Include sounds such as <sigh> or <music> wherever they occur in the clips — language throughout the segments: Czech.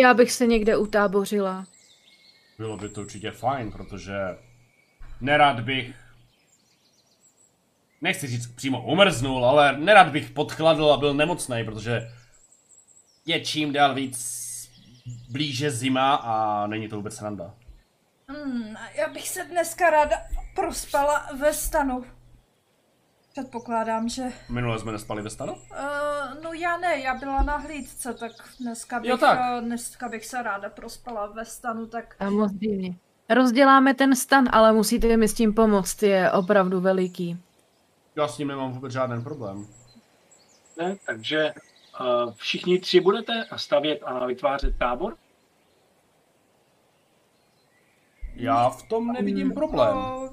Já bych se někde utábořila. Bylo by to určitě fajn, protože nerad bych, nechci říct přímo umrznul, ale nerad bych podchladl a byl nemocný, protože je čím dál víc blíže zima a není to vůbec sranda. Hmm, já bych se dneska ráda prospala ve stanu. Předpokládám, že... Minule jsme nespali ve stanu? Uh, no já ne, já byla na hlídce, tak dneska bych, Jo, tak. eh, dneska bych se ráda prospala ve stanu, tak... Samozřejmě. Rozděláme ten stan, ale musíte mi s tím pomoct, je opravdu veliký. Já s tím nemám vůbec žádný problém. Ne? Takže uh, všichni tři budete stavět a vytvářet tábor? Já v tom nevidím problém. O,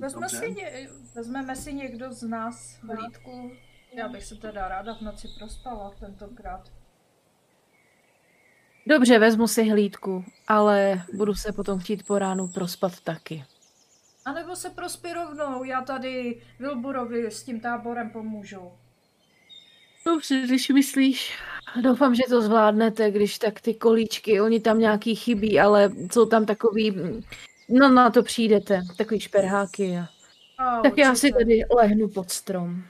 vezme si ně, vezmeme si někdo z nás hlídku. Já bych se teda ráda v noci prospala tentokrát. Dobře, vezmu si hlídku, ale budu se potom chtít po ránu prospat taky. A nebo se prospí rovnou, já tady Wilburovi s tím táborem pomůžu. Dobře, když myslíš. Doufám, že to zvládnete, když tak ty kolíčky, oni tam nějaký chybí, ale jsou tam takový, no na to přijdete, takový šperháky. A... A Tak já si tady lehnu pod strom.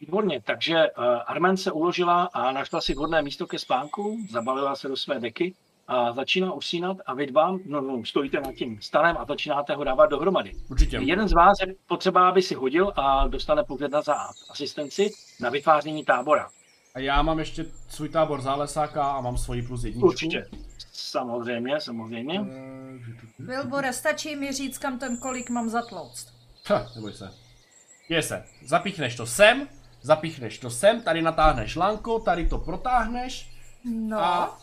Výborně, takže uh, Armen se uložila a našla si vhodné místo ke spánku, zabalila se do své deky a začíná usínat a vy dva no, no, stojíte nad tím stanem a začínáte ho dávat dohromady. Určitě. Jeden z vás je potřeba, aby si hodil a dostane plus jedna za asistenci na vytváření tábora. A já mám ještě svůj tábor zálesáka a mám svoji plus jedničku. Určitě. Samozřejmě, samozřejmě. Eh, Wilbure, stačí mi říct, kam ten kolik mám zatlouct. Ha, neboj se. Je se. Zapíchneš to sem, zapíchneš to sem, tady natáhneš lanko, tady to protáhneš No, a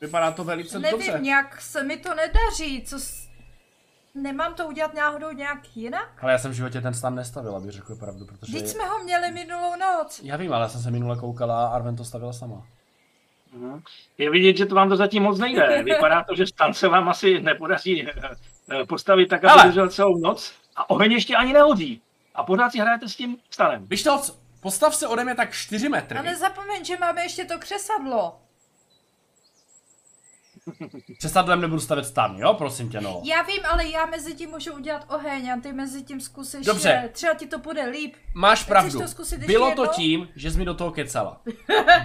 vypadá to velice nevím, dobře. nějak se mi to nedaří, co s... Nemám to udělat náhodou nějak jinak? Ale já jsem v životě ten stan nestavil, abych řekl pravdu, protože... Vždyť jsme ho měli minulou noc. Já vím, ale já jsem se minule koukala a Arven to stavila sama. Mhm. Je vidět, že to vám to zatím moc nejde. <laughs> Vypadá to, že stan se vám asi nepodaří eh, eh, postavit tak, aby Ale- držel celou noc a oheň ještě ani nehodí. A pořád si hrajete s tím stanem. Víš to, co- postav se ode mě tak 4 metry. A nezapomeň, že máme ještě to křesadlo. Přesadlem nebudu stavět stan, jo? Prosím tě, no. Já vím, ale já mezi tím můžu udělat oheň a ty mezi tím zkusíš, Dobře. že třeba ti to bude líp. Máš pravdu. to zkusit Bylo to jednou? tím, že jsi mi do toho kecala.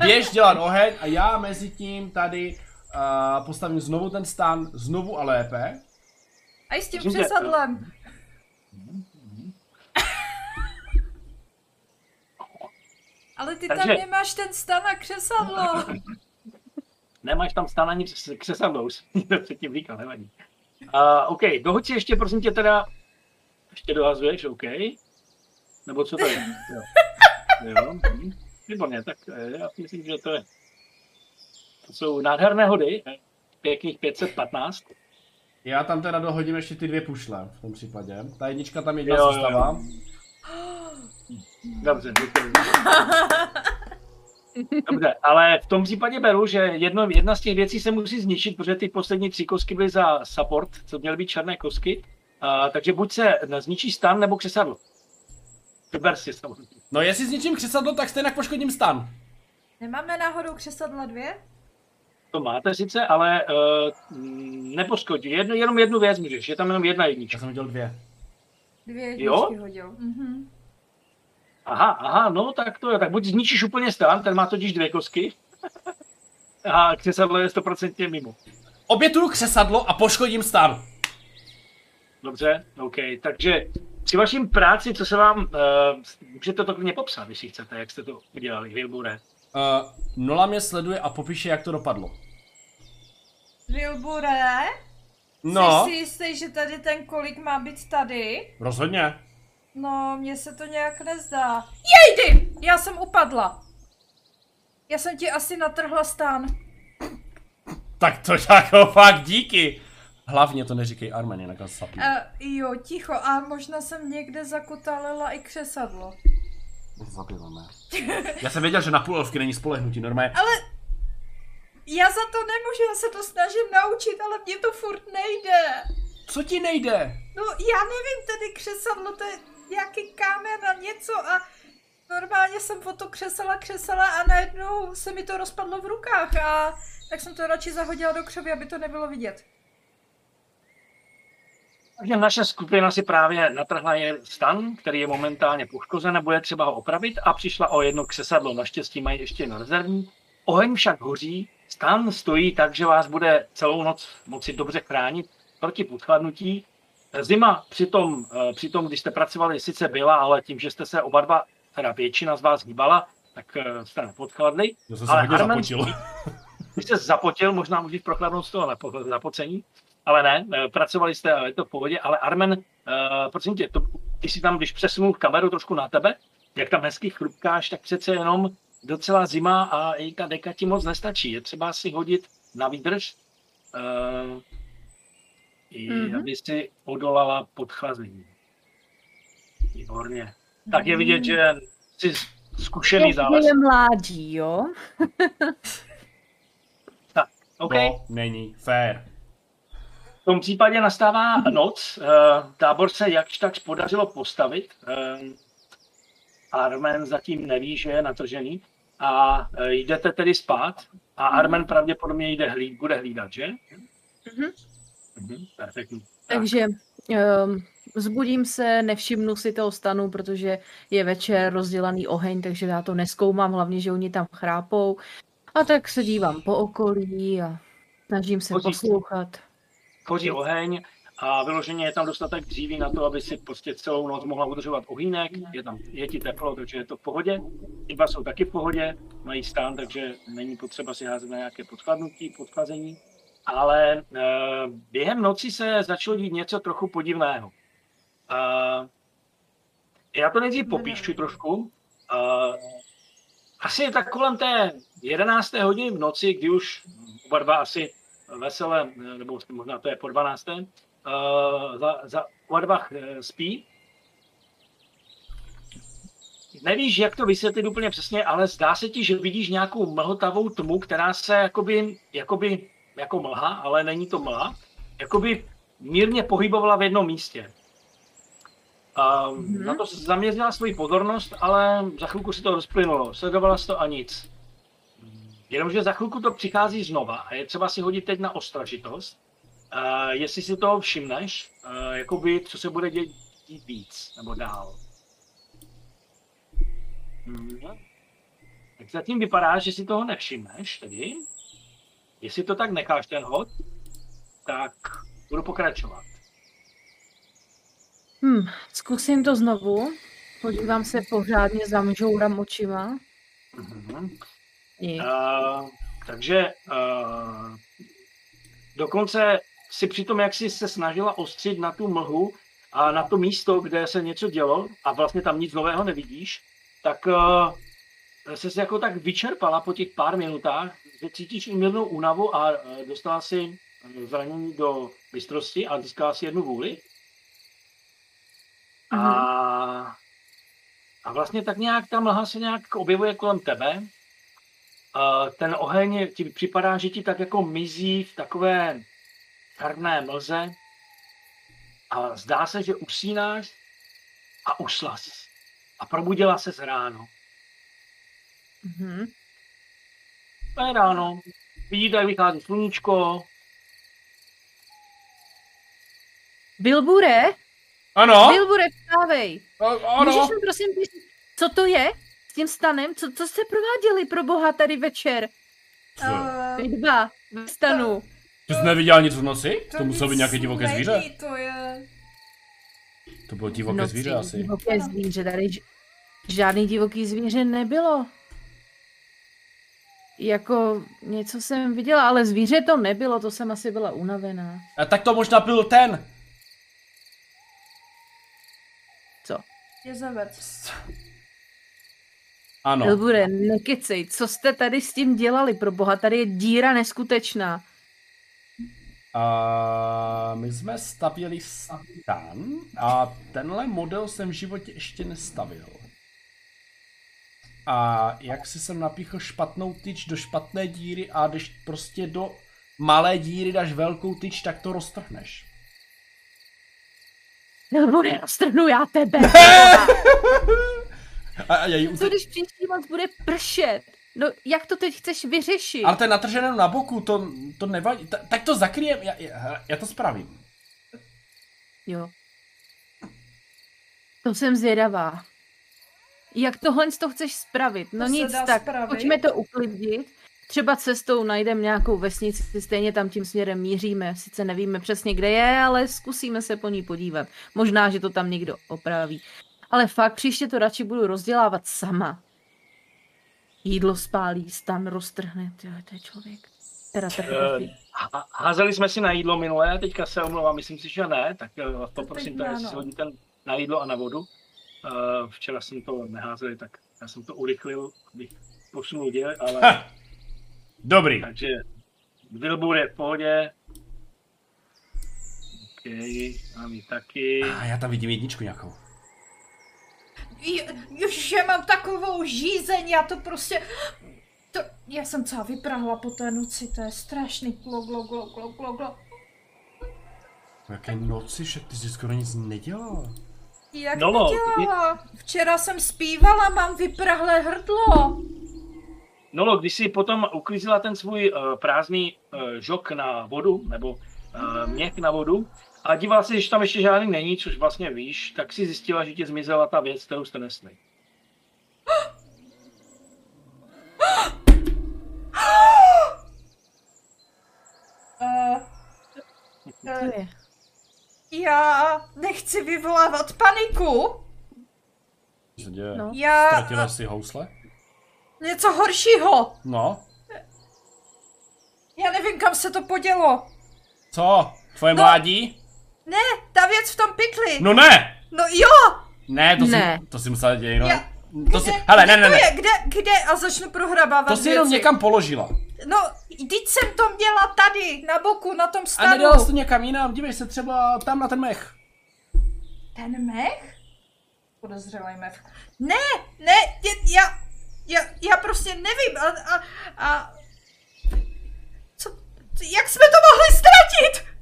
Běž dělat oheň a já mezi tím tady uh, postavím znovu ten stan, znovu a lépe. A i s tím Myslím, že- křesadlem. <laughs> Ale ty tam Takže- nemáš ten stan a křesadlo. <laughs> Nemáš tam stan ani křes- křesadlo, už to předtím říkal, nevadí. Uh, OK, dohoď si ještě, prosím tě, teda, ještě dohazuješ, OK. Nebo co to je? Jo. jo. hm. Výborně, tak eh, já si myslím, že to je. To jsou nádherné hody, eh, pěkných 515. Já tam teda dohodím ještě ty dvě pušle v tom případě. Ta jednička tam jedna Jo, jo, jo. zůstává. Dobře, děkuji. <laughs> Dobře, ale v tom případě beru, že jedno, jedna z těch věcí se musí zničit, protože ty poslední tři kosky byly za support, co měly být černé kosky. A, takže buď se zničí stan nebo křesadlo. Vyber si samozřejmě. No jestli s ničím křesadlo, tak stejně poškodím stan. Nemáme náhodou křesadla dvě? To máte sice, ale uh, nepoškodí. Jedno, jenom jednu věc můžeš, je tam jenom jedna Já jednička. jsem viděl dvě. Dvě Jo? jedničky hodil. Mhm. Aha, aha, no tak to je, tak buď zničíš úplně stan, ten má totiž dvě kosky, <laughs> a křesadlo je stoprocentně mimo. Obětuju křesadlo a poškodím stan. Dobře, OK. Takže při vaším práci, co se vám, uh, můžete to klidně popsat, když si chcete, jak jste to udělali, Wilbure. Uh, Nola mě sleduje a popíše, jak to dopadlo. Wilbure? No, Jsi si jistý, že tady ten kolik má být tady? rozhodně. No, mně se to nějak nezdá. Jejdy! Já jsem upadla. Já jsem ti asi natrhla stán. Tak to jako fakt díky. Hlavně to neříkej Armen, jinak nás sapí. Uh, jo, ticho, a možná jsem někde zakotalela i křesadlo. Zabijeme. <laughs> Já jsem věděl, že na půl elfky není spolehnutí, normálně. Já za to nemůžu, já se to snažím naučit, ale mně to furt nejde. Co ti nejde? No, já nevím, tady křesadlo, to je nějaký kámen a něco a Normálně jsem o to křesala, křesala a najednou se mi to rozpadlo v rukách a tak jsem to radši zahodila do křovy, aby to nebylo vidět. Takže naše skupina si právě natrhla je stan, který je momentálně poškozen, bude třeba ho opravit a přišla o jedno křesadlo. Naštěstí mají ještě jedno rezervní. Oheň však hoří, stan stojí tak, že vás bude celou noc moci dobře chránit proti podchladnutí. Zima přitom, eh, přitom, když jste pracovali, sice byla, ale tím, že jste se oba dva, teda většina z vás hýbala, tak eh, jste nepodchladli. Já jsem se Ale Armen- zapotil. Když jste zapotil, možná můžeš prochladnout z toho nepo- zapocení, ale ne, eh, pracovali jste, ale je to v pohodě, ale Armen, uh, prosím tě, to, ty si tam, když přesunu kameru trošku na tebe, jak tam hezky chrupkáš, tak přece jenom docela zima a i ta deka ti moc nestačí. Je třeba si hodit na výdrž, uh, i Mhm. aby si odolala podchlazení. Výborně. Tak je vidět, že jsi zkušený zález. je mládí, jo? <laughs> OK. To není fair. V tom případě nastává noc, eh, tábor se jakž tak podařilo postavit. eh, Armen zatím neví, že je natržený a eh, jdete tedy spát a Armen pravděpodobně jde hlíd, bude hlídat, že? Mhm. Mhm, perfektní. Tak, Takže um, zbudím se, nevšimnu si toho stanu, protože je večer rozdělaný oheň, takže já to neskoumám, hlavně, že oni tam chrápou. A tak se dívám po okolí a snažím se Chodí- poslouchat. Hoří oheň a vyloženě je tam dostatek dříví na to, aby si prostě celou noc mohla udržovat ohýnek. Je tam, je ti teplo, takže je to v pohodě. Ty dva jsou taky v pohodě, mají stán, takže není potřeba si házet na nějaké podchladnutí, podchlazení. Ale e, během noci se začalo dít něco trochu podivného. E, já to nejdřív popíšu trošku. E, asi je tak kolem té 11. hodiny v noci, kdy už oba dva asi vesele, nebo možná to je po 12. Uh, za, za oba dva eh, spí. Nevíš, jak to vysvětlit úplně přesně, ale zdá se ti, že vidíš nějakou mlhotavou tmu, která se jakoby, jakoby jako mlha, ale není to mlha, jakoby mírně pohybovala v jednom místě. Um, Mhm. Na to zaměřila svoji pozornost, ale za chvilku si to rozplynulo. Sledovala si to a nic. Jenomže za chvilku to přichází znova a je třeba si hodit teď na ostražitost. Uh, jestli si toho všimneš, uh, jakoby, co se bude dít, dít víc nebo dál. Hmm. Tak zatím vypadá, že si toho nevšimneš tedy. Jestli to tak necháš ten hod, tak budu pokračovat. Hm, zkusím to znovu. Podívám se pořádně, zamžourám očima. Mhm. Nic. Uh, takže uh, dokonce si při tom, jak jsi se snažila ostřit na tu mlhu a na to místo, kde se něco dělo a vlastně tam nic nového nevidíš, tak uh, se jako tak vyčerpala po těch pár minutách, že cítíš i mírnou únavu a uh, dostala si eh, zranění do bystrosti a získala si jednu vůli. A, a vlastně tak nějak ta mlha se nějak objevuje kolem tebe Uh, ten oheň ti připadá, že ti tak jako mizí v takové černé mlze a zdá se, že usínáš a usla jsi. A probudila se z ráno. Mhm. To je ráno. Vidíte, jak vychází sluníčko. Bilbure, Ano? Bilbure, vstávej. A- Můžeš Ano? mi prosím říct, co to je s tím stanem? Co, co jste prováděli pro boha tady večer? Uh, Vy dva ve stanu. Ty jsi neviděl nic v noci? To, to muselo být nějaké divoké není, zvíře? To je... To bylo divoké Noci, zvíře asi. Divoké zvíře, tady ž- žádný divoký zvíře nebylo. Jako něco jsem viděla, ale zvíře to nebylo, to jsem asi byla unavená. A tak to možná byl ten. Co? Jezevec. Ano. Bilbure, nekecej, co jste tady s tím dělali pro boha? Tady je díra neskutečná. A my jsme stavěli stan a tenhle model jsem v životě ještě nestavil. A jak si jsem napíchl špatnou tyč do špatné díry a když prostě do malé díry dáš velkou tyč, tak to roztrhneš. Bilbure, roztrhnu já tebe. <laughs> A, a já Co když příští noc bude pršet? No, jak to teď chceš vyřešit? Ale to je natržené na boku, to, to nevadí. Ta, tak to zakryjem, já, já, já to spravím. Jo. To jsem zvědavá. Jak tohle to chceš spravit? No To nic, tak spravit. pojďme to uklidit. Třeba cestou najdeme nějakou vesnici, stejně tam tím směrem míříme. Sice nevíme přesně, kde je, ale zkusíme se po ní podívat. Možná, že to tam někdo opraví. Ale fakt, příště to radši budu rozdělávat sama. Jídlo spálí, stan roztrhne. Tyjo, to je člověk. Teda há- Házeli jsme si na jídlo minulé, teďka se omlouvám, myslím si, že ne, tak eh, vás poprosím, teď to, ne, jestli no. si hodíte na jídlo a na vodu. Eh, Včera jsem to neházeli, tak já jsem to urychlil, abych posunul děl, ale Ha. Dobrý. takže Wilbur je v pohodě. OK, mám ji taky. A já tam vidím jedničku nějakou. Ježiš, já mám takovou žízeň, já to prostě... To, já jsem celá vyprahla po té noci, to je strašný. Glo, glo, glo, glo, glo, glo. V jaké noci, že ty jsi skoro nic nedělal. Jak No, no, no, dělala? Včera jsem zpívala, mám vyprahlé hrdlo. Nolo, když si potom uklízela ten svůj uh, prázdný uh, žok na vodu, nebo uh, měch na vodu, a dívala se, že tam ještě žádný není, což vlastně víš, tak si zjistila, že ti zmizela ta věc, kterou jste nesli. <gasps> Uh, uh? Já nechci vyvolávat paniku. Co se děje? No. Já... Ztratila si housle? Něco horšího. No. Já nevím, kam se to podělo. Co? Tvoje No. mládí? Ne, ta věc v tom pytli. No ne! No jo, Ne, to Ne. si, to si musela dělat jenom. Já- To si, kde, hele, kde ne, ne, to ne. je? Kde, kde? A začnu prohrabávat To si jenom věci. někam položila. No, teď jsem to měla tady, na boku, na tom A stanu. nedala jsi to někam jinam, dívej se třeba tam na ten mech. Ten mech? Podezřelý mech. Ne, ne, já, já, já prostě nevím. A, a, a... Co, jak jsme to mohli ztratit?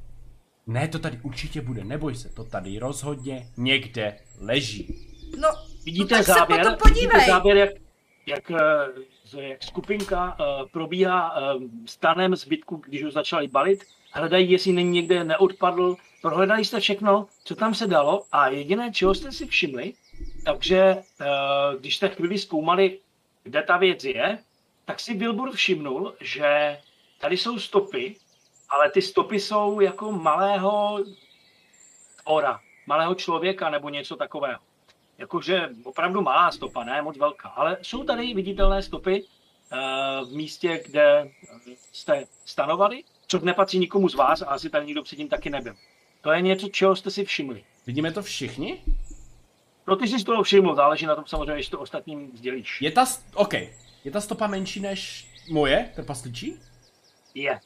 Ne, to tady určitě bude, neboj se, to tady rozhodně někde leží. No, Vidíte tak se záběr, potom vidíte podívej. záběr, jak, jak, eh, jak skupinka uh, probíhá uh, stanem zbytku, když už začali balit, hledají, jestli není někde neodpadl, prohledali jste všechno, co tam se dalo a jediné, čeho jste si všimli, takže uh, když jste chvíli zkoumali, kde ta věc je, tak si Wilbur všimnul, že tady jsou stopy, ale ty stopy jsou jako malého ora, malého člověka nebo něco takového jakože opravdu malá stopa, ne moc velká, ale jsou tady viditelné stopy eh, v místě, kde jste stanovali, což nepatří nikomu z vás a asi tady nikdo předtím taky nebyl. To je něco, čeho jste si všimli. Vidíme to všichni? No ty jsi si toho všiml, záleží na tom samozřejmě, jestli to ostatním sdělíš. Je ta, OK, je ta stopa menší než moje, trpasličí? Je.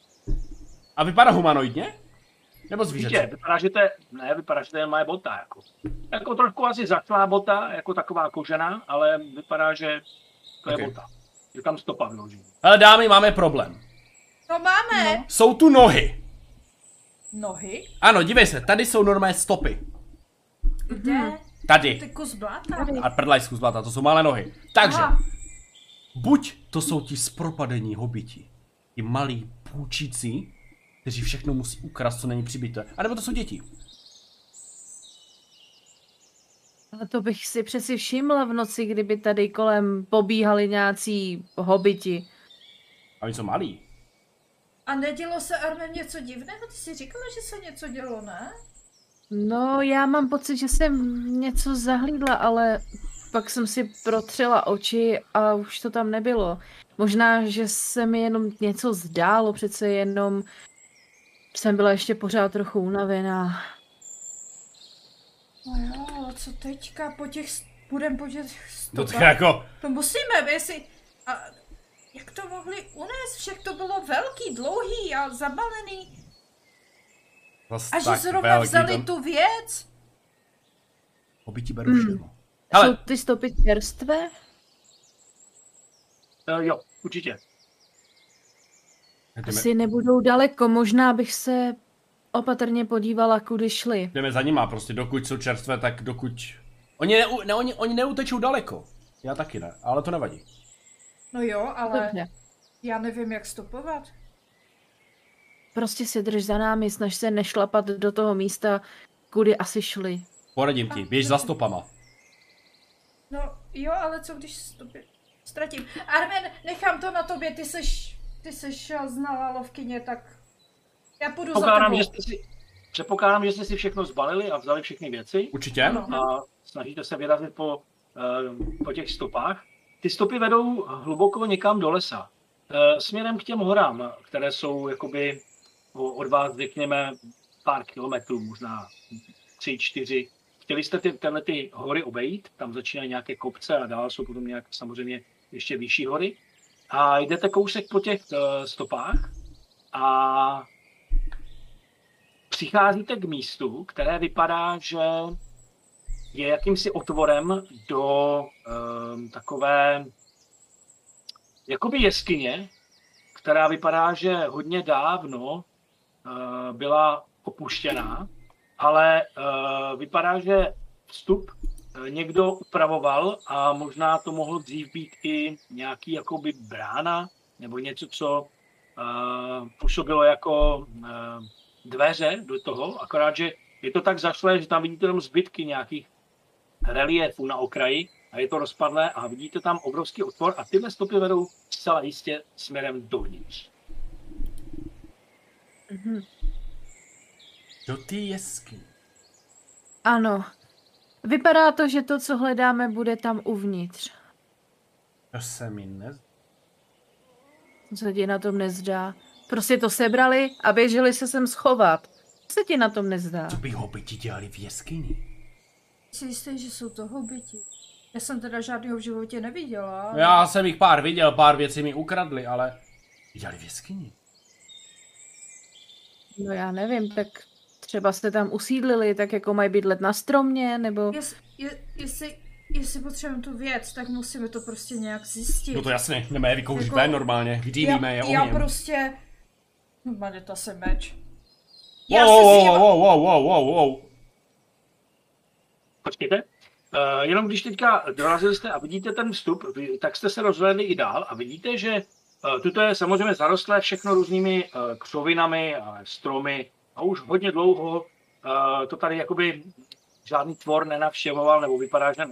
A vypadá humanoidně? Nebo Víte, zvířeče? vypadá, že to je, ne, vypadá, že to je moje bota, jako. Jako trošku asi zachlá bota, jako taková kožená, ale vypadá, že to je Ok. bota. Je tam stopa vyložená. Ale dámy, máme problém. no máme. Jsou tu nohy. Nohy? Ano, dívej se, tady jsou normální stopy. Kde? Tady. Ty kus blata? A prdlaj z zlata, to jsou malé nohy. Takže, Aha. buď to jsou ti zpropadení hobiti, ti malí půčící, kteří všechno musí ukrást, co není přibité, anebo to jsou děti. Ale to bych si přeci všimla v noci, kdyby tady kolem pobíhali nějací hobiti. A oni jsou malí. A nedělo se Arne něco divného? Ty jsi říkala, že se něco dělo, ne? No, já mám pocit, že jsem něco zahlídla, ale pak jsem si protřela oči a už to tam nebylo. Možná, že se mi jenom něco zdálo, přece jenom jsem byla ještě pořád trochu unavená. No jo, ale co teďka? Po těch, budem po těch No stopách? tak jako, To musíme, jestli... A jak to mohli unést? Však to bylo velký, dlouhý a zabalený. zas A že zrovna velký vzali ten- tu věc? Hobiti beru Hmm. všechno. Jsou ty stopy čerstvé? Uh, jo, určitě. Jdeme, Asi nebudou daleko, možná bych se opatrně podívala, kudy šli. jdeme za nima prostě, dokud jsou čerstvé, tak dokud... Oni, neu, ne, oni, oni neutečou daleko. Já taky ne, ale to nevadí. No jo, ale Dobře. já nevím, jak stopovat. Prostě si drž za námi, snaž se nešlapat do toho místa, kudy asi šli. Poradím ti, běž za stopama. No jo, ale co když stopy... ztratím. Armen, nechám to na tobě, ty seš, ty eh, znalá lovkyně, tak já půjdu za Předpokládám, tebou. že jste si, předpokládám, že jste si všechno zbalili a vzali všechny věci Určitě? Ano. a snažíte se vyrazit po, eh, po těch stopách. Ty stopy vedou hluboko někam do lesa. Eh, Směrem k těm horám, které jsou jakoby o- od vás, řekněme, pár kilometrů, možná tři, čtyři. Chtěli jste ty, tenhle ty hory obejít, tam začínají nějaké kopce a dál jsou potom nějak samozřejmě ještě vyšší hory. A jdete kousek po těch eh, stopách a přicházíte k místu, které vypadá, že je jakýmsi otvorem do um, takové jakoby jeskyně, která vypadá, že hodně dávno uh, byla opuštěná, ale uh, vypadá, že vstup někdo upravoval a možná to mohlo dřív být i nějaký jakoby brána nebo něco, co uh, působilo jako uh, dveře do toho, akorát, že je to tak zašlé, že tam vidíte jenom zbytky nějakých reliefů na okraji a je to rozpadlé a vidíte tam obrovský otvor a tyhle stopy vedou zcela jistě směrem dovnitř. Mhm. Do ty jeskyně. Ano. Vypadá to, že to, co hledáme, bude tam uvnitř. To se mi ne... Co se ti na tom nezdá? Prostě to sebrali a běželi se sem schovat. Co se ti na tom nezdá? Co by hobiti dělali v jeskyni? Jsi jistý, že jsou to hobiti? Já jsem teda žádného v životě neviděla. ale- Já jsem jich pár viděl, pár věcí mi ukradli, ale... Dělali v jeskyni. No já nevím, tak třeba jste tam usídlili, tak jako mají bydlet na stromě, nebo... Jest, je, jestli, jestli potřebujeme tu věc, tak musíme to prostě nějak zjistit. No to jasně, jdeme je vykouřit Jako- normálně, vydývíme je já, já ohněm. prostě... Manita se meč. Wow, Já wow, wow, ním- wow, wow, wow, wow, wow. Počkejte. Uh, jenom když teďka dorazili jste a vidíte ten vstup, vy, tak jste se rozhlédli i dál a vidíte, že uh, tuto je samozřejmě zarostlé všechno různými uh, křovinami a stromy a už hodně dlouho uh, to tady jakoby žádný tvor nenavštěvoval, nebo vypadá, že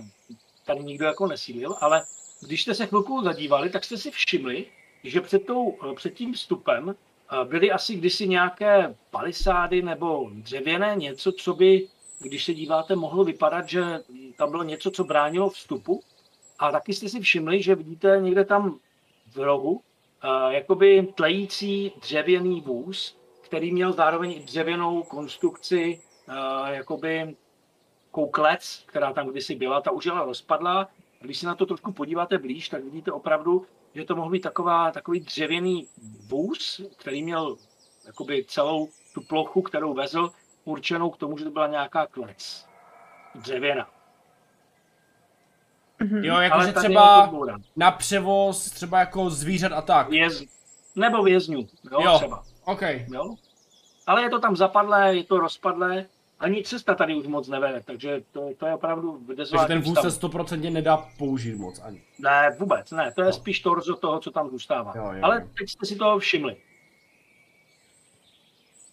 tady nikdo jako nesídlil, ale když jste se chvilku zadívali, tak jste si všimli, že před, tou, eh, před tím vstupem eh, byly asi kdysi nějaké palisády nebo dřevěné něco, co by, když se díváte, mohlo vypadat, že tam bylo něco, co bránilo vstupu. A taky jste si všimli, že vidíte někde tam v rohu jakoby tlející dřevěný vůz, který měl zároveň i dřevěnou konstrukci, eh, jakoby kouklec, která tam kdysi byla, ta už byla rozpadlá. Když se na to trošku podíváte blíž, tak vidíte opravdu, že to mohl být taková, takový dřevěný vůz, který měl jakoby celou tu plochu, kterou vezl, určenou k tomu, že to byla nějaká klec. Dřevěna. Mhm. Jo, jakože třeba na převoz, třeba jako zvířat a tak. Věz... Nebo vězňů, jo, Jo. třeba. OK. Jo? Ale je to tam zapadlé, je to rozpadlé, ani cesta tady už moc nevede, takže to, to je opravdu v Takže ten vůz se. 100% nedá použít moc ani. Ne, vůbec ne, to je No. spíš torzo toho, co tam zůstává. Jo, jo, Ale teď jste si toho všimli.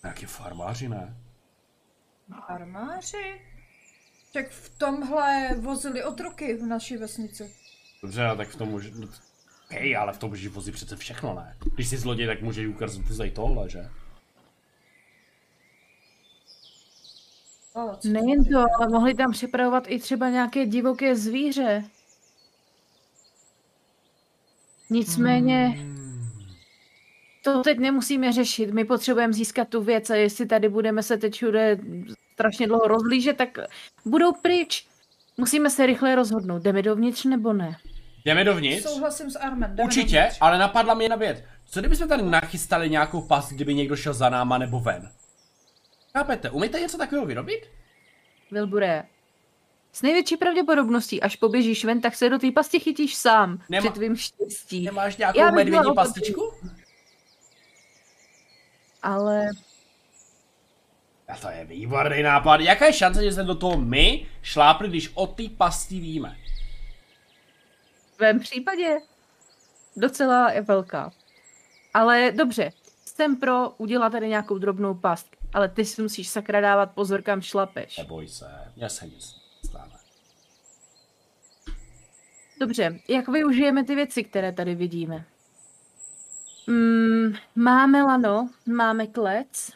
Nějaký farmáři, ne? Armáři? Tak v tomhle vozili otroky v naší vesnici. Dobře, no, tak v tom může... Hej, ale v tom můžeš vozit přece všechno, ne? Když jsi zloděj, tak může ukázat vozej tohle, že? Nejen to, ale mohli tam připravovat i třeba nějaké divoké zvíře. Nicméně, Hmm. to teď nemusíme řešit. My potřebujeme získat tu věc a jestli tady budeme se teď všude strašně dlouho rozlížet, tak budou pryč. Musíme se rychle rozhodnout, jdeme dovnitř nebo ne. Jdeme dovnitř? Souhlasím s Armen. jdeme Určitě, dovnitř. ale napadla mě jedna věc. Co kdybychom tady nachystali nějakou pas, kdyby někdo šel za náma nebo ven? Chápete, umíte něco takového vyrobit? Vilbure, s největší pravděpodobností, až poběžíš ven, tak se do té pasti chytíš sám. Nemá- Při tvým štěstí. Nemáš nějakou Já bych byla medvědí pastičku? Ale A to je výborný nápad. Jaká je šance, že se do toho my šlápli, když o té pasti víme? Tvém případě docela je velká. Ale dobře, jsem pro udělat tady nějakou drobnou past, ale ty si musíš sakra dávat pozor, kam šlapeš. Neboj se, já se nic stane. Dobře, jak využijeme ty věci, které tady vidíme? Mm, máme lano, máme klec,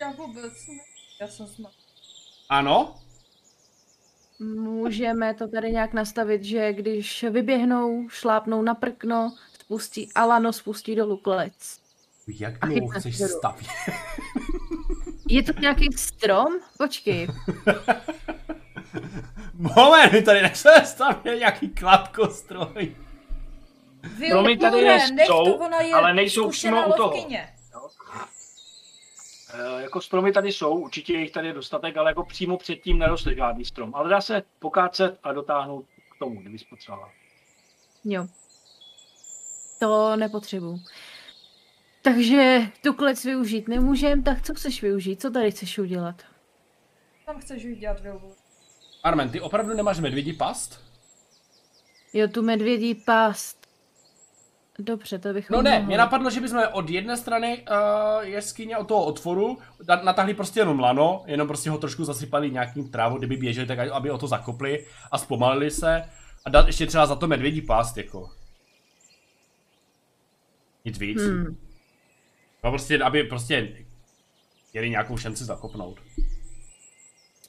Já vůbec ne. Já jsem smart. Ano? Můžeme to tady nějak nastavit, že když vyběhnou, šlápnou na prkno, spustí a lano spustí dolů klec. Jak dlouho chceš do- stavět? Je to nějaký strom? Počkej, <laughs> Moment, my tady nechceme stavět nějaký kladkostroj. Stromy tady Vilbure, je- nech jsou, to, ona je ale nejsou přímo u toho. lovkyně. E, jako stromy tady jsou, určitě je jich tady je dostatek, ale jako přímo předtím neroste žádný strom. Ale dá se pokácet a dotáhnout k tomu, kdyby potřebovala. jo. To nepotřebuju. Takže tu klec využít nemůžem, tak co chceš využít? Co tady chceš udělat? Tam chceš udělat Vilbure. Armen, ty opravdu nemáš medvědí past? Jo, tu medvědí past. Dobře, to bychom No ne, mohli. mě napadlo, že bychom od jedné strany uh, jeskyně od toho otvoru natáhli prostě jenom lano, jenom prostě ho trošku zasypali nějakým trávou, kdyby běželi, tak aby o to zakopli a zpomalili se a dát ještě třeba za to medvědí pást, jako. Nic víc. Hmm. No prostě, aby prostě měli nějakou šanci zakopnout.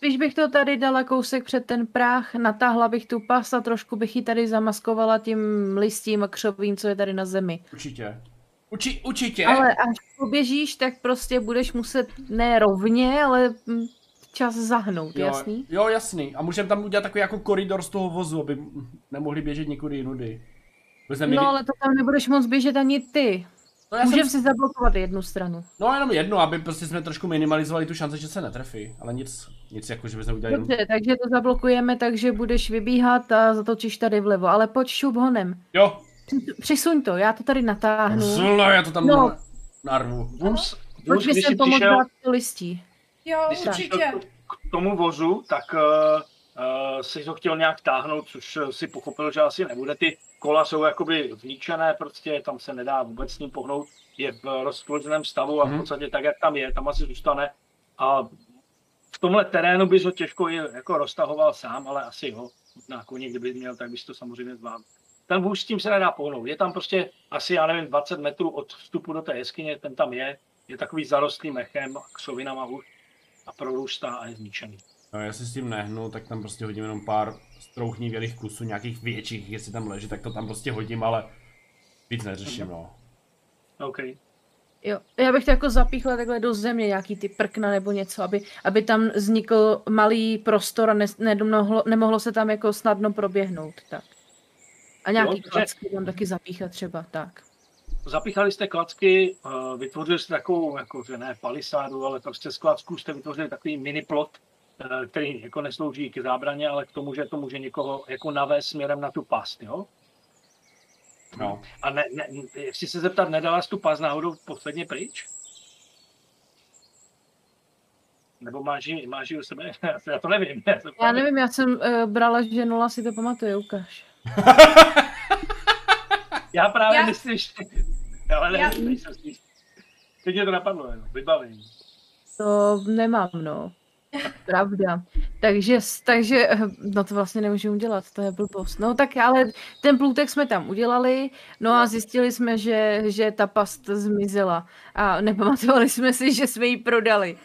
Spíš bych to tady dala kousek před ten práh, natáhla bych tu past a trošku bych ji tady zamaskovala tím listím a křovím, co je tady na zemi. Určitě. Uči, určitě. Ale až poběžíš, tak prostě budeš muset ne rovně, ale mm, čas zahnout, jo, jasný? Jo, jasný. A můžeme tam udělat takový jako koridor z toho vozu, aby nemohli běžet nikudy jinudy. No ale to tam nebudeš moc běžet ani ty. No, já Můžeme jsem... si zablokovat jednu stranu. no jenom jedno, aby prostě jsme trošku minimalizovali tu šanci, že se netrefí. Ale nic, nic jako, že bychom udělali jenom... Dobře, takže to zablokujeme, takže budeš vybíhat a zatočíš tady vlevo, ale pojď šup honem. Jo, Přisuň to, já to tady natáhnu. zle, já to tam No. no. narvu. Vůz, Pojď vůz mi sem pomoct přišel, dát to listí. Jo, když určitě. k- tomu vozu, tak uh, uh, si to chtěl nějak táhnout, což eh, si pochopil, že asi nebude. Ty kola jsou jakoby zničené, prostě tam se nedá vůbec s ním pohnout. Je v rozpoloženém stavu a v Mhm. podstatě tak, jak tam je, tam asi zůstane. A v tomhle terénu bys ho těžko i jako roztahoval sám, ale asi jo. Na koni, kdyby měl, tak bys to samozřejmě zvládl. Ten vůz s tím se nedá pohnout. Je tam prostě asi, já nevím, 20 metrů od vstupu do té jeskyně, ten tam je. Je takový zarostlý mechem, křovinama už a prorůstá a je zničený. No, jestli s tím nehnu, tak tam prostě hodím jenom pár strouchnivělých kusů, nějakých větších, jestli tam leží, tak to tam prostě hodím, ale víc neřeším, no. OK. Jo, já bych to jako zapíchla takhle do země, nějaký ty prkna nebo něco, aby, aby tam vznikl malý prostor a ne, nemohlo, nemohlo se tam jako snadno proběhnout, tak. A nějaký dobře. klacky tam taky zapíchat třeba, tak. Zapíchali jste klacky, eh, vytvořili jste takovou, jako, že ne palisádu, ale prostě z klacků jste vytvořili takový mini plot, který jako neslouží k zábraně, ale k tomu, že to může někoho jako navést směrem na tu past, jo? no. A ne, ne, chci se zeptat, nedala jsi tu past náhodou posledně pryč? Nebo máš ji, máš ji u sebe? <laughs> Já to- Já to nevím. Já, to Já nevím, já jsem uh, brala, že nula si to pamatuje, ukáž. <laughs> Já právě Já- myslím, že... <laughs> Ale Já- nevím, nejsem. Teď mě to napadlo, jenom, vybavení. To nemám, no. Pravda. Takže, takže, eh, no to vlastně nemůžu udělat, to je blbost. No tak ale ten plůtek jsme tam udělali, no a zjistili jsme, že, že ta past zmizela a nepamatovali jsme si, že jsme ji prodali.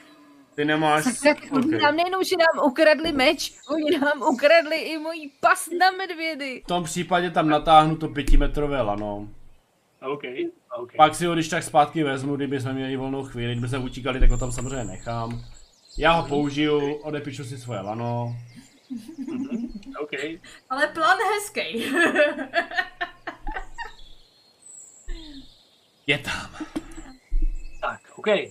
Ty nemáš... Tak, tak oni okay. nám nejenom, že nám ukradli meč, oni nám ukradli i mojí past na medvědy. V tom případě tam natáhnu to pětimetrové lano. OK, OK. Pak si ho když tak zpátky vezmu, kdyby jsme měli volnou chvíli, kdyby se utíkali, tak ho tam samozřejmě nechám. Já ho použiju, odepíšu si svoje lano. <laughs> OK. Ale plán hezký. <laughs> Je tam. Tak, OK. Uh,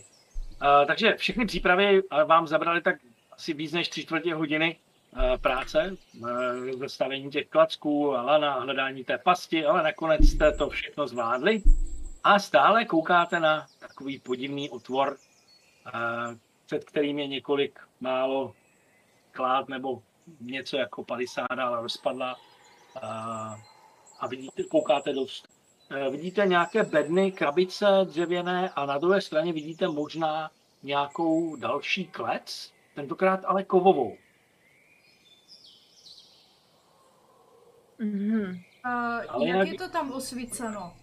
takže všechny přípravy uh, vám zabrali tak asi víc než tři čtvrtě hodiny uh, práce, uh, zastavení těch klacků a lana, hledání té pasti, ale nakonec jste to všechno zvládli a stále koukáte na takový podivný otvor, uh, před kterým je několik málo klád nebo něco jako palisáda, ale rozpadla. A, a vidíte, koukáte dost. Eh, Vidíte nějaké bedny, krabice dřevěné a na druhé straně vidíte možná nějakou další klec, tentokrát ale kovovou. Mhm. A Ale jak je to tam osvíceno?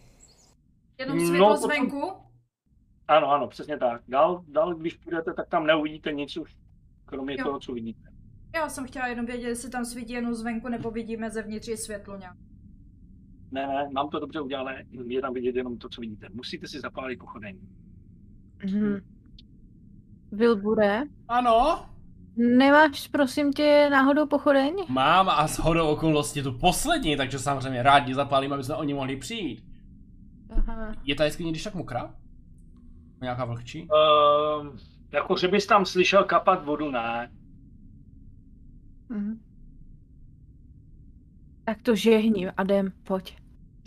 Jenom No, světlo to tam- zvenku? Ano, ano, přesně tak. Dál, dál, když půjdete, tak tam neuvidíte nic už, kromě Jo. toho, co vidíte. Já jsem chtěla jenom vědět, jestli tam svítí jenom zvenku, nebo vidíme zevnitř i světlo nějak. Ne, ne, mám to dobře udělané, je tam vidět jenom to, co vidíte. Musíte si zapálit pochodeň. Mhm. Vilbure, Ano, nemáš prosím tě náhodou pochodeň? mám a s hodou okolností tu poslední, takže samozřejmě rádi zapálím, aby jsme oni mohli přijít. Aha. Je ta jeskyně když tak mokrá? Nějaká vlhčí? Uh, jako, že bys tam slyšel kapat vodu, ne. Mhm. Tak to žehni, Adem, pojď.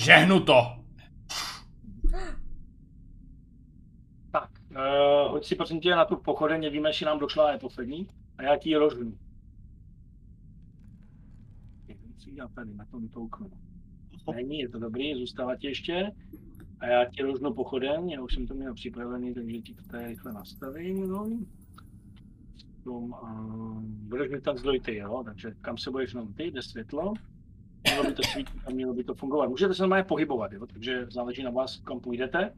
Žehnu to! Tak, uh, hoď si prosím tě na tu pochodeň, víme, jestli nám došla je poslední. A já ti ji rožnu. Já tady na tom touknu. Není, je to dobrý, zůstává ti ještě. A já ti rožnu pochodeň, já už jsem to měl připravený, takže ti to tady rychle nastavím. No. Tom, uh, budeš mi tam zdroj ty, jo? takže kam se budeš jenom ty, jde světlo. Mělo by to svítit a mělo by to fungovat. Můžete se normálně pohybovat, jo? takže záleží na vás, kam půjdete.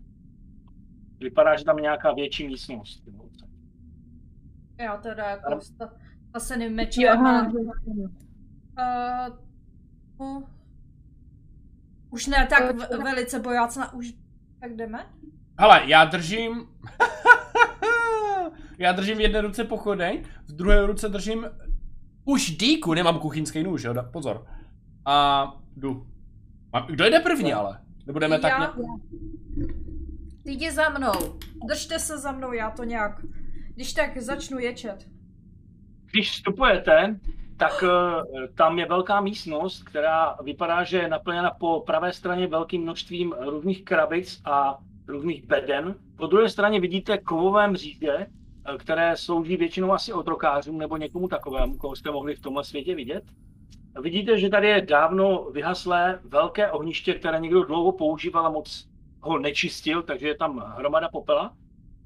Vypadá, že tam je nějaká větší místnost. Jo? Já teda jako a- aha. Uh. Už ne tak v- velice bojácná, už tak jdeme? Hele, já držím... <laughs> já držím v jedné ruce pochodeň, v druhé ruce držím už dýku, nemám kuchyňský nůž, jo, pozor. A jdu. A kdo jde první ale? Nebudeme tak Já. nějak... Ty jdi za mnou. Držte se za mnou, já to nějak. Když tak začnu ječet. Když vstupujete, tak eh, tam je velká místnost, která vypadá, že je naplněna po pravé straně velkým množstvím různých krabic a různých beden. Po druhé straně vidíte kovové mříže, eh, které slouží většinou asi otrokářům nebo někomu takovému, koho jste mohli v tomhle světě vidět. Vidíte, že tady je dávno vyhaslé velké ohniště, které někdo dlouho používal a moc ho nečistil, takže je tam hromada popela.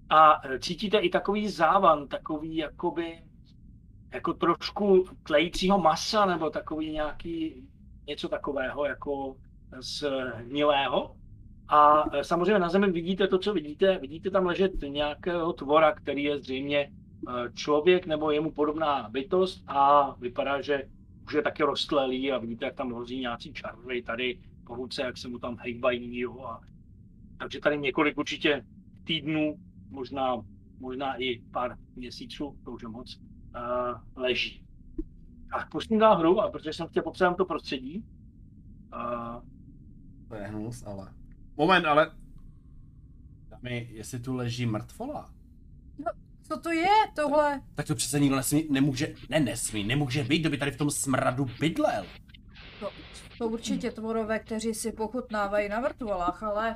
A eh, cítíte i takový závan, takový jakoby jako trošku tlejícího masa nebo takový nějaký něco takového jako z hnilého. A e, samozřejmě na zemi vidíte to, co vidíte. Vidíte tam ležet nějakého tvora, který je zřejmě e, člověk nebo jemu podobná bytost a vypadá, že už je taky rostlelý a vidíte, jak tam hrozí nějací čarvy tady po ruce, jak se mu tam hejbají. Jo, a... Takže tady několik určitě týdnů, možná, možná i pár měsíců, to už je moc, uh, leží. A pustím dál hru, a protože jsem chtěl popsat to prostředí. Uh, To je hnus, ale... Moment, ale... Dámy, jestli tu leží mrtvola, Co to je tohle? tak to přece nikdo nesmí, nemůže, ne nesmí, nemůže být, kdo by tady v tom smradu bydlel. To, to určitě tvorové, kteří si pochutnávají na vrtvolách, ale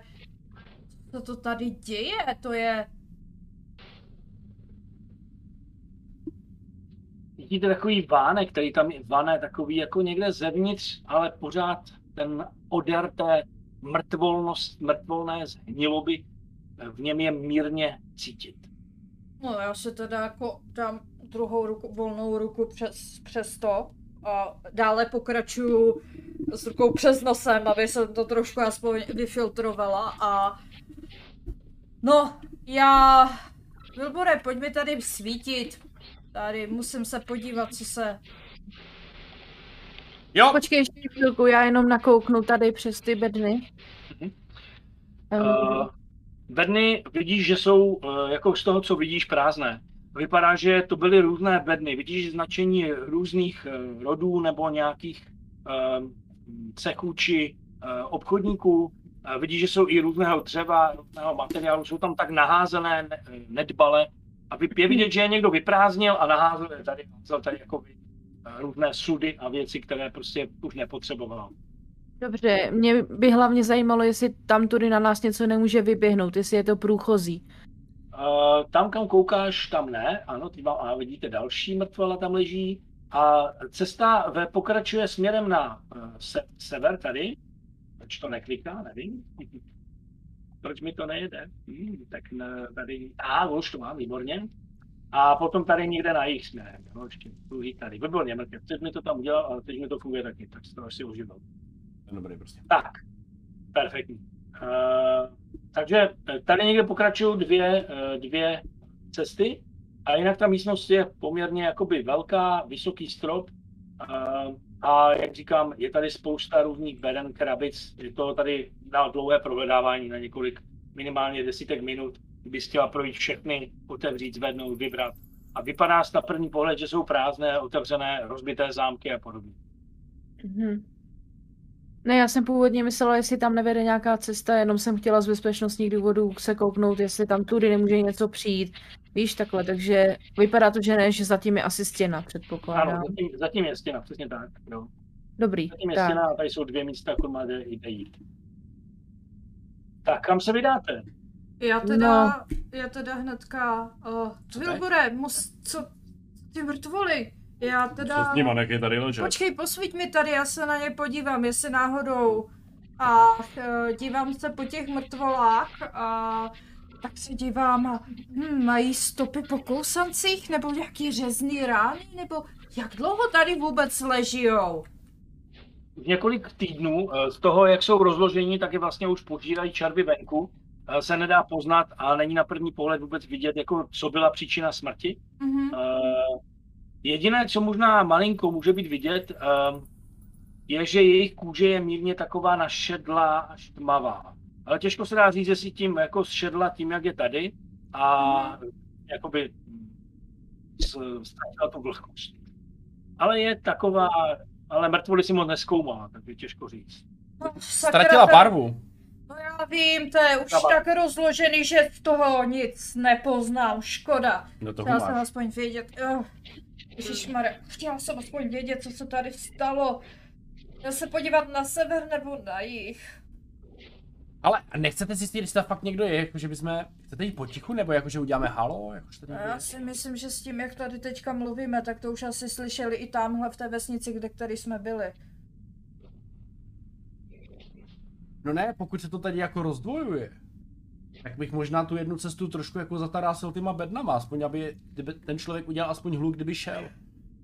co to tady děje? To je... vidíte takový vánek, který tam vane, takový jako někde zevnitř, ale pořád ten odar té mrtvolnost, mrtvolné zhniloby eh, v něm je mírně cítit. No já se teda jako dám druhou ruku, volnou ruku přes, přes to a dále pokračuju s rukou přes nosem, aby se to trošku aspoň vyfiltrovala a... No, já... Vilbore, pojď mi tady svítit. Tady musím se podívat, co se... Jo, Počkej ještě chvilku, já jenom nakouknu tady přes ty bedny. Ehm, Uh, bedny vidíš, že jsou uh, jako z toho, co vidíš, prázdné. Vypadá, že to byly různé bedny. Vidíš značení různých uh, rodů nebo nějakých uh, cechů či uh, obchodníků. Uh, vidíš, že jsou i různého dřeva, různého materiálu. Jsou tam tak naházené, ne, nedbale. A vy- je vidět, že je někdo vyprázdnil a naházel je tady, házel tady jako uh, různé sudy a věci, které prostě už nepotřeboval. Dobře, mě by hlavně zajímalo, jestli tam tudy na nás něco nemůže vyběhnout, jestli je to průchozí. Uh, tam, kam koukáš, tam ne. Ano, ty mám, a vidíte další mrtvola tam leží. A cesta ve pokračuje směrem na eh, se, sever tady. Proč to nekliká, nevím. <laughs> Proč mi to nejede? Hmm, tak ne, tady, a už to mám, výborně. A potom tady někde na jejich směrem, jo, ještě druhý tady. Výborně, mrkev, teď mi to tam udělal, ale teď mi to funguje taky, tak si to asi užíval. Dobrý prostě. Tak, perfektní. Uh, takže tady někde pokračují dvě, uh, dvě cesty a jinak ta místnost je poměrně jakoby velká, vysoký strop uh, a jak říkám, je tady spousta různých beden, krabic, je to tady na dlouhé provedávání, na několik, minimálně desítek minut, kdyby chtěla projít všechny, otevřít, zvednout, vybrat. A vypadá na první pohled, že jsou prázdné, otevřené, rozbité zámky a podobně. Mhm. Ne, já jsem původně myslela, jestli tam nevede nějaká cesta, jenom jsem chtěla z bezpečnostních důvodů se kouknout, jestli tam tudy nemůže něco přijít. Víš, takhle, takže vypadá to, že ne, že zatím je asi stěna, předpokládám. Ano, zatím, zatím je stěna, přesně tak. Jo. Dobrý, Zatím je tak. stěna a tady jsou dvě místa, kam máte jde jít. Tak kam se vydáte? Já teda, No. já teda hnedka, uh, Wilbure, mus, co, ty mrtvoly, já Co teda, s nima, jak je tady ležet? počkej, posvíť mi tady, já se na ně podívám, jestli náhodou, a uh, dívám se po těch mrtvolách a tak se dívám a hm, mají stopy po kousancích, nebo nějaký řezný rány, nebo jak dlouho tady vůbec ležijou? Několik týdnů eh, z toho, jak jsou rozloženi, tak je vlastně už požírají červy venku. Eh, Se nedá poznat a není na první pohled vůbec vidět, jako co byla příčina smrti. Mhm. Eh, Jediné, co možná malinko může být vidět, je, že jejich kůže je mírně taková našedlá až tmavá. Ale těžko se dá říct, jestli tím jako šedla tím, jak je tady a jakoby s- ztratila tu vlhkost. Ale je taková, ale mrtvoli si moc neskoumá, tak je těžko říct. No, Ztratila barvu. No já vím, to je už Dávaj. tak rozložený, že z toho nic nepoznám, škoda. No to Chtěla jsem aspoň vědět, oh, Ježišmarja, chtěla jsem aspoň vědět, co se tady stalo. Já se podívat na sever nebo na jih. Ale nechcete si jestli tam fakt někdo je, jakože bychom, chcete jít potichu, nebo jakože uděláme halo, jakože tady já je? si myslím, že s tím, jak tady teďka mluvíme, tak to už asi slyšeli i tamhle v té vesnici, kde který jsme byli. No ne, pokud se to tady jako rozdvojuje, tak bych možná tu jednu cestu trošku jako zatarásil těma bednama, aspoň aby kdyby ten člověk udělal aspoň hluk, kdyby šel.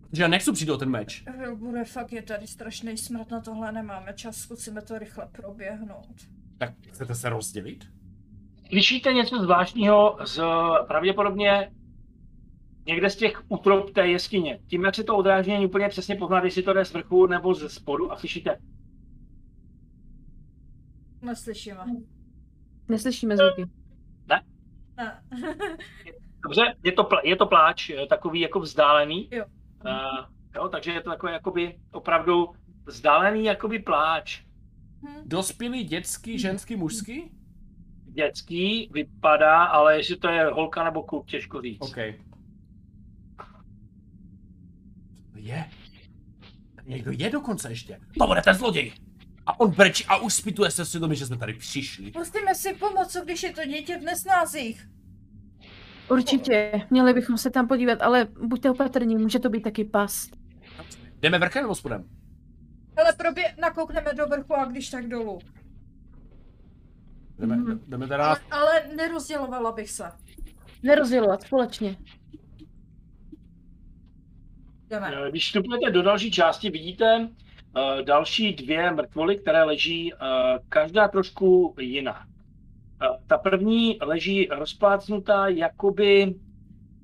Protože já nechci přijít o ten meč. Bude fakt je tady strašný smrt, na tohle nemáme čas, zkusíme to rychle proběhnout. Tak chcete se rozdělit? Slyšíte něco zvláštního z pravděpodobně někde z těch útrop té jeskyně. Tím, jak se to odráží, není úplně přesně poznat, jestli to jde z vrchu nebo ze spodu a slyšíte Neslyšíme. Neslyšíme zvuky. Ne. <laughs> Dobře, je to, pl- je to pláč, eh, takový jako vzdálený. Jo. Uh, jo, takže je to takový jakoby opravdu vzdálený jakoby pláč. Hm. Dospělý, dětský, ženský, mužský? Dětský vypadá, ale jestli to je holka nebo kluk, těžko říct. OK. Je? Někdo je dokonce ještě. To bude ten zloděj! A on brečí a už spituje se svědomí, že jsme tady přišli. Musíme si pomoct, co když je to dítě v nesnázích. Určitě, měli bychom se tam podívat, ale buďte opatrní, může to být taky past. Jdeme vrchem nebo spodem? Ale probě nakoukneme do vrchu a když tak dolů. Jdeme, Mhm. jdeme teda... Ale, ale nerozdělovala bych se. Nerozdělovat společně. Jdeme. Eh, Když vstupujete do další části, vidíte uh, další dvě mrtvoly, které leží uh, každá trošku jiná. Uh, ta první leží rozplácnutá, jakoby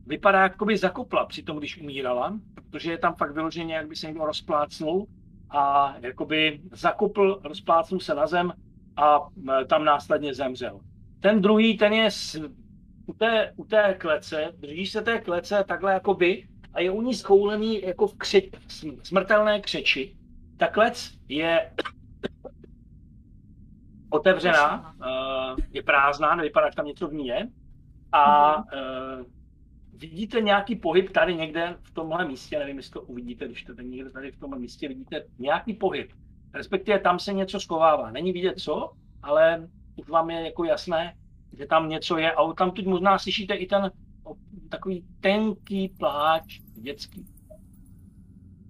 vypadá, jakoby zakopla při tom, když umírala, protože je tam fakt vyloženě, jak by se někdo rozplácnul a jakoby zakopl, rozplácnul se na zem a eh, tam následně zemřel. Ten druhý, ten je s, u, té, u té klece, drží se té klece takhle jakoby a je u ní skoulený jako v kři, sm- smrtelné křeči. Ta klec je <coughs> otevřená, uh, je prázdná, nevypadá, že tam něco v ní je. A uh, vidíte nějaký pohyb tady někde v tomhle místě, nevím, jestli to uvidíte, když to tady někde tady v tomhle místě vidíte nějaký pohyb. Respektive tam se něco schovává. Není vidět co, ale už vám je jako jasné, že tam něco je. A tam teď možná slyšíte i ten takový tenký pláč dětský.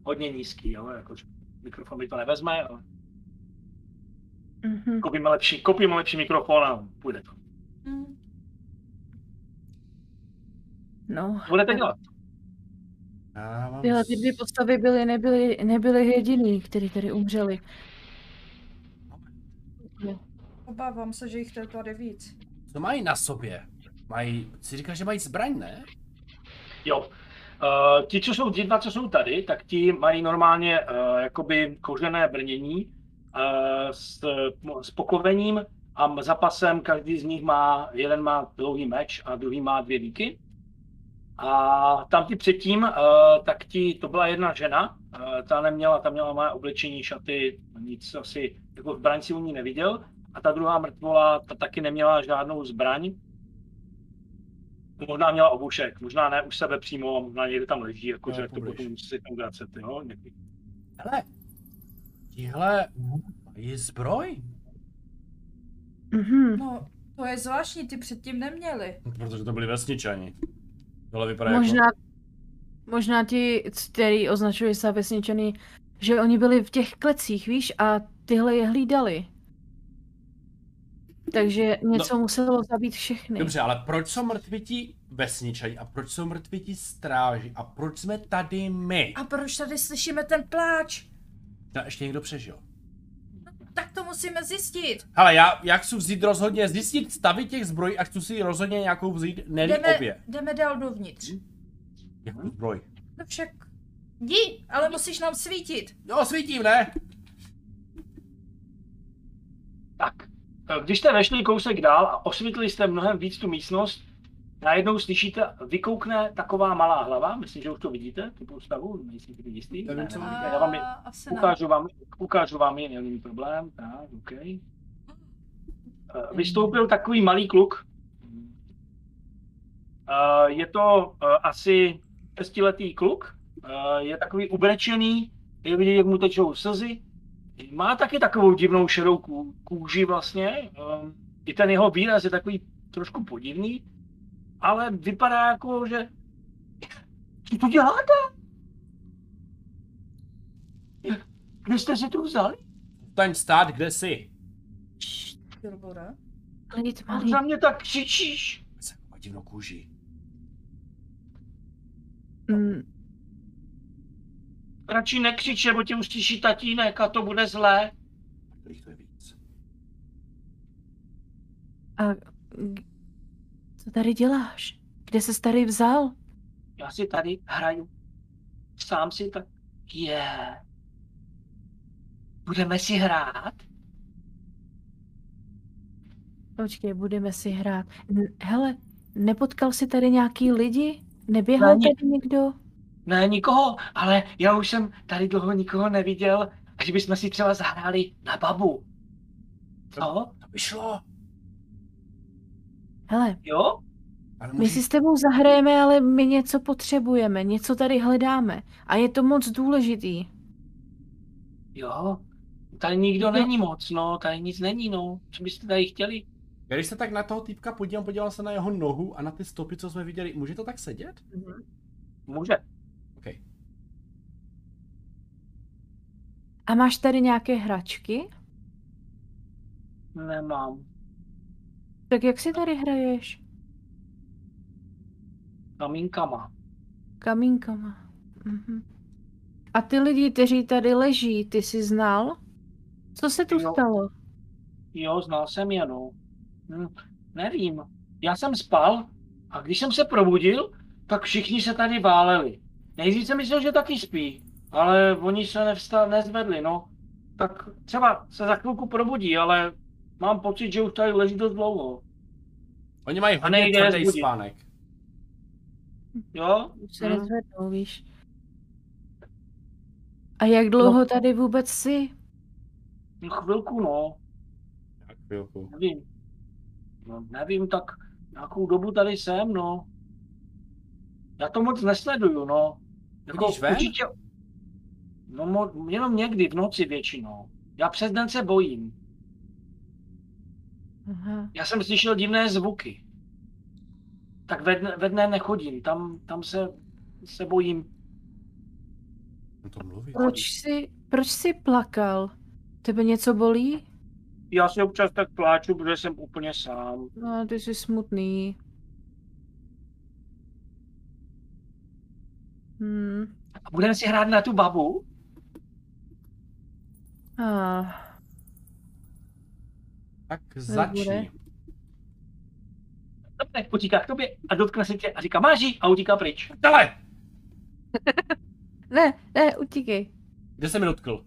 hodně nízký, jo, jakože mikrofon mi to nevezme, ale Mhm. koupíme lepší, koupíme lepší mikrofon a půjde to. Hm. No, Co budete dělat? Já mám... tyhle ty dvě postavy byly, nebyly, nebyly jediný, který tady umřeli. Obávám se, že jich je tady víc. Co mají na sobě? Mají, si říkáš, že mají zbraň, ne? Jo. Uh, ti, co jsou, ti dva, co jsou tady, tak ti mají normálně uh, jakoby kožené brnění uh, s, s poklovením a zapasem každý z nich má, jeden má dlouhý meč a druhý má dvě víky. A tam ty předtím, uh, tak ti, to byla jedna žena, uh, ta neměla, ta měla moje oblečení, šaty, nic asi, jako zbraň si u ní neviděl. A ta druhá mrtvola, ta taky neměla žádnou zbraň, Možná měla obušek, možná ne už sebe přímo, možná někde tam leží, jakože No, to potom si tam vracet, jo? Někdy. Hele, tihle mají zbroj? Mhm. No, to je zvláštní, ty předtím neměli. Protože to byli vesničani. Tohle vypadá jako... Možná, možná ti, který označují se vesničany, že oni byli v těch klecích, víš, a tyhle je hlídali. Takže něco no. muselo zabít všechny. Dobře, ale proč jsou mrtví ti vesničani a proč jsou mrtví ti stráži a proč jsme tady my? A proč tady slyšíme ten pláč? A ještě někdo přežil. Tak to musíme zjistit. Hele, já, já chci vzít rozhodně, zjistit stavy těch zbrojí a chci si rozhodně nějakou vzít, ne Jdeme, obě. jdeme dál dovnitř. Jakou zbroj? No však jdi, ale musíš nám svítit. Jo, svítím, ne? Tak, eh, když jste vešli kousek dál a osvětlili jste mnohem víc tu místnost, najednou slyšíte, vykoukne taková malá hlava, myslím, že už to vidíte, tu postavu, nejsem si jistý. Nevím, Ne, co ne, vidíte. já vám je, ne. ukážu vám, ukážu vám je, není problém, tak, OK. Eh, Vystoupil takový malý kluk. Eh, Je to eh, asi šestiletý kluk, Eh, je takový ubrečený, je vidět, jak mu tečou slzy. Má taky takovou divnou šedou ků- kůži vlastně. eh, I ten jeho výraz je takový trošku podivný, ale vypadá jako, že... Co tu děláte? Kde jste si tu vzali? Staň stát, kde jsi? Filbora. Klid, Proč malý. na mě tak křičíš? Se má divnou kůži. Mm, Radši nekřič, nebo tě uslyší tatínek a to bude zlé. Kterých to je víc? a co tady děláš? Kde se tady vzal? Já si tady hraju. Sám si tak... Je. Yeah. Budeme si hrát? Počkej, budeme si hrát. N- hele, nepotkal jsi tady nějaký lidi? Neběhal Není. tady někdo? Ne, nikoho, ale já už jsem tady dlouho nikoho neviděl. A že bychom si třeba zahráli na babu. Co? To by šlo. Hele, Jo? Ale my si s tebou zahrajeme, ale my něco potřebujeme, něco tady hledáme. A je to moc důležitý. Jo? Tady nikdo Jo. není moc, no, tady nic není, no. Co byste tady chtěli? Já Když se tak na toho týpka podívám, podíval se na jeho nohu a na ty stopy, co jsme viděli, může to tak sedět? Může. OK. A máš tady nějaké hračky? Nemám. Tak jak si tady hraješ? Kamínkama. Kamínkama. Mhm. A ty lidi, kteří tady leží, ty jsi znal? Co se tu Jo. stalo? Jo, znal jsem je, no. Hm, nevím. Já jsem spal a když jsem se probudil, tak všichni se tady váleli. Nejdřív jsem myslel, že taky spí, ale oni se nevstal, nezvedli, no. Tak třeba se za chvilku probudí, ale mám pocit, že už tady leží dost dlouho. Oni mají hodně tvrdý spánek. Jo? Už se Hm. nezvednou, víš. A jak dlouho tady vůbec jsi? Hm, Chvilku, no. Tak chvilku. Nevím. No, nevím, tak nějakou dobu tady jsem, no. Já to moc nesleduju, no. Chodíš ven? určitě... No, mo, jenom někdy v noci většinou. Já přes den se bojím. Aha. Já jsem slyšel divné zvuky. Tak ve dne, ve dne nechodím, tam, tam se, se bojím. To mluví. Proč jsi, proč jsi plakal? Tebe něco bolí? Já si občas tak pláču, protože jsem úplně sám. No, ty jsi smutný. Hmm. A budeme si hrát na tu babu? Ah. Tak začni. Dobře, utíká k tobě a dotkne se tě a říká máži a utíká pryč. Dale! <laughs> Ne, ne, utíkej. Kde se mi dotkl?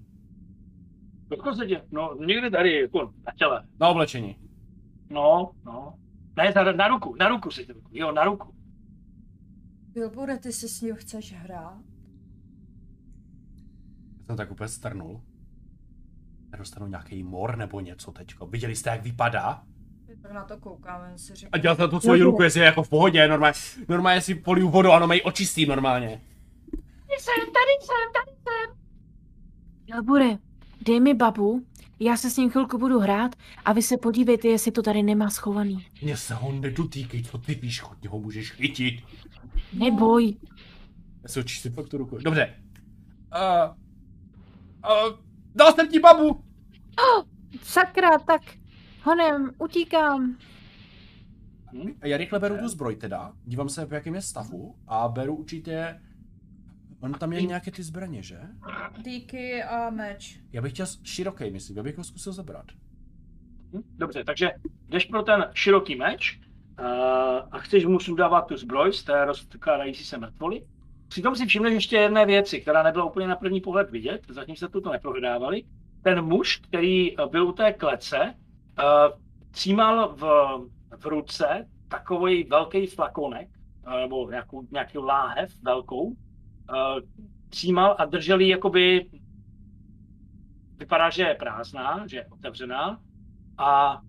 Dotkne se tě? No, někde tady, jako na těle. Na oblečení. No, no. Ne, na, na ruku, na ruku si to Jo, na ruku. Bilbure, ty si s ním chceš hrát? Já jsem tak úplně strnul. Nedostanu nějaký mor nebo něco teďko. Viděli jste, jak vypadá? Tak na to koukám, jen si říkám. A dělal jsem tu svoji ruku, jestli je jako v pohodě, normálně, normálně si poliju vodu, ano, mají očistý normálně. Jsem, tady jsem, tady jsem. Jelbure, dej mi babu, já se s ním chvilku budu hrát a vy se podívejte, jestli to tady nemá schovaný. Mně se ho nedotýkej, co ty víš, chodně ho můžeš chytit. Neboj. Já si očistím fakt tu ruku. Dobře. Uh, uh, dal jsem ti babu! Sakra, tak honem, utíkám. A já rychle beru tu zbroj teda, dívám se, v jakém je stavu a beru určitě... On tam je nějaké ty zbraně, že? Díky a meč. Já bych chtěl široký, myslím, já bych ho zkusil zabrat. Hm? Dobře, takže jdeš pro ten široký meč uh, a chceš mu sudávat tu zbroj z té rozkládající se mrtvoly. Přitom si všimneš ještě jedné věci, která nebyla úplně na první pohled vidět, zatím se tuto neprohledávali. Ten muž, který eh, byl u té klece, uh, třímal v, v ruce takový velký flakonek, uh, nebo nějakou, nějaký láhev velkou, třímal a držel ji jakoby, vypadá, že je prázdná, že je otevřená a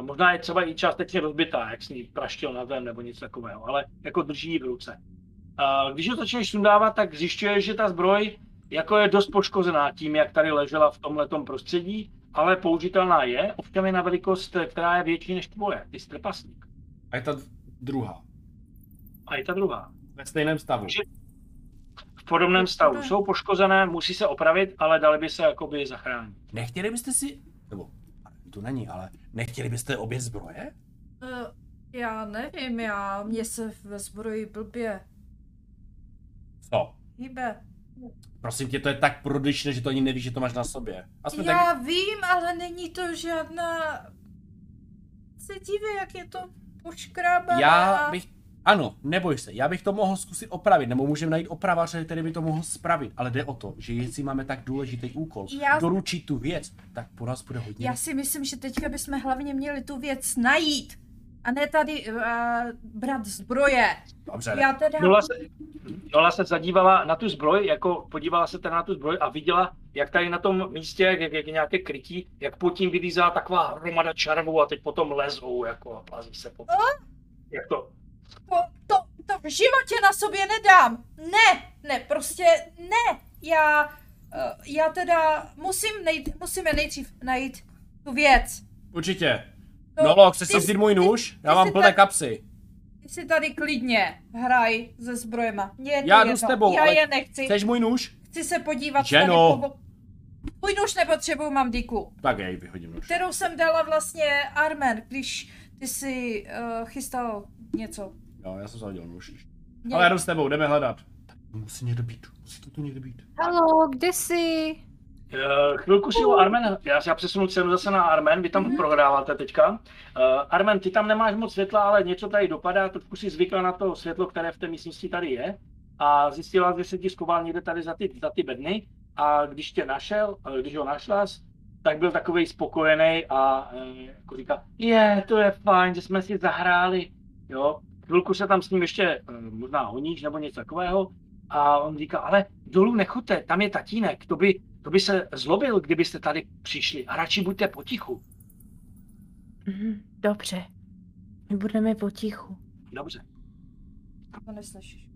možná je třeba i částečně rozbitá, jak s ní praštil na zem nebo něco takového, ale jako drží ji v ruce. Uh, když ho začneš sundávat, tak zjišťuješ, že ta zbroj jako je dost poškozená tím, jak tady ležela v tomhletom prostředí, ale použitelná je, ovšem je na velikost, která je větší než tvoje, ty jsi trpaslík. A je ta druhá. A i ta druhá. Ve stejném stavu. Takže v podobném stavu. Jsou poškozené, musí se opravit, ale dali by se jakoby zachránit. Nechtěli byste si... Nebo, tu není, ale nechtěli byste obě zbroje? Uh, já nevím, já, mě se ve zbroji blbě Co? hýbe. Prosím tě, to je tak prodyšné, že to ani nevíš, že to máš na sobě. Aspoň Já tak... vím, ale není to žádná... Se dívej, jak je to poškrábané. Já bych... Ano, neboj se, já bych to mohl zkusit opravit, nebo můžeme najít opraváře, který by to mohl spravit, ale jde o to, že jestli máme tak důležitý úkol, Já- doručit tu věc, tak po nás bude hodně. Já si myslím, že teďka bychom hlavně měli tu věc najít. A ne tady uh, brát zbroje. Dobře, Já teda... Nola se, Nola se zadívala na tu zbroj, jako podívala se teda na tu zbroj a viděla, jak tady na tom místě, jak, jak je nějaké krytí, jak pod tím vylízá taková hromada čarvů a teď potom lezou, jako a plazí se po Jak to? To, to, to v životě na sobě nedám. Ne, ne, prostě ne. Já, uh, já teda musím nejít, musíme nejdřív najít tu věc. Určitě. To- Nolo, chceš si vzít můj nůž? Já ty mám plné kapsy. Ty si tady klidně hraj se zbrojema. Mě je to Já jdu jedno. s tebou, Já ale je nechci. Chceš můj nůž? Chci se podívat Ženo. tady po... Můj nůž nepotřebuju, mám díku. Tak jej, vyhodím nůž. Kterou jsem dala vlastně Armen, když ty si uh, chystal něco. Jo, já jsem se hodil nůž. Mě- Ale já jdu s tebou, jdeme hledat. Tak musí někde být, musí to tu někde být. Halo, kde jsi? Uh, chvilku si o Armen, já, já přesunu cenu zase na Armen, vy tam Mhm. prohráváte teďka. Uh, Armen, ty tam nemáš moc světla, ale něco tady dopadá, trošku si zvykla na to světlo, které v té místnosti tady je. A zjistila, že se ti skoval někde tady za ty, za ty bedny. A když tě našel, eh, když ho našla, tak byl takový spokojený a uh, jako říká, je, to je fajn, že jsme si zahráli. Jo, chvilku se tam s ním ještě uh, možná honíš nebo něco takového. A on říká, ale dolů nechoďte, tam je tatínek, to by, to by se zlobil, kdybyste tady přišli a radši buďte potichu. Mhm, Dobře. My budeme potichu. Dobře, To neslyšíš.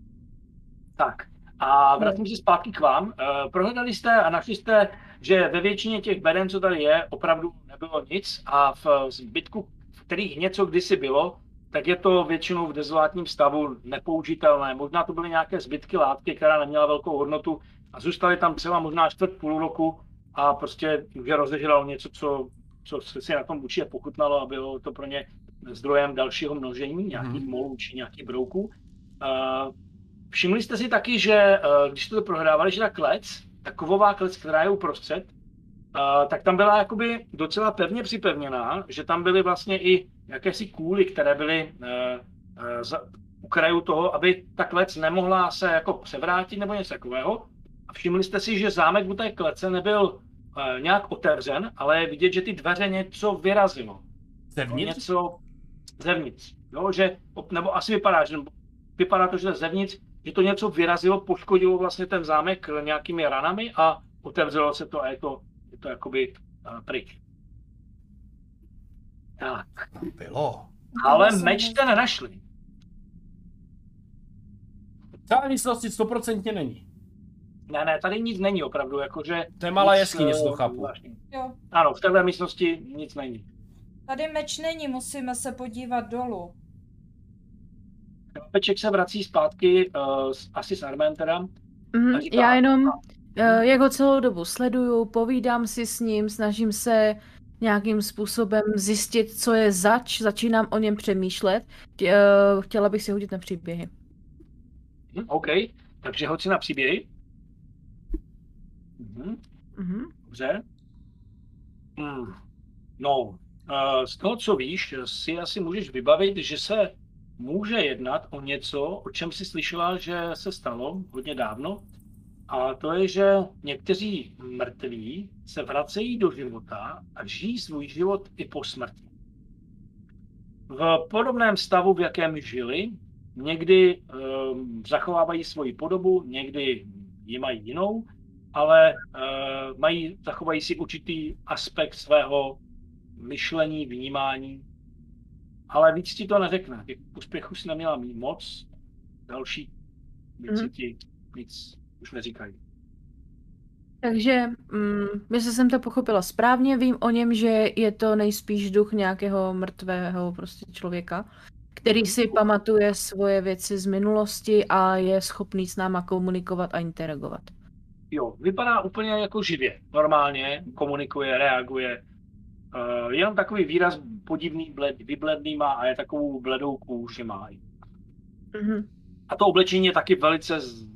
tak. A vracím se zpátky k vám. Uh, prohledali jste a našli jste, že ve většině těch beden, co tady je, opravdu nebylo nic a v zbytku, v kterých něco kdysi bylo, tak je to většinou v dezolátním stavu nepoužitelné. Možná to byly nějaké zbytky látky, která neměla velkou hodnotu, a zůstali tam třeba možná čtvrt půl roku a prostě je rozežralo něco, co, co se si na tom určitě pochutnalo a bylo to pro ně zdrojem dalšího množení, nějakých Mhm. molů či nějakých brouků. Všimli jste si taky, že uh, když jste to prohrávali, že ta klec, ta kovová klec, která je uprostřed, uh, tak tam byla jakoby docela pevně připevněná, že tam byly vlastně i jakési kůly, které byly za, u kraju toho, aby ta klec nemohla se jako převrátit nebo něco takového. Všimli jste si, že zámek u té klece nebyl uh, nějak otevřen, ale je vidět, že ty dveře něco vyrazilo. Zevnitř? Něco zevnitř. Jo, že, nebo asi vypadá, že vypadá to, že to zevnitř, že to něco vyrazilo, poškodilo vlastně ten zámek nějakými ranami a otevřelo se to a je to, je to jakoby uh, pryč. Tak, Bylo. ale jsem meč jste nenašli. Celé místnosti stoprocentně není. Ne, ne, tady nic není opravdu, jakože... To je malá jeskyně, eh, to chápu. zvláštního. Jo, Ano, v téhle místnosti nic není. tady meč není, musíme se podívat dolů. Peček se vrací zpátky, uh, s, asi s Armen teda. Mhm, A říká- já jenom, eh, jak ho celou dobu sleduju, povídám si s ním, snažím se nějakým způsobem zjistit, co je zač, začínám o něm přemýšlet. Eh, Chtěla bych si hodit na příběhy. Hm, OK, takže hoď si na příběhy. Mhm. Mhm. Dobře. Hmm. No, z toho, co víš, si asi můžeš vybavit, že se může jednat o něco, o čem jsi slyšela, že se stalo hodně dávno. A to je, že někteří mrtví se vracejí do života a žijí svůj život i po smrti. V podobném stavu, v jakém žili, někdy um, zachovávají svoji podobu, někdy ji mají jinou, ale uh, mají, zachovají si určitý aspekt svého myšlení, vnímání, ale víc ti to neřekne. Těch úspěchů si neměla mít moc, další věci Mhm. ti nic už neříkají. Takže, mm, jestli jsem to pochopila správně, vím o něm, že je to nejspíš duch nějakého mrtvého prostě člověka, který si pamatuje svoje věci z minulosti a je schopný s náma komunikovat a interagovat. Jo, vypadá úplně jako živě, normálně, komunikuje, reaguje. Uh, jenom takový výraz podivný, bled, vybledný má a je takovou bledou kůži má. Mhm. A to oblečení je taky velice z,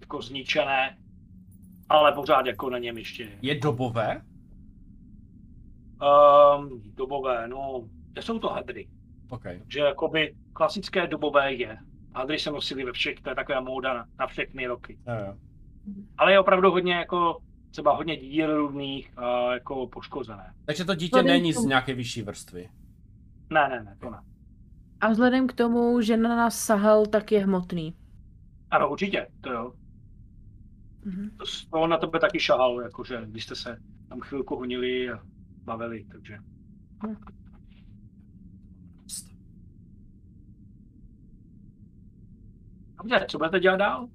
jako zničené, ale pořád jako na něm ještě je. Je dobové? Um, dobové, no, jsou to hadry. OK. že jakoby klasické dobové je. Hadry se nosili ve všech, to je taková móda na, na všechny roky. Jo, jo. Ale je opravdu hodně jako, třeba hodně díl různých a jako poškozené. Takže to dítě Vzhledem není z nějaké vyšší vrstvy. Ne, ne, ne, to ne. A vzhledem k tomu, že na nás sahal, tak je hmotný. Ano, určitě, to jo. Mhm. To, to na tebe taky šahal, jakože když jste se tam chvilku honili a bavili, takže. Dobře, co budete dělat dál?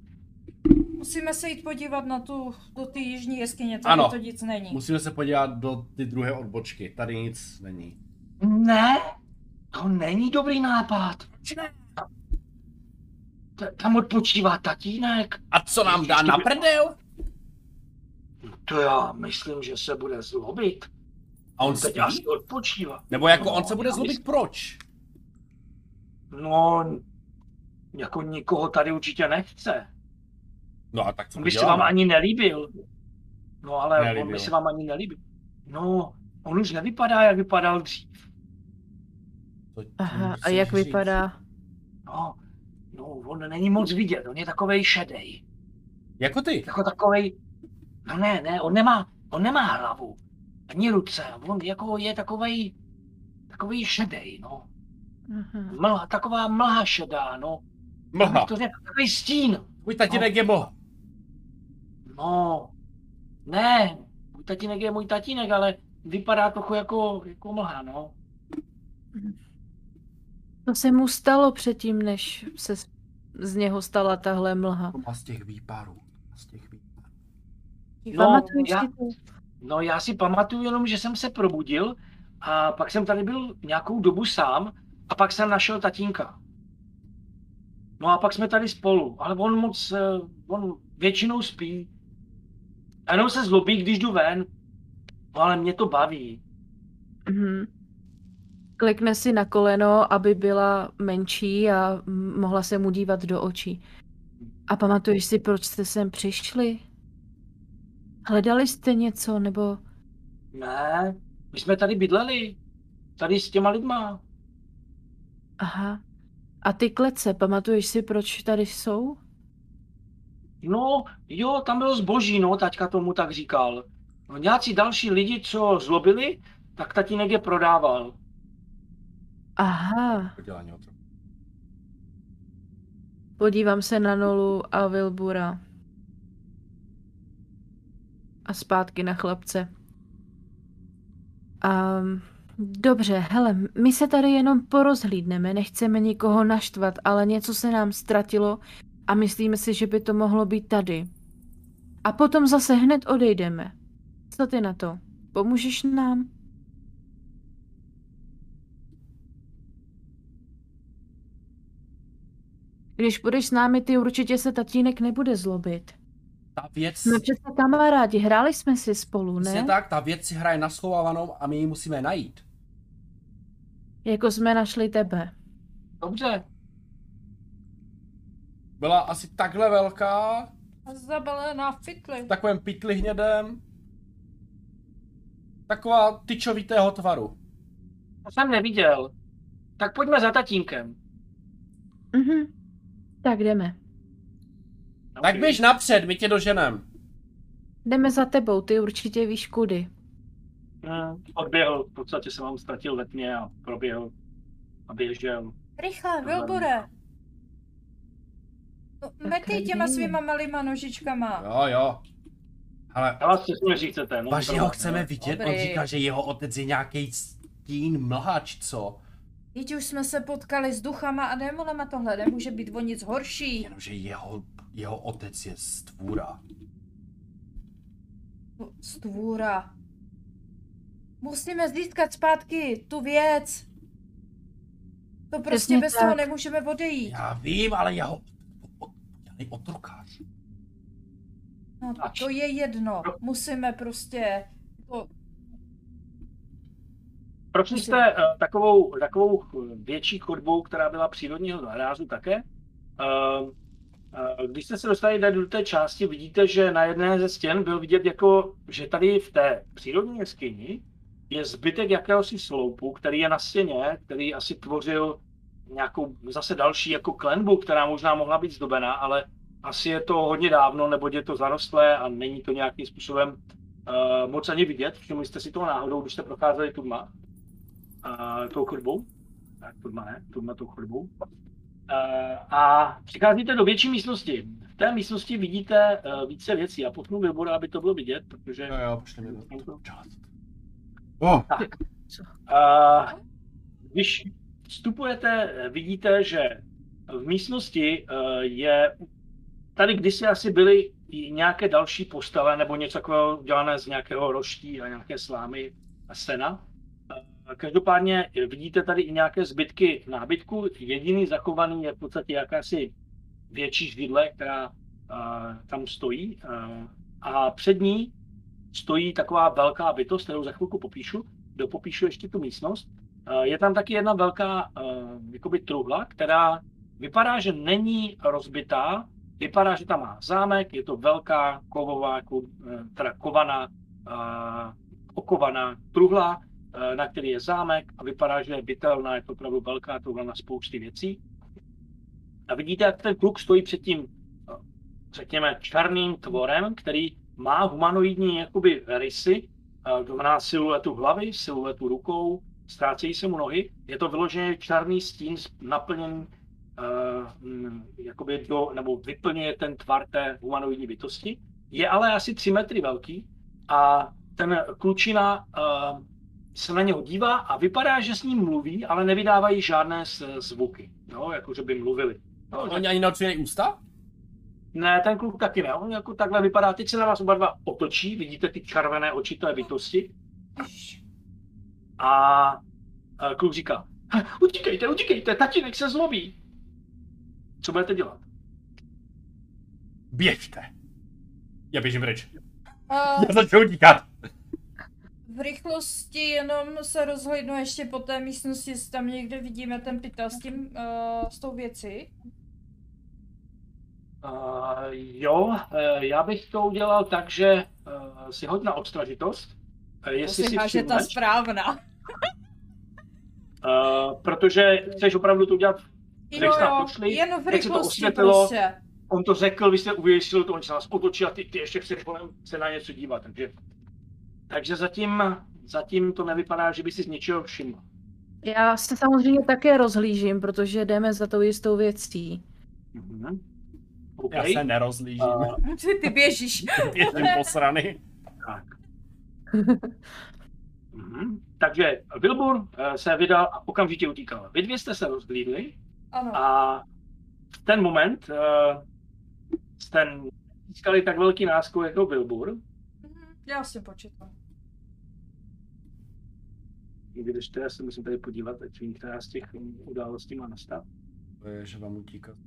Musíme se jít podívat na tu, do ty jižní jeskyně, tady Ano. to nic není. Musíme se podívat do ty druhé odbočky. Tady nic není. Ne, to není dobrý nápad. Ne? T- Tam odpočívá tatínek. A co nám dá na prdel? To já myslím, že se bude zlobit. A on Teď spí? asi odpočívá. Nebo jako No, on se bude já zlobit myslím- proč? No, jako nikoho tady určitě nechce. No a tak co On by se vám ani nelíbil. No ale on Nelíbil. by se vám ani nelíbil. No, on už nevypadá, jak vypadal dřív. Aha, a jak říct? vypadá? No, no, on není moc vidět, on je takovej šedej. Jako ty. Jako takovej, no ne, ne, on nemá, on nemá hlavu. Ani ruce, on jako je takovej, takový šedej, no. Aha. Mlha, taková mlha šedá, no. Mlha. To je takový stín. Můj tatínek je mlha. No, ne, můj tatínek je můj tatínek, ale vypadá trochu jako, jako mlha, no. Co se mu stalo předtím, než se z- něho stala tahle mlha? A z těch výparů. Z těch výparů. No, Pamatuješ já- si to? No já si pamatuju jenom, že jsem se probudil a pak jsem tady byl nějakou dobu sám a pak jsem našel tatínka. No a pak jsme tady spolu, ale on moc, eh, on většinou spí. A jenom se zlobí, když jdu ven. No, ale mě to baví. Mhm. Klikne si na koleno, aby byla menší a mohla se mu dívat do očí. A pamatuješ si, proč jste sem přišli? Hledali jste něco, nebo... Ne, my jsme tady bydleli. Tady s těma lidma. Aha. A ty klece, pamatuješ si, proč tady jsou? No, jo, tam bylo zboží, no, taťka tomu tak říkal. No, nějací další lidi, co zlobili, tak tatínek je prodával. Aha. Podělání otrok. Podívám se na Nolu a Wilbura. A zpátky na chlapce. Um, dobře, hele, my se tady jenom porozhlídneme, nechceme nikoho naštvat, ale něco se nám ztratilo a myslíme si, že by to mohlo být tady. A potom zase hned odejdeme. Co ty na to? Pomůžeš nám? Když budeš s námi, ty určitě se tatínek nebude zlobit. Ta věc, Jsme přece kamarádi, hráli jsme si spolu, přesně ne? tak, ta věc si hraje na schovávanou a my ji musíme najít. Jako jsme našli tebe. Dobře, Byla asi takhle velká, A zabalená v pytli. v takovém pytli hnědém. Taková tyčovitého tvaru. to jsem neviděl. Tak pojďme za tatínkem. Mhm. Tak jdeme. Tak běž napřed, my tě doženem. Jdeme za tebou, ty určitě víš kudy. Hmm, Odběhl, v podstatě se vám ztratil ve tmě a proběhl a běžel. Rychle, Wilbure. No, metej těma svýma malýma nožičkama. Jo, jo. Ale Já vás přesně. No, vážně ho chceme vidět? On Dobrý. říkal, že jeho otec je nějaký stín mlhač, co? Teď už jsme se potkali s duchama a démonama, tohle nemůže být o nic horší. Jenomže jeho, jeho otec je stvůra. Stvůra. Musíme získat zpátky tu věc. To prostě Přesně bez toho tak. nemůžeme odejít. Já vím, ale jeho podělej otrokář. No, Ač. to je jedno. Musíme prostě... To... Prošli jste uh, takovou, takovou větší chodbou, která byla přírodního rázu také. Uh, uh, když jste se dostali do té části, vidíte, že na jedné ze stěn byl vidět, jako, že tady v té přírodní jeskyni je zbytek jakéhosi sloupu, který je na stěně, který asi tvořil nějakou zase další jako klenbu, která možná mohla být zdobená, ale asi je to hodně dávno, nebo je to zarostlé a není to nějakým způsobem uh, moc ani vidět. Všimli jste si toho náhodou, když jste procházeli tudma? uh, tou chodbou. Tak tudma ne, tudma tou chodbou. Uh, a přicházíte do větší místnosti. V té místnosti vidíte uh, více věcí. Já popnu Wilbura, aby to bylo vidět, protože... Jo, jo, pošli mi to. Část. Oh, Tak. Uh, když vstupujete, eh, vidíte, že v místnosti uh, je... Tady kdysi asi byly i nějaké další postele nebo něco takového udělané z nějakého roští a nějaké slámy a sena. Eh, Každopádně vidíte tady i nějaké zbytky nábytku. Jediný zachovaný je v podstatě jakási větší židle, která uh, tam stojí. A před ní stojí taková velká bytost, kterou za chvilku popíšu. Dopopíšu ještě tu místnost. Uh, je tam taky jedna velká uh, jakoby truhla, která vypadá, že není rozbitá. Vypadá, že tam má zámek, je to velká kovová, jako, eh, teda kovaná, okovaná truhla, eh, na který je zámek a vypadá, že je bytelná, je to opravdu velká truhla na spousty věcí. A vidíte, jak ten kluk stojí před tím, eh, řekněme, černým tvorem, který má humanoidní jakoby rysy, eh, to znamená siluetu hlavy, siluetu rukou, ztrácejí se mu nohy. Je to vyloženě černý stín s- naplněný uh, jakoby do, nebo vyplňuje ten tvar té humanoidní bytosti. Je ale asi 3 metry velký a ten klučina uh, se na něho dívá a vypadá, že s ním mluví, ale nevydávají žádné zvuky, jo, jako že by mluvili. No, Oni ani neotvírají ústa? ne, ten kluk taky ne, on jako takhle vypadá, teď se na vás oba dva otočí, vidíte ty červené oči té bytosti a, a kluk říká, "He, utíkejte, utíkejte, tatínek se zlobí. Co budete dělat? Běžte. Já běžím pryč. Uh, Já začnu utíkat. v rychlosti jenom se rozhlednu ještě po té místnosti, jestli tam někde vidíme ten pytel s tím, uh, s tou věcí. Uh, jo, uh, já bych to udělal tak, že uh, si hoď na odstražitost. Uh, jestli si Poslouchá, že ta správná. Uh, protože chceš opravdu to udělat, Jo, jo, došli, jen v jak se to rychlosti prostě. on to řekl, vy jste uvěřili to, on se nás otočil a ty, ty ještě chceš kolem se na něco dívat, takže, takže zatím, zatím to nevypadá, že by si z něčeho všiml. Já se samozřejmě také rozhlížím, protože jdeme za tou jistou věcí. Mhm. OK. Já se nerozlížím. Uh, Ty běžíš. <laughs> Běžím posrany. tak. <laughs> Mhm. Takže Wilbur eh, se vydal a okamžitě utíkal. Vy dvě jste se rozhlídli Ano. a v ten moment uh, jste získali tak velký náskok jako Wilbur, Mhm, Já si počítám. když teda se musím tady podívat, ať vím, která z těch událostí má nastat. To je, že vám utíkat.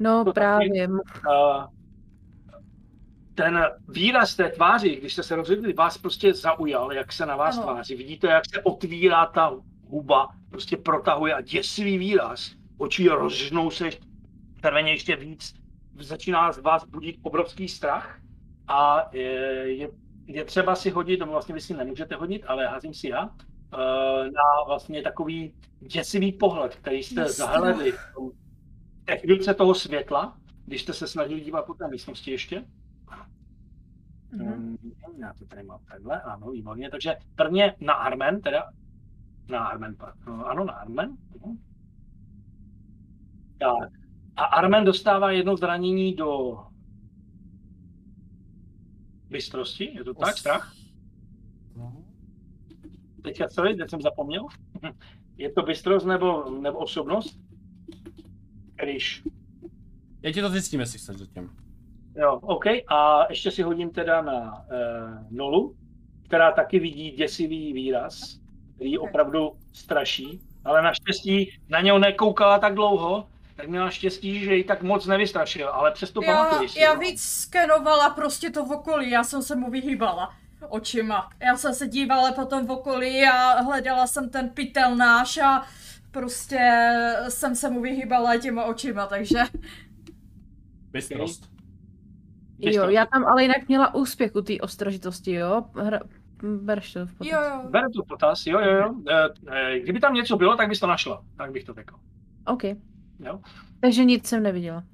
No To taky. právě. Uh, ten výraz té tváři, když jste se rozhodli, vás prostě zaujal, jak se na vás Ano. tváří. Vidíte, jak se otvírá ta huba, prostě protahuje a děsivý výraz. Oči rozžnou se červeně ještě víc. Začíná z vás budit obrovský strach a je, je, je třeba si hodit, no vlastně vy si nemůžete hodit, ale házím si já, eh, na vlastně takový děsivý pohled, který jste Jasně. zahledli v té chvílce toho světla, když jste se snažili dívat po té místnosti ještě. Mhm. Mm, já to tady mám takhle, ano, výborně. Takže prvně na Armen, teda. Na Armen, no, ano, na Armen. no. Tak. A Armen dostává jedno zranění do bystrosti, je to tak, strach? Teďka sorry, teď jsem zapomněl. <laughs> Je to bystrost nebo, nebo osobnost? Když Já ti to zjistím, jestli chceš zatím. Jo, OK. A ještě si hodím teda na uh, Nolu, která taky vidí děsivý výraz, který opravdu straší, ale naštěstí na něho nekoukala tak dlouho, tak měla štěstí, že ji tak moc nevystrašil, ale přesto Já, pamatuješ si. já no. víc skenovala prostě to v okolí, já jsem se mu vyhýbala očima. Já jsem se dívala potom v okolí a hledala jsem ten pytel náš a prostě jsem se mu vyhýbala těma očima, takže Bystrost. Jo, to- já tam ale jinak měla úspěch u té ostražitosti, jo? Hra... Bereš to v potaz. jo jo. Beru to v potaz, jo, jo, jo. Eh, eh, Kdyby tam něco bylo, tak bys to našla, tak bych to řekl. OK. Jo. Takže nic jsem neviděla.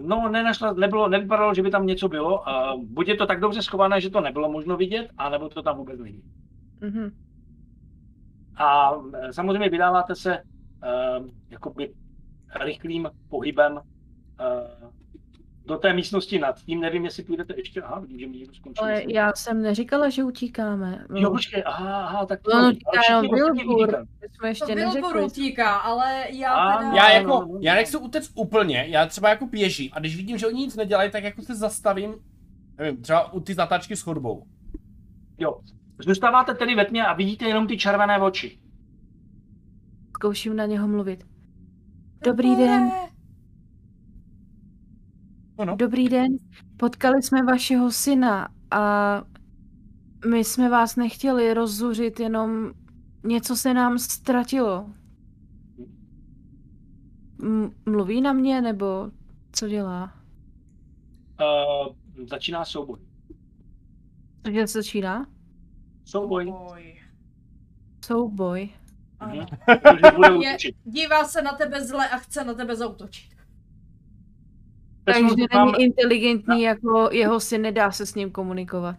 No, nenašla, nebylo, nevypadalo, že by tam něco bylo. A buď je to tak dobře schované, že to nebylo možno vidět, anebo to tam vůbec není. Mhm. A e, samozřejmě vydáváte se uh, jakoby rychlým pohybem uh, do té místnosti nad tím. Nevím, jestli půjdete ještě. Aha, vidím, že mi někdo skončil. Ale myslím. já jsem neříkala, že utíkáme. Jo, počkej, aha, aha, tak No, ale říká všichni jenom Wilbur. My jsme To ještě Wilbur neřekli. utíká, ale já A, teda... Já No, jako, no, no. já nechci utéct úplně, já třeba jako běžím a když vidím, že oni nic nedělají, tak jako se zastavím, nevím, třeba u ty zatáčky s chodbou. Jo. Zůstáváte tedy ve tmě a vidíte jenom ty červené oči. Zkouším na něho mluvit. Dobrý den, Ano. dobrý den. Potkali jsme vašeho syna a my jsme vás nechtěli rozzuřit, jenom něco se nám ztratilo. M- mluví na mě, nebo co dělá? Uh, začíná souboj. Takže se začíná? Souboj. Oj. Souboj. Ano. Je, útočit. dívá se na tebe zle a chce na tebe zautočit. Takže vám- není inteligentní, jako jeho syn, nedá se s ním komunikovat.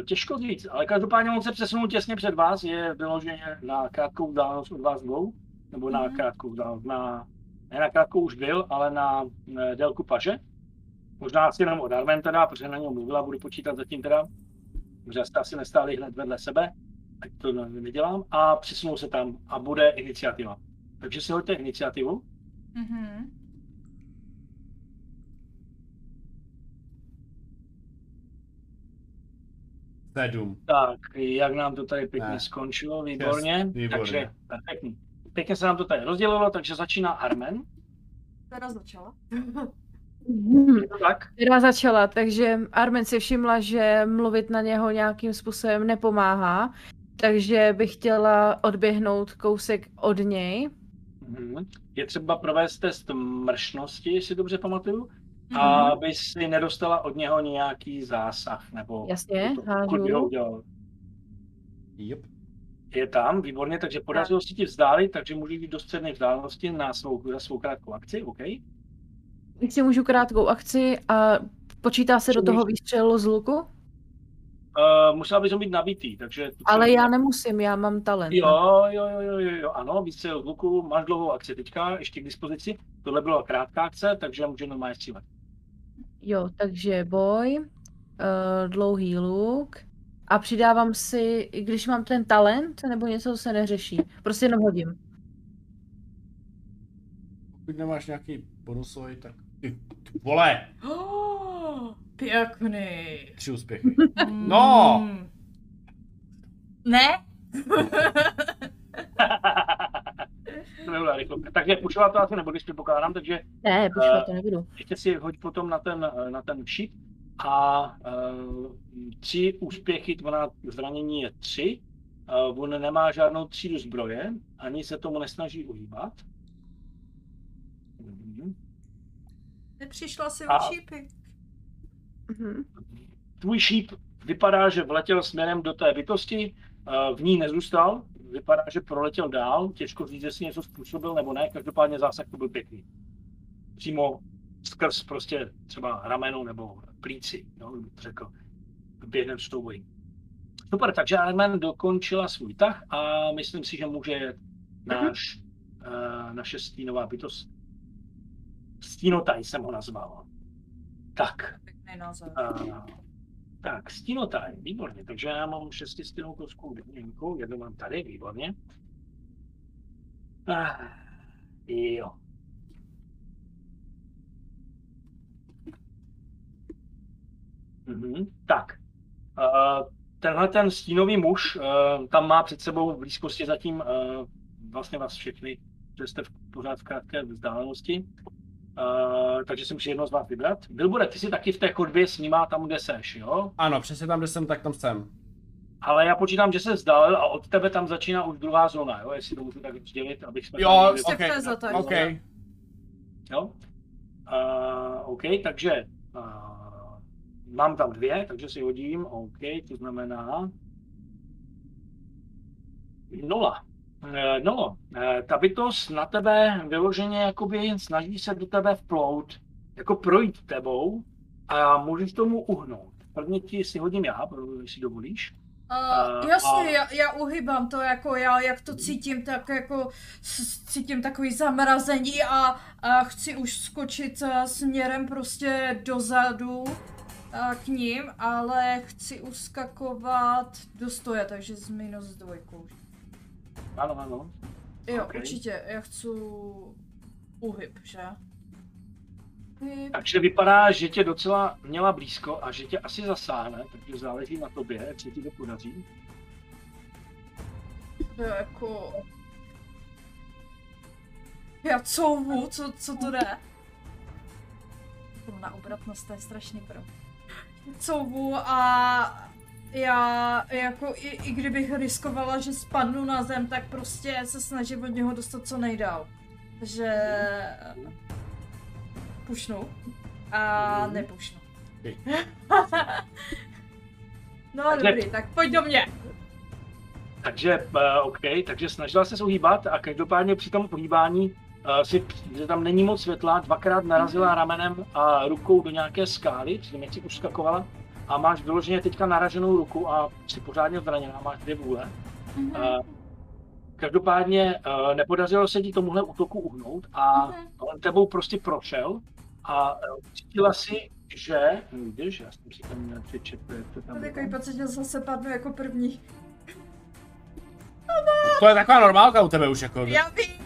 Eh, Těžko říct, ale každopádně on se přesunul těsně před vás, je vyloženě na krátkou vzdálenost od vás dvou, nebo na Mhm. krátkou vzdálenost, na, ne na krátkou už byl, ale na, na délku paže. Možná asi jenom od Armen teda, protože na něm mluvila, budu počítat zatím teda, protože jste asi nestáli hned vedle sebe, ať to ne- nedělám, a přesunul se tam a bude iniciativa. Takže si hoďte iniciativu. Mhm. Sedm. Tak, jak nám to tady pěkně Ne. skončilo, výborně. výborně. Takže, perfektní. Pěkně se nám to tady rozdělilo, takže začíná Armen. Teda začala. Hmm. <laughs> Tak? která začala, takže Armen si všimla, že mluvit na něho nějakým způsobem nepomáhá, takže bych chtěla odběhnout kousek od něj. Mhm. Je třeba provést test mršnosti, jestli dobře pamatuju, Mhm. a aby si nedostala od něho nějaký zásah, nebo Jasně, to- by ho hážu. udělal. Yep. Je tam, výborně, takže podařilo se ti vzdálit, takže můžeš jít do střední vzdálenosti na svou, na svou krátkou akci, OK? Teď si můžu krátkou akci a počítá se do toho výstřelu z luku? Uh, musela bys ho mít nabitý, takže... Ale já nemusím, já mám talent. Jo, jo, jo, jo, jo, jo, ano, výstřel z luku, máš dlouhou akci teďka, ještě k dispozici. Tohle byla krátká akce, takže může normálně střílet. Jo, takže boj, uh, dlouhý luk a přidávám si, i když mám ten talent, nebo něco se neřeší. Prostě jenom hodím. Pokud nemáš nějaký bonusový, tak... Ty, ty vole, Oh, pěkný. tři úspěchy. No! Mm. Ne? <laughs> to nebyla rychlovka. Takže pušovat to asi nebudeš, předpokládám, takže Ne, počkat, to nebudu. ještě si hoď potom na ten, eh, na ten šip a uh, tři úspěchy, to znamená zranění je tři. Uh, on nemá žádnou třídu zbroje, ani se tomu nesnaží uhýbat. Mhm. Nepřišla si A- o šípy. Mhm. tvůj šíp vypadá, že vletěl směrem do té bytosti, eh, v ní nezůstal, vypadá, že proletěl dál, těžko říct, jestli něco způsobil nebo ne, každopádně zásah to byl pěkný. Přímo skrz prostě třeba rameno nebo plíci, to řekl, během s tou bojí. Super, takže Ironman dokončila svůj tah a myslím si, že může náš, uh, naše stínová bytost. Stínotaj jsem ho nazval. Tak, tak, stínotaj, výborně. Takže já mám šestistěnou kostku výjimku, jednu mám tady, výborně. Ah, jo. Mhm, tak. Uh, tenhle ten stínový muž uh, tam má před sebou v blízkosti zatím uh, vlastně vás všechny, že jste v, pořád v krátké vzdálenosti. Uh, takže si musí jedno z vás vybrat. Bilbore, ty jsi taky v té chodbě s nima tam, kde seš, jo? Ano, přesně tam, kde jsem, tak tam jsem. Ale já počítám, že se vzdálil a od tebe tam začíná už druhá zóna, jo? Jestli to můžu tak rozdělit, abych jsme... Jo, tam měli- Prostě ok, vlezl tady. ok. Jo? Uh, OK, takže uh, mám tam dvě, takže si hodím, OK, to znamená nula. Uh, no, uh, ta bytost na tebe vyloženě jakoby snaží se do tebe vplout, jako projít tebou a můžeš tomu uhnout. Prvně ti si hodím já, jestli dovolíš. Uh, jasně, a- já, já uhybám to, jako já, jak to cítím, tak jako cítím takový zamrazení a, a chci už skočit eh, směrem prostě dozadu eh, k ním, ale chci uskakovat do stoje, takže z minus dvojkou. Ano, ano. Jo, Ok. určitě, já chci uhyb, že? Uhyb. Takže vypadá, že tě docela měla blízko a že tě asi zasáhne, takže záleží na tobě, jak se ti to podaří. To je jako... Já couvu, co, co to jde? Na obratnost, to je strašný pro. Couvu a já jako i, i kdybych riskovala, že spadnu na zem, tak prostě se snažím od něho dostat co nejdál. Takže pušnu a Mhm. nepušnu. <laughs> No dobrý, tak pojď do mě. Takže, uh, OK, takže snažila se uhýbat a každopádně při tom uhýbání uh, si, že tam není moc světla, dvakrát narazila ramenem a rukou do nějaké skály, při si uskakovala a máš vyloženě teďka naraženou ruku a jsi pořádně zraněná, máš dvě vůle. Mhm. Uh, každopádně uh, nepodařilo se ti tomuhle útoku uhnout a Mhm. on tebou prostě prošel a uh, cítila si, že, vidíš, já jsem si tam měl přečetl, jak to tam takový pocit, že zase padnu jako první. To je taková normálka u tebe už jako. Já vím.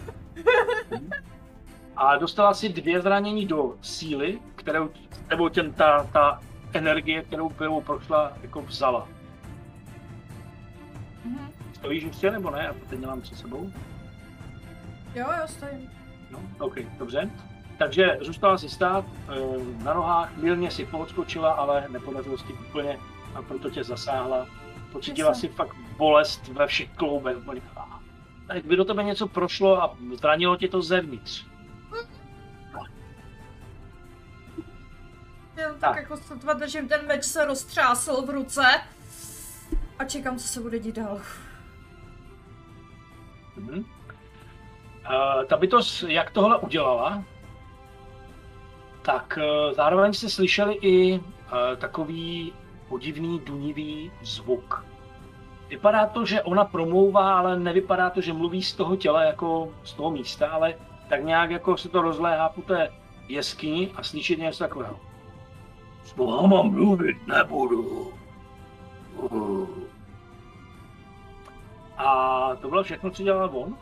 A dostala si dvě zranění do síly, kterou, nebo těm ta, ta energie, kterou kterou prošla, jako vzala. Mhm. Stojíš ještě nebo ne? Já to teď nemám před sebou. Jo, jo, stojím. No, OK, dobře. takže zůstala si stát eh, na nohách, milně si poodskočila, ale nepodařilo se ti úplně a proto tě zasáhla. Pocítila si fakt bolest ve všech kloubech. Tak by do tebe něco prošlo a zranilo tě to zevnitř. Já tak, Tak. jako sotva držím, ten meč se roztřásl v ruce. A čekám, co se bude dít dál. Mhm. Uh, ta bytost, jak tohle udělala, tak uh, zároveň jste slyšeli i uh, takový podivný, dunivý zvuk. Vypadá to, že ona promlouvá, ale nevypadá to, že mluví z toho těla, jako z toho místa, ale tak nějak jako se to rozléhá po té jeskyni a slyšet něco takového. S váma mluvit nebudu. A to bylo všechno, co dělal on.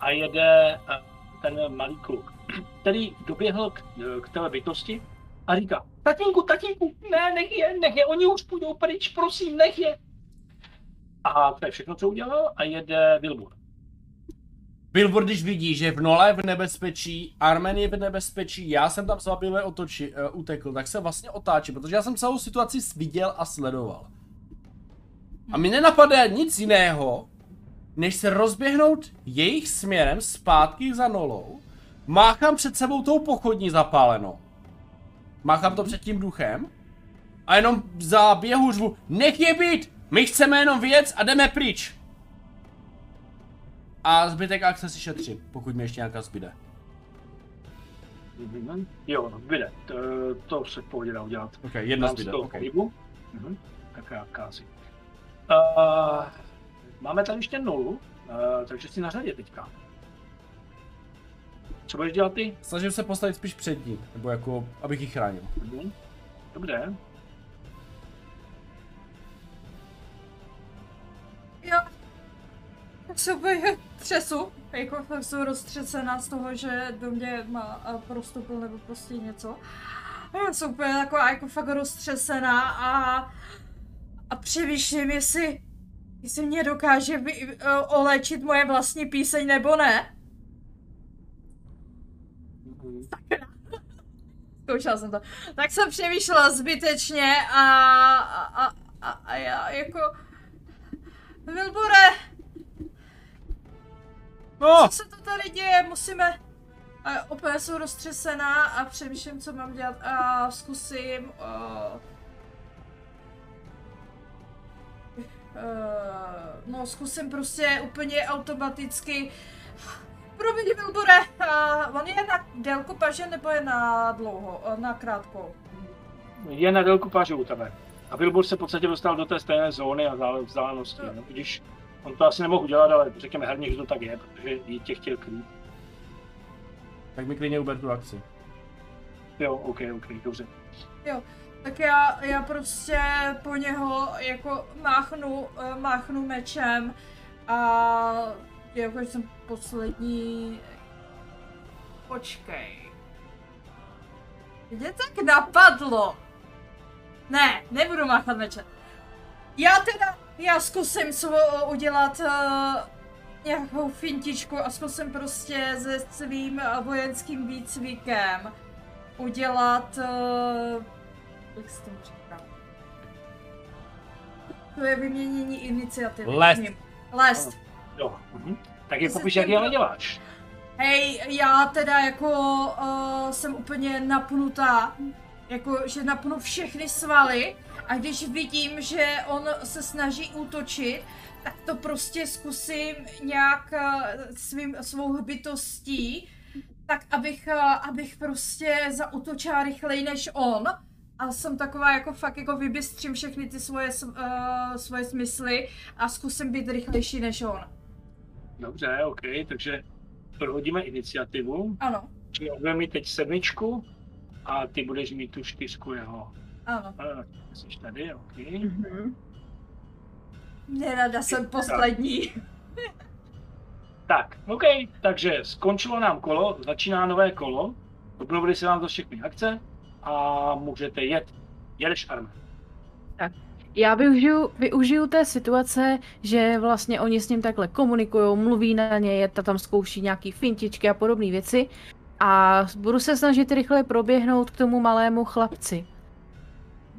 A jede eh, ten malý kluk, který doběhl k, k té bytosti a říká, tatínku, tatínku, ne, nech je, nech je, oni už půjdou pryč, prosím, nech je. A to je všechno, co udělal a jede Wilbur. Billboard, když vidí, že v Nole v nebezpečí, Armen je v nebezpečí, já jsem tam zabilé otoči, uh, utekl, tak se vlastně otáčí, protože já jsem celou situaci viděl a sledoval. A mi nenapadá nic jiného, než se rozběhnout jejich směrem zpátky za Nolou, máchám před sebou tou pochodní zapálenou. Máchám to před tím duchem a jenom za běhu řvu, nech je být, my chceme jenom věc a jdeme pryč. A zbytek akce si šetřím, pokud mi ještě nějaká zbyde. Jo, vyjde, to, to se v pohodě dá udělat. Ok, jedna Dám si zbyde, to ok. pohybu. Mhm. Tak krátká asi. Uh, máme tady ještě nulu, uh, takže si na řadě teďka. Co budeš dělat ty? Snažím se postavit spíš před ním, nebo jako, abych ji chránil. Mhm. Dobře. Já úplně třesu, jako fakt jsem roztřesená z toho, že do mě má prostupil nebo prostě něco. A já jsem úplně taková jako fakt roztřesená a, a přemýšlím, jestli, jestli mě dokáže vy, uh, oléčit moje vlastní píseň nebo ne. Mhm. Zkoušela jsem to. Tak jsem přemýšlela zbytečně a, a, a, a, já jako... Wilbure, No, co se to tady děje? Musíme... A úplně jsem roztřesená a přemýšlím, co mám dělat a zkusím... Uh, uh, no, zkusím prostě úplně automaticky... Promiň, Wilbure, uh, on je na délku paže nebo je na dlouho, uh, na krátkou? Je na délku paže u tebe. A Wilbur se v podstatě dostal do té stejné zóny a vzdálenosti. No, když on to asi nemohl udělat, ale řekněme herně, že to tak je, protože jí tě chtěl krýt. tak mi klidně uber tu akci. Jo, OK, OK, dobře. Tak já, já prostě po něho jako máchnu, eh, máchnu mečem a jako jsem poslední... Počkej. Mě tak napadlo. Ne, nebudu máchat mečem. Já teda, já zkusím svo, udělat uh, nějakou fintičku a zkusím prostě se svým eh, vojenským výcvikem udělat uh, jak se to říká? To je vyměnění iniciativy. Lest. Ním. Lest. Jo. Mhm. Tak je popiš, tím jak je budu- děláš. Hej, já teda jako uh, jsem úplně napnutá, jako že napnu všechny svaly a když vidím, že on se snaží útočit, tak to prostě zkusím nějak uh, svým, svou hbitostí, tak abych, uh, abych prostě zautočila rychleji než on. A jsem taková jako fakt jako vybystřím všechny ty svoje, uh, svoje smysly a zkusím být rychlejší než on. Dobře, OK, takže prohodíme iniciativu. Ano, Čili on bude mít teď sedmičku a ty budeš mít tu čtyřku jeho. Ano. A, jsi tady, OK. Mhm. Nerada jsem poslední. Tak, OK, takže skončilo nám kolo, začíná nové kolo, obnovili se vám to všechny akce a můžete jet. Jedeš Arme. Já využiju, využiju té situace, že vlastně oni s ním takhle komunikují, mluví na něj, ta tam zkouší nějaký fintičky a podobné věci. A budu se snažit rychle proběhnout k tomu malému chlapci.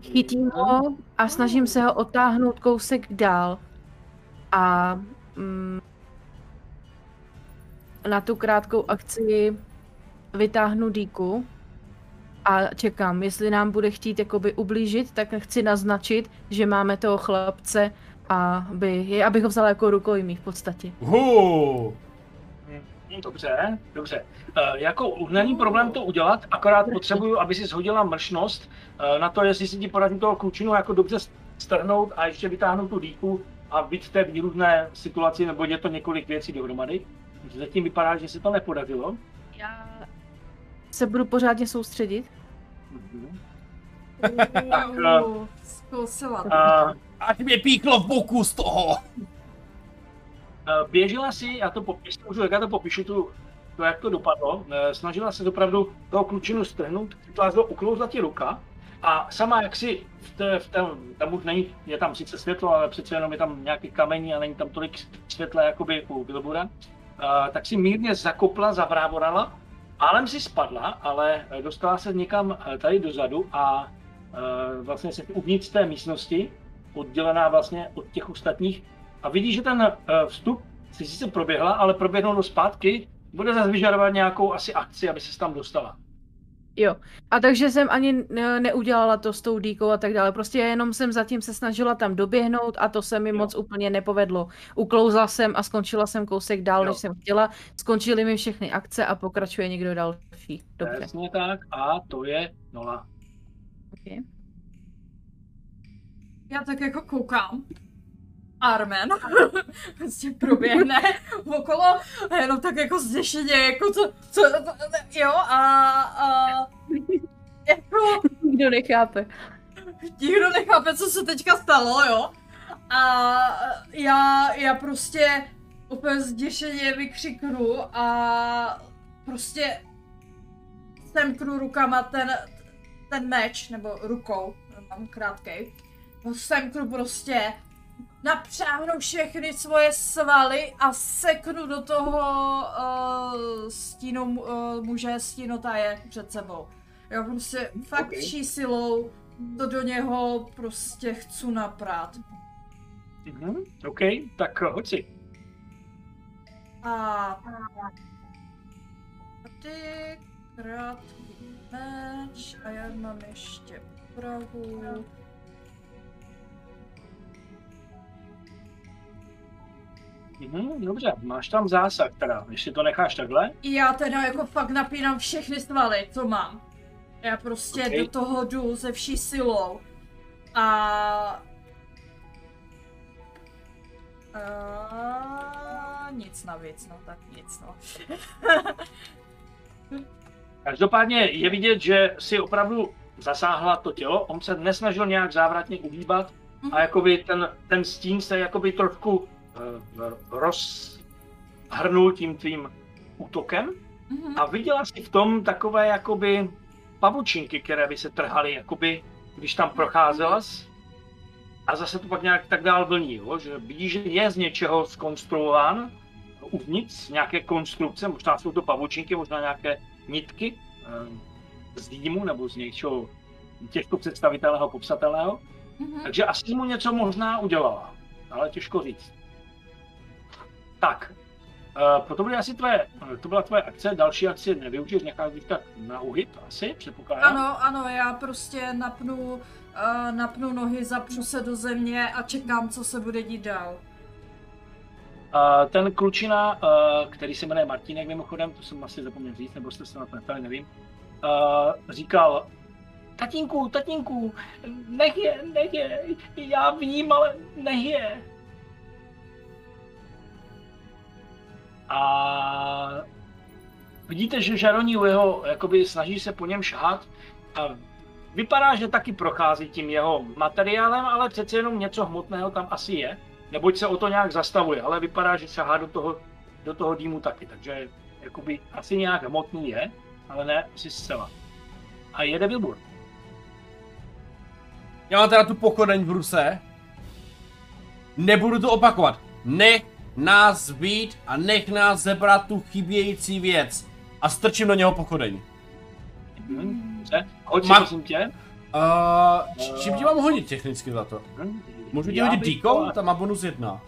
Chytím ho a snažím se ho otáhnout kousek dál. A mm, na tu krátkou akci vytáhnu díku a čekám, jestli nám bude chtít jakoby ublížit, tak chci naznačit, že máme toho chlapce a aby, abych ho vzala jako rukojmí v podstatě. Hu. Hm, Dobře, dobře. Uh, jako není problém to udělat, akorát potřebuju, aby si shodila mršnost uh, na to, jestli si ti podařím toho klučinu jako dobře strhnout a ještě vytáhnout tu dýku a být v té výrůzné situaci, nebo je to několik věcí dohromady. Zatím vypadá, že se to nepodařilo. Já se budu pořádně soustředit. Mhm. <laughs> Tak, eh, zkusila. Uh, Až mě píklo v boku z toho. Eh, Běžela si, já to popíšu, můžu, já to popíšu, tu, to, jak to dopadlo, Eh, snažila se opravdu toho klučinu strhnout, ho, uklouzla ti ruka a sama jak si v, té, v tom, tam už není, je tam sice světlo, ale přece jenom je tam nějaký kamení a není tam tolik světla jakoby u Bilbura, eh, tak si mírně zakopla, zavrávorala, málem si spadla, ale dostala se někam tady dozadu a vlastně se uvnitř té místnosti, oddělená vlastně od těch ostatních, a vidí, že ten eh, vstup si sice proběhla, ale proběhnout do zpátky bude zase vyžadovat nějakou asi akci, aby se tam dostala. Jo. A takže jsem ani ne- neudělala to s tou dýkou a tak dále. Prostě jenom jsem zatím se snažila tam doběhnout a to se mi Jo. moc úplně nepovedlo. Uklouzla jsem a skončila jsem kousek dál, Jo. než jsem chtěla. Skončily mi všechny akce a pokračuje někdo další. Dobře. Přesně tak a to je nula. Okay. Já tak jako koukám. Armen <laughs> prostě proběhne okolo a jenom tak jako zděšeně, jako co, co, jo a, a jako <laughs> Nikdo nechápe. nikdo nechápe, co se teďka stalo, jo. A já, já prostě úplně zděšeně vykřiknu a prostě semknu rukama ten, ten meč, nebo rukou, mám krátkej. Semknu prostě, napřáhnu všechny svoje svaly a seknu do toho uh, stínu uh, muže stínotaje před sebou. Jo, prostě fakt Ok. vší silou to do něho prostě chci naprát. Mhm. OK, tak eh, hoď si. A tady krátký meč a já mám ještě prahu. Mhm, dobře, máš tam zásah teda, jestli to necháš takhle. Já teda jako fakt napínám všechny svaly, co mám. Já prostě Ok. do toho jdu se vší silou. A... A... Nic navíc, no tak nic no. <laughs> Každopádně je vidět, že si opravdu zasáhla to tělo, on se nesnažil nějak závratně uhýbat Mhm. a jakoby ten, ten stín se jakoby trošku rozhrnul tím tvým útokem Mhm. a viděla si v tom takové jakoby pavučinky, které by se trhaly, jakoby, když tam procházela a zase to pak nějak tak dál vlní, jo? že vidíš, že je z něčeho skonstruován uvnitř, nějaké konstrukce, možná jsou to pavučinky, možná nějaké nitky eh, z dýmu nebo z něčeho těžko představitelného, popsatelného, Mhm. takže asi mu něco možná udělala, ale těžko říct. Tak, uh, to, bude asi tvoje, to byla tvoje akce, další akci nevyužiješ, necháš teďka na uhyb asi, předpokládám. Ano, ano, já prostě napnu, uh, napnu nohy, zapřu se do země a čekám, co se bude dít dál. Uh, ten klučina, uh, který se jmenuje Martínek mimochodem, to jsem asi zapomněl říct, nebo jste se na to neptali, nevím, uh, říkal, tatínku, tatínku, nech je, nech je, já vím, ale nech je. A vidíte, že žaroní u jeho, jakoby snaží se po něm šahat a vypadá, že taky prochází tím jeho materiálem, ale přece jenom něco hmotného tam asi je neboť se o to nějak zastavuje, ale vypadá, že sahá do toho, do toho dýmu taky, takže jakoby asi nějak hmotný je, ale ne asi zcela. A jede Wilbur. Já mám teda tu pochodeň v ruse. Nebudu to opakovat. Nech nás být a nech nás zebrat tu chybějící věc. A strčím do něho pochodeň. Dobře. Hoď Má- prosím tě. Uh, čím ti mám hodit technicky za to? Můžu ti hodit díkou? to- Tam má bonus jedna.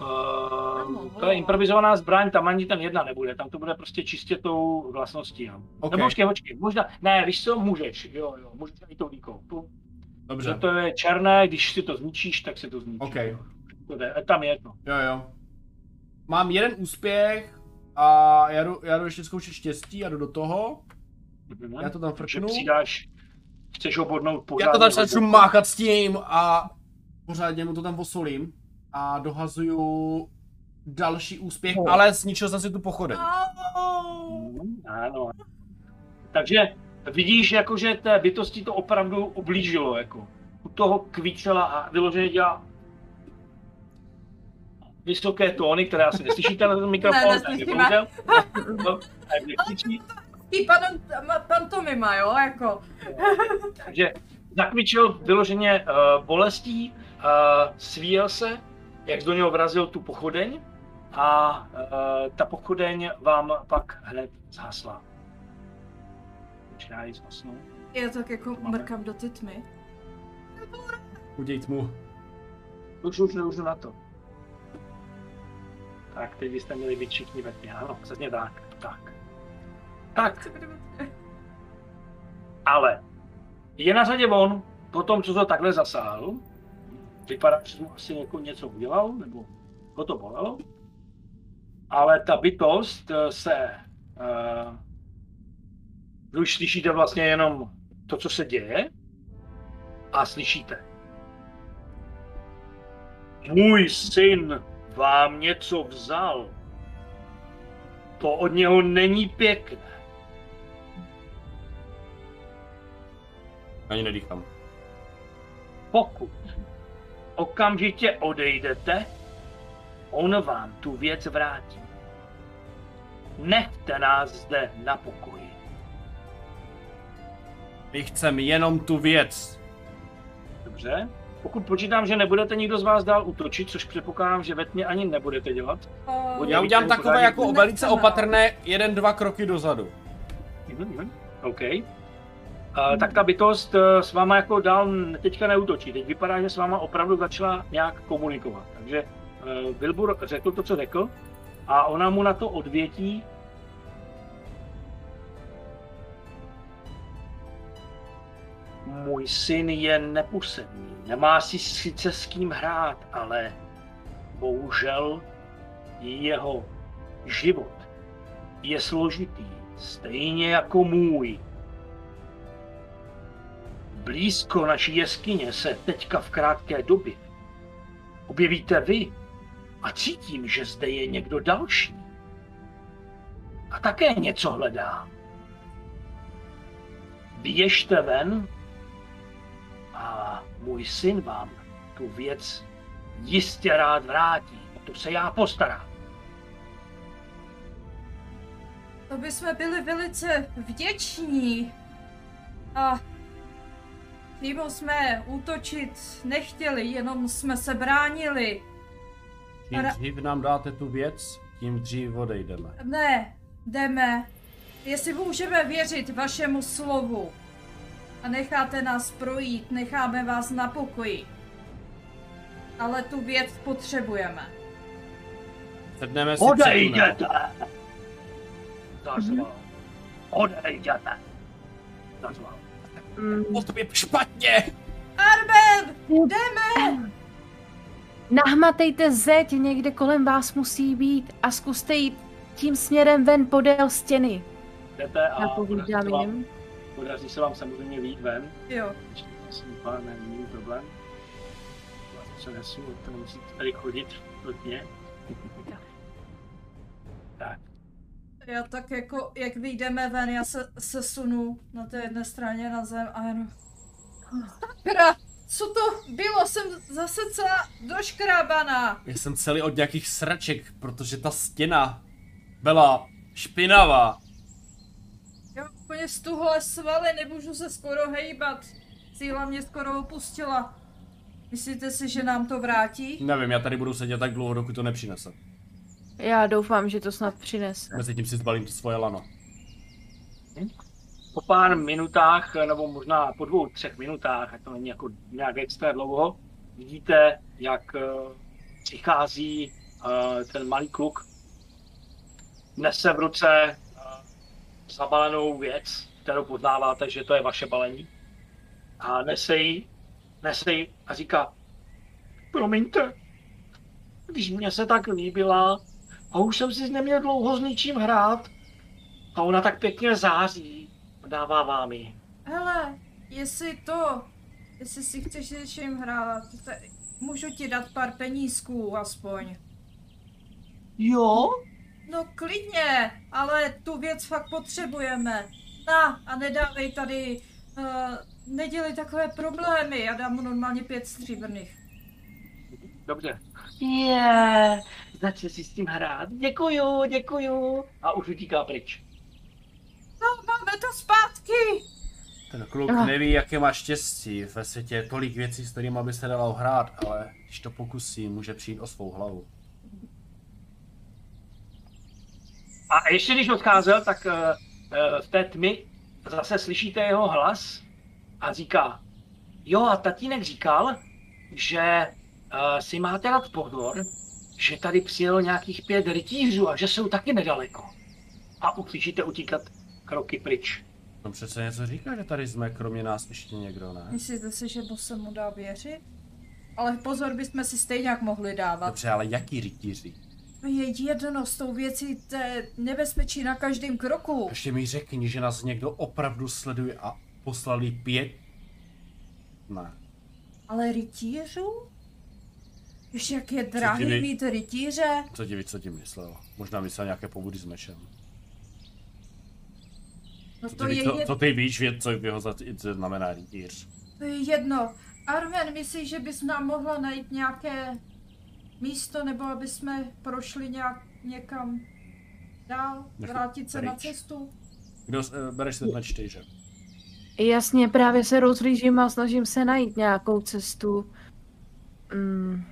Uh, to je improvizovaná zbraň, tam ani ten jedna nebude, tam to bude prostě čistě tou vlastností. Jo. Ok. Nebo počkej, počkej, možná, ne, víš co, můžeš, jo, jo, můžeš i tou díkou. To, Dobře. to je černé, když si to zničíš, tak se to zničí. Ok. jo. To jde, tam je jedno. Jo, jo. Mám jeden úspěch a já jdu, já jdu ještě zkoušet štěstí a jdu do toho. Mhm. Já to tam frknu. přidáš, chceš ho bodnout pořád. Já to tam začnu máchat s tím a pořádně mu to tam posolím. A dohazuju další úspěch, No. ale zničil jsem si tu pochodeň. Mhm, Ano. Takže vidíš, jako, že té bytosti to opravdu oblížilo, jako. U toho kvíčela a vyloženě dělá vysoké tóny, které asi neslyšíte na ten mikrofon, Ne, <laughs> tak neslyšíme. nekřičí. I pan, pantomima, jo, jako. Takže zakvičil vyloženě uh, bolestí, uh, svíjel se, jak do něho vrazil tu pochodeň a uh, ta pochodeň vám pak hned zhasla. Počkej, zhasnou. Já tak jako Máme. mrkám do ty tmy. Uděj tmu. Už, už nemůžu na to. Tak, teď byste měli být všichni ve tmě, ano, přesně tak, tak. Tak, ale je na řadě on, po tom, co to takhle zasáhl, vypadá, že mu asi jako něco udělal, nebo ho to bolelo, ale ta bytost eh, se, uh, už slyšíte vlastně jenom to, co se děje a slyšíte. Můj syn vám něco vzal. To od něho není pěkné. Ani nedýchám. Pokud okamžitě odejdete, on vám tu věc vrátí. Nechte nás zde na pokoji. My chceme jenom tu věc. Dobře? Pokud počítám, že nebudete nikdo z vás dál útočit, což předpokládám, že ve tmě ani nebudete dělat. Uh, Já udělám takové jako velice opatrné jeden, dva kroky dozadu. OK. Uh, tak ta bytost uh, s váma jako dál teďka neútočí. Teď vypadá, že s váma opravdu začala nějak komunikovat. Takže uh, Wilbur řekl to, co řekl a ona mu na to odvětí. Můj syn je neposedný. Nemá si sice s kým hrát, ale bohužel jeho život je složitý, stejně jako můj. Blízko naší jeskyně se teďka v krátké době objevíte vy a cítím, že zde je někdo další. A také něco hledá. Běžte ven a můj syn vám tu věc jistě rád vrátí. To se já postarám. To bychom byli velice vděční. A přímo jsme útočit nechtěli, jenom jsme se bránili. Čím dřív nám dáte tu věc, tím dřív odejdeme. Ne, jdeme. Jestli můžeme věřit vašemu slovu a necháte nás projít, necháme vás na pokoji. Ale tu věc potřebujeme. Sedneme si. Odejděte! Zazval. Odejděte! Mm, Postup je špatně! Arben! Jdeme! Nahmatejte zeď, někde kolem vás musí být a zkuste jít tím směrem ven podél stěny. Jdete a Napovídám jim. Podaří se vám samozřejmě vyjít ven. Jo. Myslím, pár není problém. Já se nesu, to nemusíte tady chodit nutně. <laughs> tak, Já tak jako, jak vyjdeme ven, já se, se sunu na té jedné straně na zem a jenom... Sakra, co to bylo? Jsem zase celá doškrábaná. Já jsem celý od nějakých sraček, protože ta stěna byla špinavá. Úplně z tuhle svaly nemůžu se skoro hejbat. síla mě skoro opustila. Myslíte si, že nám to vrátí? Nevím, já tady budu sedět tak dlouho, dokud to nepřinese. Já doufám, že to snad přinese. Mezi tím si zbalím to svoje lano. Po pár minutách, nebo možná po dvou, třech minutách, ať to není jako nějak extra dlouho, vidíte, jak eh, přichází eh, ten malý kluk, nese v ruce zabalenou věc, kterou poznáváte, že to je vaše balení. A nese ji, nese ji a říká, promiňte, když mě se tak líbila a už jsem si neměl dlouho s ničím hrát a ona tak pěkně září, dává vám ji. Hele, jestli to, jestli si chceš s něčím hrát, můžu ti dát pár penízků aspoň. Jo? No klidně, ale tu věc fakt potřebujeme. Na, a nedávej tady, uh, nedělej takové problémy, já dám mu normálně pět stříbrných. Dobře. Je, začne si s tím hrát. Děkuju, děkuju. A už utíká pryč. No, máme to zpátky! Ten kluk Ah. neví, jaké má štěstí. Ve světě je tolik věcí, s kterými by se dalo hrát, ale když to pokusí, může přijít o svou hlavu. A ještě když odcházel, tak uh, uh, v té tmy zase slyšíte jeho hlas a říká, jo a tatínek říkal, že uh, si máte dát pozor, že tady přijelo nějakých pět rytířů a že jsou taky nedaleko. A uslyšíte utíkat kroky pryč. To přece něco říká, že tady jsme kromě nás ještě někdo, ne? Myslíte si, že se mu dá věřit? Ale pozor bychom si stejně jak mohli dávat. Dobře, ale jaký rytíři? To je jedno s tou věcí, to je nebezpečí na každém kroku. Ještě mi řekni, že nás někdo opravdu sleduje a poslali pět... Ne. Ale rytířů? Ještě jak je drahý vy- mít rytíře? Co ti co tím myslel? Možná myslel nějaké pobudy s mečem. No to ty, víš, je, co, jed, co ty víš, vě- co jeho znamená rytíř? to je jedno. Arven, myslíš, že bys nám mohla najít nějaké místo, nebo aby jsme prošli nějak někam dál? Vrátit se na pryč. cestu? Kdo, eh, bereš se na čtyři. Jasně, právě se rozhlížím a snažím se najít nějakou cestu. Mm,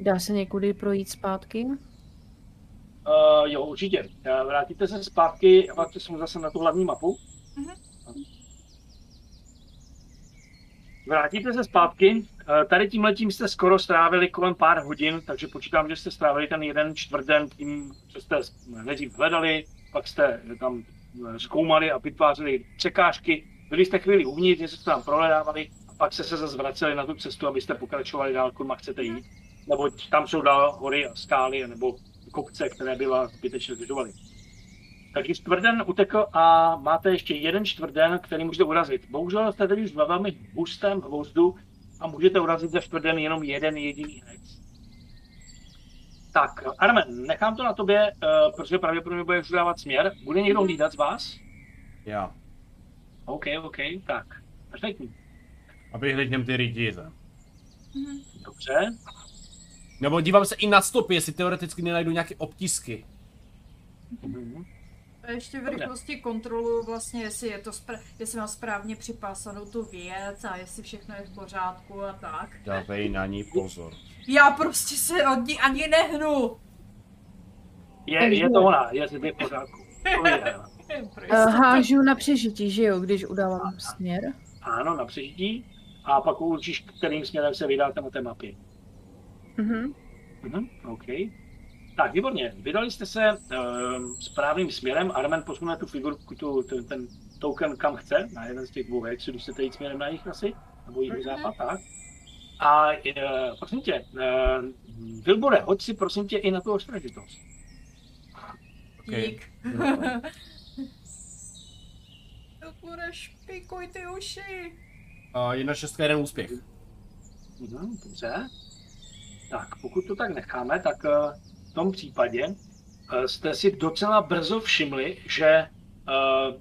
dá se někudy projít zpátky? Uh, jo, určitě. Uh, vrátíte se zpátky a pak jsme zase na tu hlavní mapu. Mhm. Vrátíte se zpátky. Uh, tady tím letím jste skoro strávili kolem pár hodin, takže počítám, že jste strávili ten jeden čtvrten tím, že jste nejdřív hledali, pak jste tam eh, zkoumali a vytvářeli překážky. Byli jste chvíli uvnitř, něco jste tam prohledávali, a pak jste se zase vraceli na tu cestu, abyste pokračovali dál, kudy chcete jít. Nebo tam jsou dál hory a skály, nebo kopce, které by vás zbytečně zdržovaly. Takže čtvrten utekl a máte ještě jeden čtvrten, který můžete urazit. Bohužel jste teď už ve velmi hustém hvozdu a můžete urazit za čtvrten jenom jeden jediný hec. Tak, Armen, nechám to na tobě, uh, protože pravděpodobně budeš dávat směr. Bude někdo hlídat z vás? Já. OK, OK, tak. Perfektní. A vyhlídnem ty rytíře. Mhm. Dobře. Nebo dívám se i na stopy, jestli teoreticky nenajdu nějaké obtisky. Mhm. A ještě v rychlosti kontroluju vlastně, jestli, je to spra- jestli mám správně připásanou tu věc a jestli všechno je v pořádku a tak. Dávej na ní pozor. Já prostě se od ní ani nehnu. Je, je to ona, je to v pořádku. Je. Uh, <laughs> hážu na přežití, že jo, když udávám směr. Ano, na přežití. A pak určíš, kterým směrem se vydáte na té mapě. Mhm. Mhm, OK. Tak, výborně. Vydali jste se uh, správným směrem. Armen posune tu figurku, tu, ten, ten token kam chce, na jeden z těch dvou hexů, když chcete jít směrem na jich asi, nebo jiný Mhm. západ, tak. A uh, prosím tě, uh, Vilbore, hoď si prosím tě i na tu ostražitost. Okay. Dík. <laughs> To bude špikuj ty uši. A jedna šestka, jeden úspěch. Mhm, dobře. Tak, pokud to tak necháme, tak eh, v tom případě eh, jste si docela brzo všimli, že eh,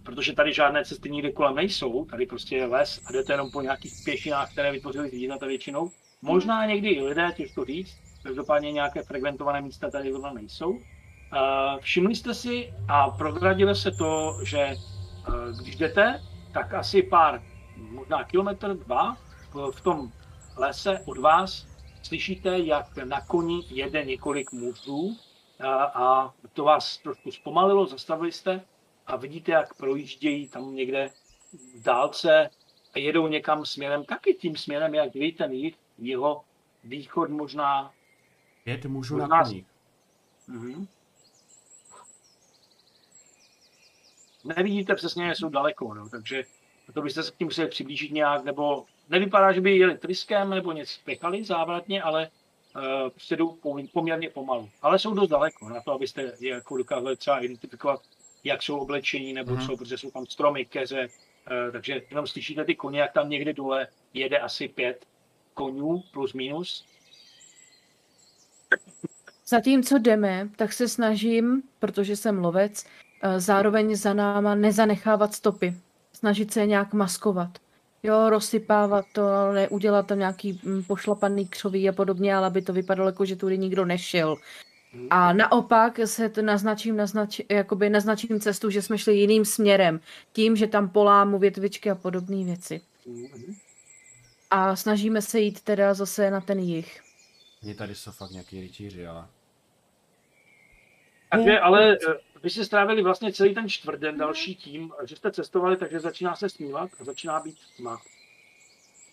protože tady žádné cesty nikde kolem nejsou, tady prostě je les a jdete jenom po nějakých pěšinách, které vytvořili zvířata většinou. Možná někdy i lidé, těžko říct, každopádně nějaké frekventované místa tady zrovna nejsou. Eh, Všimli jste si a prozradilo se to, že eh, když jdete, tak asi pár možná kilometr, dva, v tom lese od vás slyšíte, jak na koni jede několik mužů a, a to vás trošku zpomalilo, zastavili jste a vidíte, jak projíždějí tam někde v dálce a jedou někam směrem, taky tím směrem, jak vy, ten jich, jeho východ možná. Pět mužů Možná- na koních. Mhm. Nevidíte přesně, že jsou daleko, no, takže to byste se k tím museli přiblížit nějak, nebo nevypadá, že by jeli tryskem nebo něco spěchali závratně, ale uh, prostě jdou po- poměrně pomalu. Ale jsou dost daleko na to, abyste je jako dokázali třeba identifikovat, jak jsou oblečení, nebo mm-hmm. jsou, protože jsou tam stromy, keře, uh, takže jenom slyšíte ty koně, jak tam někde dole jede asi pět konňů plus minus. Zatímco jdeme, tak se snažím, protože jsem lovec, eh, zároveň za náma nezanechávat stopy. Snažit se je nějak maskovat. Jo, rozsypávat to, neudělat tam nějaký mm, pošlapaný křoví a podobně, ale aby to vypadalo jako, že tudy nikdo nešel. A naopak se to naznačím, naznač, jakoby naznačím cestu, že jsme šli jiným směrem. Tím, že tam polámu větvičky a podobné věci. A snažíme se jít teda zase na ten jih. Mě tady jsou fakt nějaký rytíři, ale... Takže, ale eh, vy jste strávili vlastně celý ten čtvrtden další tím, že jste cestovali, takže začíná se snívat a začíná být tma.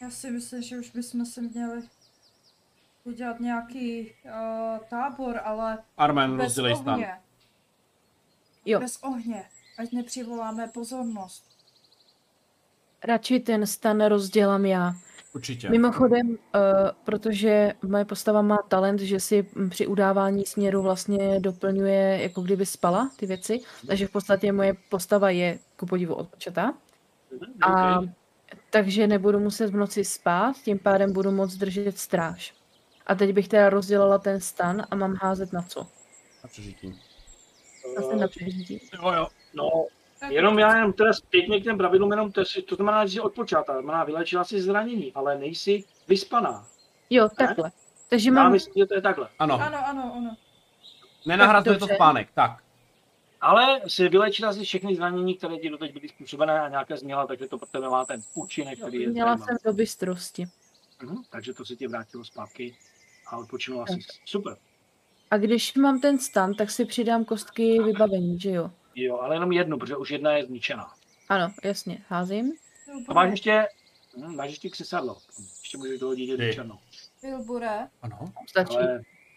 Já si myslím, že už bychom si měli udělat nějaký uh, tábor, ale Armen, bez rozdělej stan. ohně. Jo. Bez ohně, ať nepřivoláme pozornost. Radši ten stan rozdělám já. Určitě. Mimochodem, uh, protože moje postava má talent, že si při udávání směru vlastně doplňuje, jako kdyby spala ty věci, takže v podstatě moje postava je ku podivu odpočatá. Mhm, A takže nebudu muset v noci spát, tím pádem budu moct držet stráž. A teď bych teda rozdělala ten stan a mám házet na co? Na přežití. Zase na přežití. Jo, jo. No, Tak jenom já jenom teda zpětně k těm pravidlům, jenom to, to znamená, že jsi odpočátá, to znamená, vylečila si zranění, ale nejsi vyspaná. Jo, takhle. Takže Já mám... myslím, že to je takhle. Ano, Ano, ano, ano. nenahrazuje to spánek. Tak, Ale si vylečila si všechny zranění, které ti doteď byly způsobené a nějaké změla, takže to pro tebe má ten účinek, který je Měla jsem do bystrosti. Mhm, takže to se ti vrátilo zpátky a odpočinula si. Super. A když mám ten stan, tak si přidám kostky vybavení, že jo? Jo, ale jenom jednu, protože už jedna je zničená. Ano, jasně, házím. A máš ještě, hm, máš ještě křesadlo. Ještě můžeš dohodit jednu Ty. černou. Bilbure, ano. Stačí.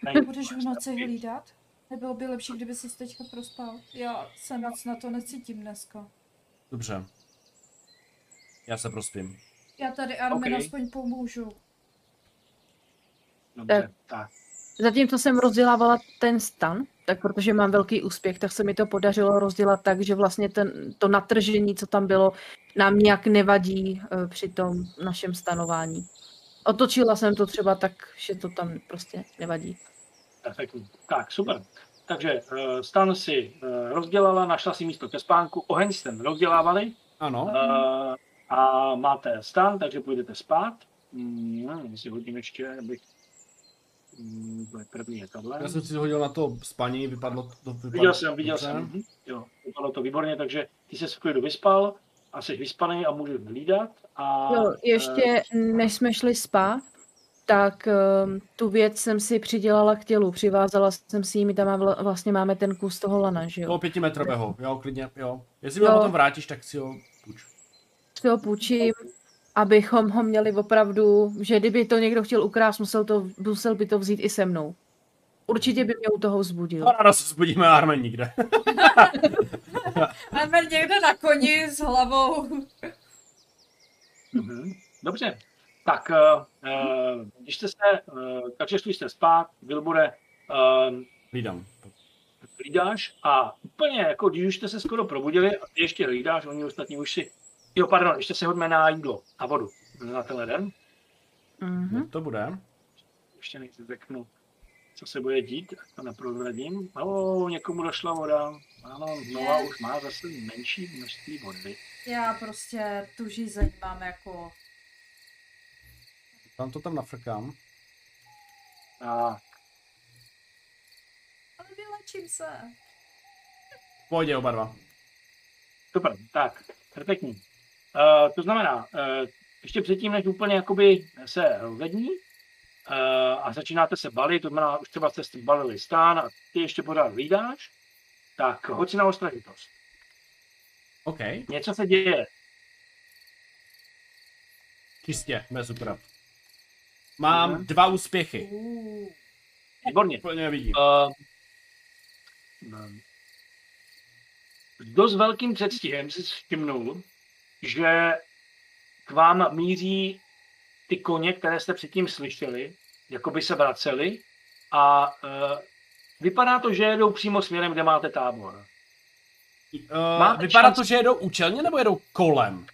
Ale budeš v noci hlídat? Nebylo by lepší, kdyby se teďka prospal? Já se moc na to necítím dneska. Dobře. Já se prospím. Já tady Armin Ok. aspoň pomůžu. dobře, Tak. tak. Zatímco jsem rozdělávala ten stan, tak protože mám velký úspěch, tak se mi to podařilo rozdělat tak, že vlastně ten, to natržení, co tam bylo, nám nějak nevadí eh, při tom našem stanování. Otočila jsem to třeba tak, že to tam prostě nevadí. Perfektní. Tak, super. Takže uh, stan si uh, rozdělala, našla si místo ke spánku, oheň jste rozdělávali Ano. uh, a máte stan, takže půjdete spát. Mm, jestli hodím ještě, abych... Mm, první je tohle. Já jsem si hodil na to spaní, vypadlo to. Vypadlo, Viděl jsem, viděl dobře. jsem. Mhm. Jo, vypadalo to výborně, takže ty se v klidu vyspal a jsi vyspaný a můžeš hlídat. A, Jo, ještě než jsme šli spát, tak um, tu věc jsem si přidělala k tělu, přivázala jsem si ji, my tam má, vlastně máme ten kus toho lana, že jo. Toho pětimetrového, jo, klidně, jo. Jestli mi ho potom vrátíš, tak si ho půjč. si ho půjčím, abychom ho měli opravdu, že kdyby to někdo chtěl ukrást, musel, to, musel by to vzít i se mnou. Určitě by mě u toho vzbudil. No, ráda se zbudíme a Armen nikde. <laughs> Armin někde na koni s hlavou. Mhm. Dobře. Tak, uh, uh, když jste se, uh, takže šli jste spát, Vilbure, uh, Hlídám. hlídáš a úplně jako, když už jste se skoro probudili a ty ještě hlídáš, oni ostatní už si, jo, pardon, ještě se hodíme na jídlo, na vodu, na tenhle den. Mhm. Jak to bude? Ještě než řeknu, co se bude dít, tak to neprozradím. No, někomu došla voda. Ano, Nova už má zase menší množství vody. Já prostě tu žízeň mám jako... Tam to tam nafrkám. A Ale vylečím se. Pohodě oba dva. super, tak, perfektní. Uh, to znamená, uh, ještě předtím, než úplně jakoby se rozední uh, a začínáte se balit, to znamená, už třeba jste balili stán a ty ještě pořád hlídáš, tak hoď si na ostražitost. OK, Něco se děje. čistě, bez super. Mám Mhm. dva úspěchy. Výborně. Úplně nevidím. Uh, s dost velkým předstihem si všimnul, že k vám míří ty koně, které jste předtím slyšeli, jako by se vraceli a uh, vypadá to, že jedou přímo směrem, kde máte tábor. Uh, máte vypadá šanci- to, že jedou účelně nebo jedou kolem?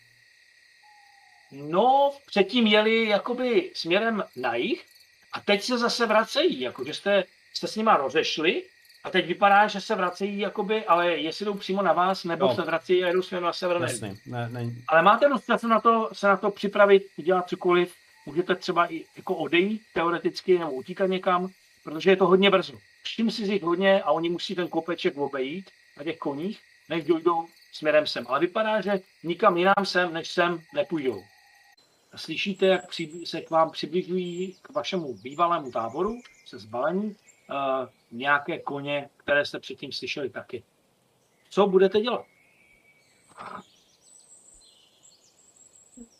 No, předtím jeli jakoby směrem na jih a teď se zase vracejí, jako že jste, jste s nima rozešli a teď vypadá, že se vracejí jakoby, ale jestli jdou přímo na vás, nebo No. se vracejí a jedou směrem na sever. Jasně, ne, ne, Ale máte dost času na to, se na to připravit, udělat cokoliv. Můžete třeba i jako odejít teoreticky nebo utíkat někam, protože je to hodně brzo. Všim si z nich hodně a oni musí ten kopeček obejít na těch koních, než dojdou směrem sem. Ale vypadá, že nikam jinam sem, než sem nepůjdou. Slyšíte, jak se k vám přibližují k vašemu bývalému táboru, se zbalení, nějaké koně, které jste předtím slyšeli taky. Co budete dělat?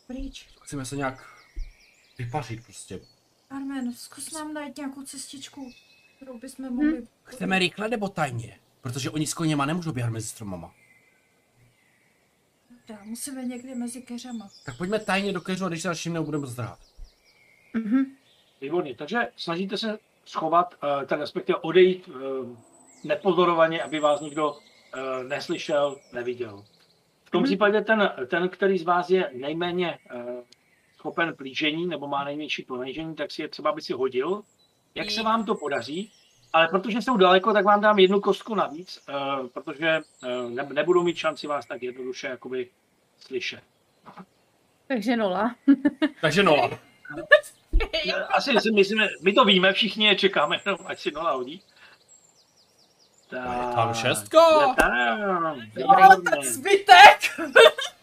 pryč. Chceme se nějak vypařit prostě. Armen, zkus nám najít nějakou cestičku, kterou bychom mohli... Chceme rychle nebo tajně? Protože oni s koněma nemůžou běhat mezi stromama. Dá, musíme někde mezi keřama. Tak pojďme tajně do keřu a když se všimnou, budeme zdrhat. Mhm. Výborně, takže snažíte se schovat, eh, ten respektive odejít eh, nepozorovaně, aby vás nikdo eh, neslyšel, neviděl. V tom Mhm. případě ten, ten, který z vás je nejméně eh, schopen plížení nebo má nejmenší ponížení, tak si je třeba by si hodil. Jak se vám to podaří? Ale protože jsou daleko, tak vám dám jednu kostku navíc, eh, protože eh, ne, nebudou mít šanci vás tak jednoduše jakoby slyšet. Takže nula. Takže nola. <laughs> Asi si myslíme, my to víme, všichni je čekáme, jenom ať si Nola hodí. je tam šestko. Je tam. Ale ten zbytek! <laughs>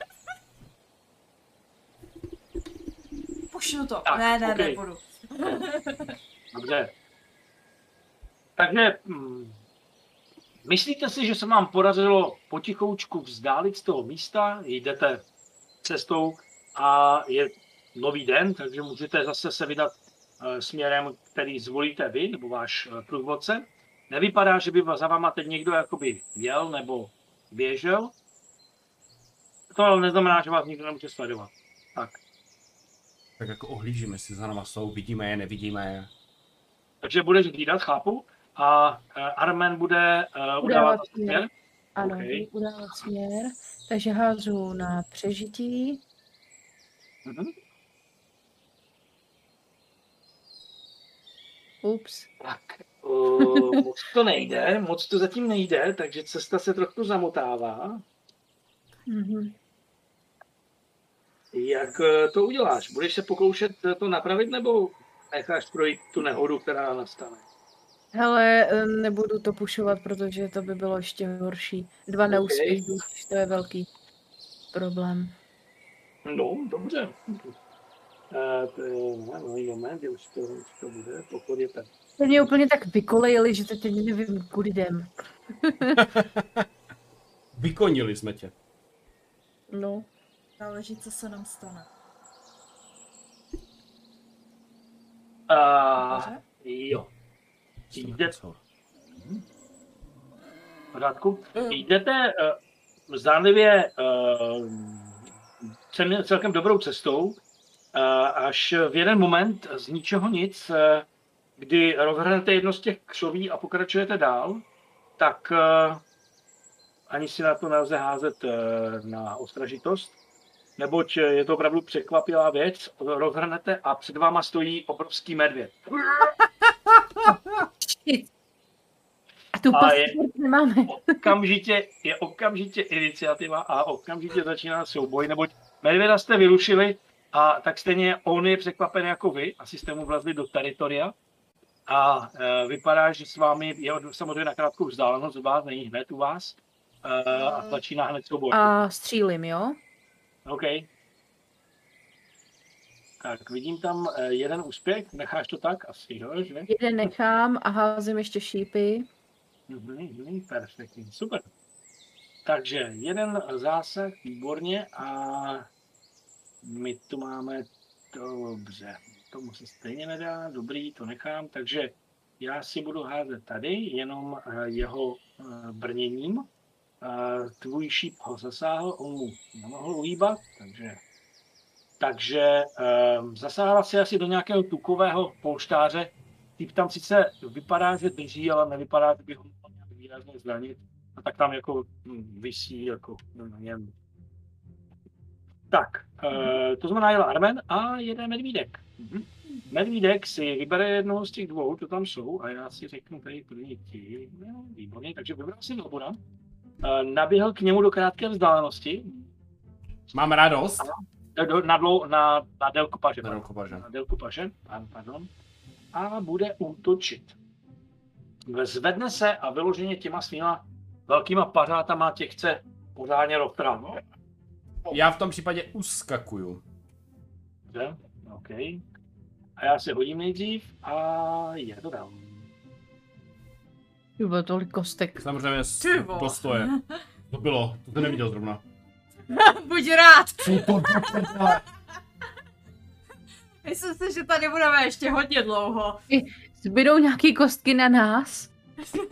Pušnu to. Tak, ne, ne, ok. nebudu. <laughs> Dobře. Takže hm, myslíte si, že se vám podařilo potichoučku vzdálit z toho místa, jdete cestou a je nový den, takže můžete zase se vydat eh, směrem, který zvolíte vy, nebo váš eh, průvodce. Nevypadá, že by za váma teď někdo jakoby jel nebo běžel. To ale neznamená, že vás nikdo nemůže sledovat. Tak. Tak jako ohlížíme, jestli za náma jsou, vidíme je, nevidíme je. Takže budeš hlídat, chápu. A uh, Armen bude uh, udávat směr. Ano, Ok. okay. udávat směr. Takže házu na přežití. Mhm. Ups. Tak, uh, <laughs> moc to nejde, moc to zatím nejde, takže cesta se trochu zamotává. Mhm. Jak uh, to uděláš? Budeš se pokoušet eh, to napravit, nebo necháš projít tu nehodu, která nastane? Hele, eh, nebudu to pušovat, protože to by bylo ještě horší. Dva Ok. neúspěchy, to je velký problém. No, dobře. Uh, to je malý moment, už to, už to bude, pokud je tak. Teď mě úplně tak vykolejili, že teď nevím, kudy jdem. <laughs> Vykonili jsme tě. No. Záleží, co se nám stane. Uh, Dobře? jo, Jde- Co? v pořádku. Jdete uh, zdánlivě uh, cel- celkem dobrou cestou, uh, až v jeden moment z ničeho nic, kdy rozhrnete jedno z těch křoví a pokračujete dál, tak ani si na to nelze házet na ostražitost, neboť je to opravdu překvapivá věc. Rozhrnete a před váma stojí obrovský medvěd. A tu A je- nemáme. okamžitě, je okamžitě iniciativa a okamžitě začíná souboj, neboť medvěda jste vyrušili a tak stejně on je překvapen jako vy, asi jste mu vlezli do teritoria a e, vypadá, že s vámi je od- samozřejmě na krátkou vzdálenost od vás, není hned u vás e, a začíná hned souboj. A střílim, jo? OK. Tak, vidím tam eh, jeden úspěch, necháš to tak? Asi jo, že? Jeden nechám a házím ještě šípy. Mhm, mhm, perfektní, super. Takže jeden zásah, výborně, a my tu máme, dobře, tomu se stejně nedá, dobrý, to nechám, takže já si budu házet tady jenom eh, jeho eh, brněním. Tvůj šíp ho zasáhl, on mu nemohl uhýbat, takže takže um, zasáhla si asi do nějakého tukového polštáře. Typ tam sice vypadá, že drží, ale nevypadá, že by ho mohl nějak výrazně zranit. A tak tam jako hm, visí jako na něm. Tak, uh, to znamená jela Armen a jede medvídek. Mhm. Medvídek si vybere jednoho z těch dvou, to tam jsou, a já si řeknu tady první ti. No, výborně, takže vybral si Nobura. Uh, naběhl k němu do krátké vzdálenosti, Mám radost. do, na, dlou, na, na délku paže. Na délku paže. Na délku paže, pardon. A bude útočit. Zvedne se a vyloženě těma svýma velkýma pařátama tě chce pořádně roztrhat. Já v tom případě uskakuju. Dobře, OK. A já se hodím nejdřív a je to tam. Ty bylo tolik kostek. Samozřejmě z postoje. <laughs> To bylo, to jsem neviděl zrovna. <laughs> Buď rád. Co to? Myslím si, že tady budeme ještě hodně dlouho. Zbydou nějaký kostky na nás?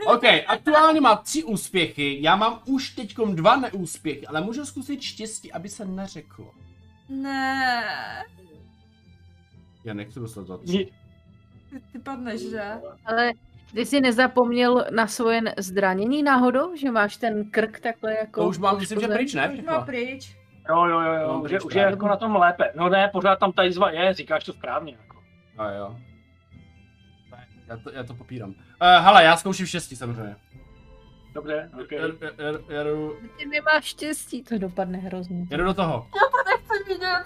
OK, aktuálně má tři úspěchy, já mám už teďkom dva neúspěchy, ale můžu zkusit štěstí, aby se neřeklo. Ne. Já nechci dostat za tři. Ty, ty padneš, že? Ale ty jsi nezapomněl na svoje zranění náhodou? Že máš ten krk takhle jako... To už mám, myslím, že pryč, ne? Už má Všechno. pryč. Jo, jo, jo, No, jo. Už, je, pryč už je jako na tom lépe. No ne, pořád tam ta jizva je, říkáš to správně. Jako. A jo. Já to, já to popírám. Uh, hele, já zkouším štěstí samozřejmě. Dobře, OK. Jedu, jedu, Ty nemáš štěstí, to dopadne hrozně. jedu do toho. Nechci vidět.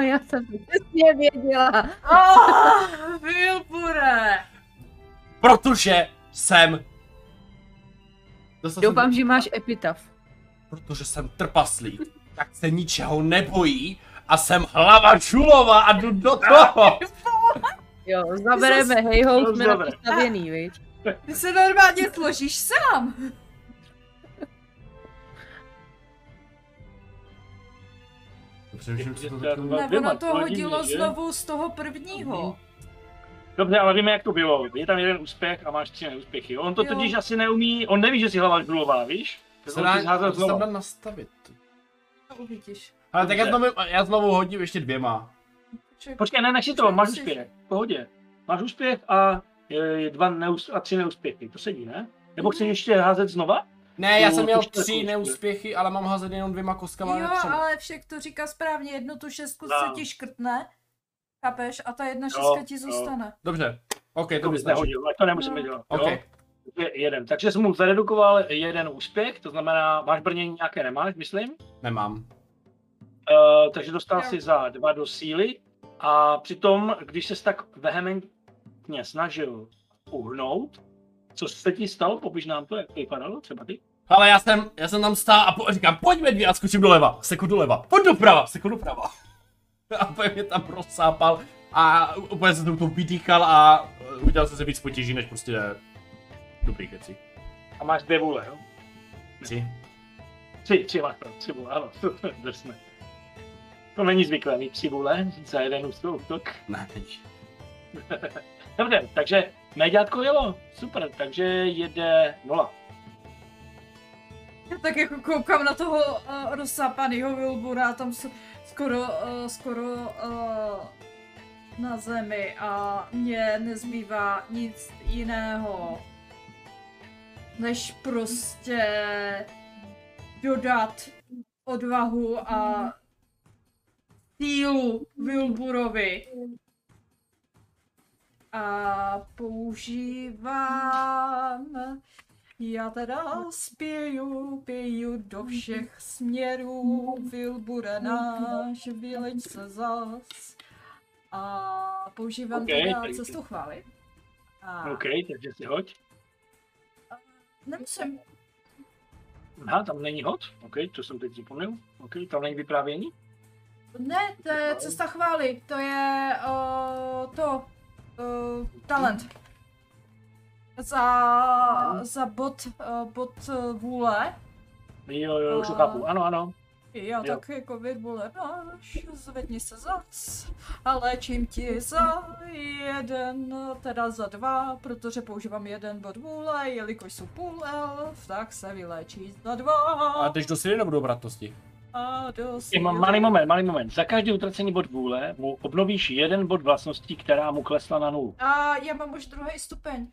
Já jsem to přesně věděla. Oh, Vilpure. Protože jsem... Dostal jsem- Doufám, že máš epitaf. Protože jsem trpaslík, tak se ničeho nebojí a jsem hlava čulova a jdu do toho. Jo, zabereme, hej ho, jsme na dobré. to stavěný, viď? Ty se normálně složíš sám. Přemýšlím, co to tak... Nebo na to hodilo že? znovu z toho prvního. Dobře, ale víme, jak to bylo. Je tam jeden úspěch a máš tři neúspěchy. On to Jo. totiž asi neumí, on neví, že si hlava žulová, víš? Se dá, házel to se tam znova. dá nastavit. To uvidíš. Ale tak já znovu, já znovu hodím ještě dvěma. Počkej, Počkej, ne, nech si to, máš úspěch. V pohodě. Máš úspěch a e, dva neús- a tři neúspěchy. To sedí, ne? Nebo chceš ještě házet znova? Ne, já No, jsem měl tři neúspěchy, ale mám házet jenom dvěma kostkama. Jo, ale však to říká správně, jednu tu šestku No. se ti škrtne, chápeš, a ta jedna Jo, šestka ti jo. zůstane. Dobře, OK, to To mi bys nehodil, to nemusíme No. dělat. OK, Jo? Je jeden. Takže jsem mu zaredukoval jeden úspěch, to znamená, máš brnění nějaké nemáš, myslím. nemám. Uh, takže dostal Jo. si za dva do síly a přitom, když se tak vehementně snažil uhnout, co se ti stalo, popiš nám to, jak to vypadalo, třeba ty? Ale já jsem, já jsem tam stál a po, říkám, pojďme dvě a skočím doleva, seku doleva, pojď doprava, seku doprava. <laughs> A úplně mě tam rozsápal a úplně jsem to vytýchal a uh, udělal jsem se víc potěží, než prostě dobrých věcí. A máš dvě vůle, jo? Tři. Tři, tři máš tři vůle, ano, <laughs> drsné. To není zvyklé mít tři vůle za jeden útok. Ne, teď. <laughs> Dobře, takže mé dětko jelo, super, takže jede nula. Já tak jako koukám na toho uh, rozsápanýho Wilbura, tam s- skoro, uh, skoro uh, na zemi a mně nezbývá nic jiného, než prostě dodat odvahu a sílu Wilburovi. A používám já teda spěju, pěju do všech směrů, Vil bude náš, vyleď se zas. A používám Ok, teda takže- cestu chvály. A OK, takže si hoď. nemusím. Aha, tam není hod? OK, to jsem teď zapomněl. OK, tam není vyprávění? Ne, to je cesta chvály, to je uh, to, uh, talent. Za, za bod, uh, bod vůle. Jo, jo, už to chápu. Ano, ano. Já Jo. tak jako vůle máš, zvedni se zas a léčím ti za jeden, teda za dva, protože používám jeden bod vůle, jelikož jsou půl elf, tak se vyléčí za dva. A jdeš do síly nebo do obratnosti? A do malý moment, malý moment. Za každý utracený bod vůle mu obnovíš jeden bod vlastností, která mu klesla na nulu. A já mám už druhý stupeň.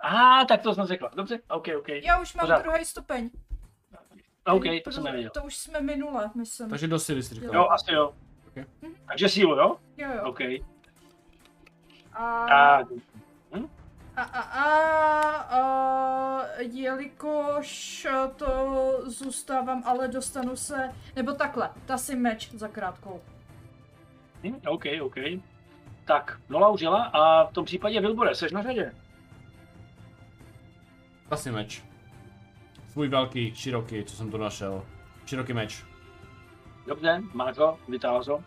A tak to jsem řekla. Dobře, OK, OK. Já už mám Pořád. druhý stupeň. OK, to jsem nevěděl. To už jsme minule, myslím. Takže do síly si říkal. Jo, asi jo. Ok. Takže sílu, jo? Jo, jo. OK. A, Tak, a, a, a, a jelikož to zůstávám, ale dostanu se, nebo takhle, ta si meč za krátkou. hm, OK, OK. Tak, Nola už jela a v tom případě Wilbure, seš na řadě. Asi meč. Svůj velký, široký, co jsem tu našel. Široký meč. Dobře, máš ho, vytáhl ho.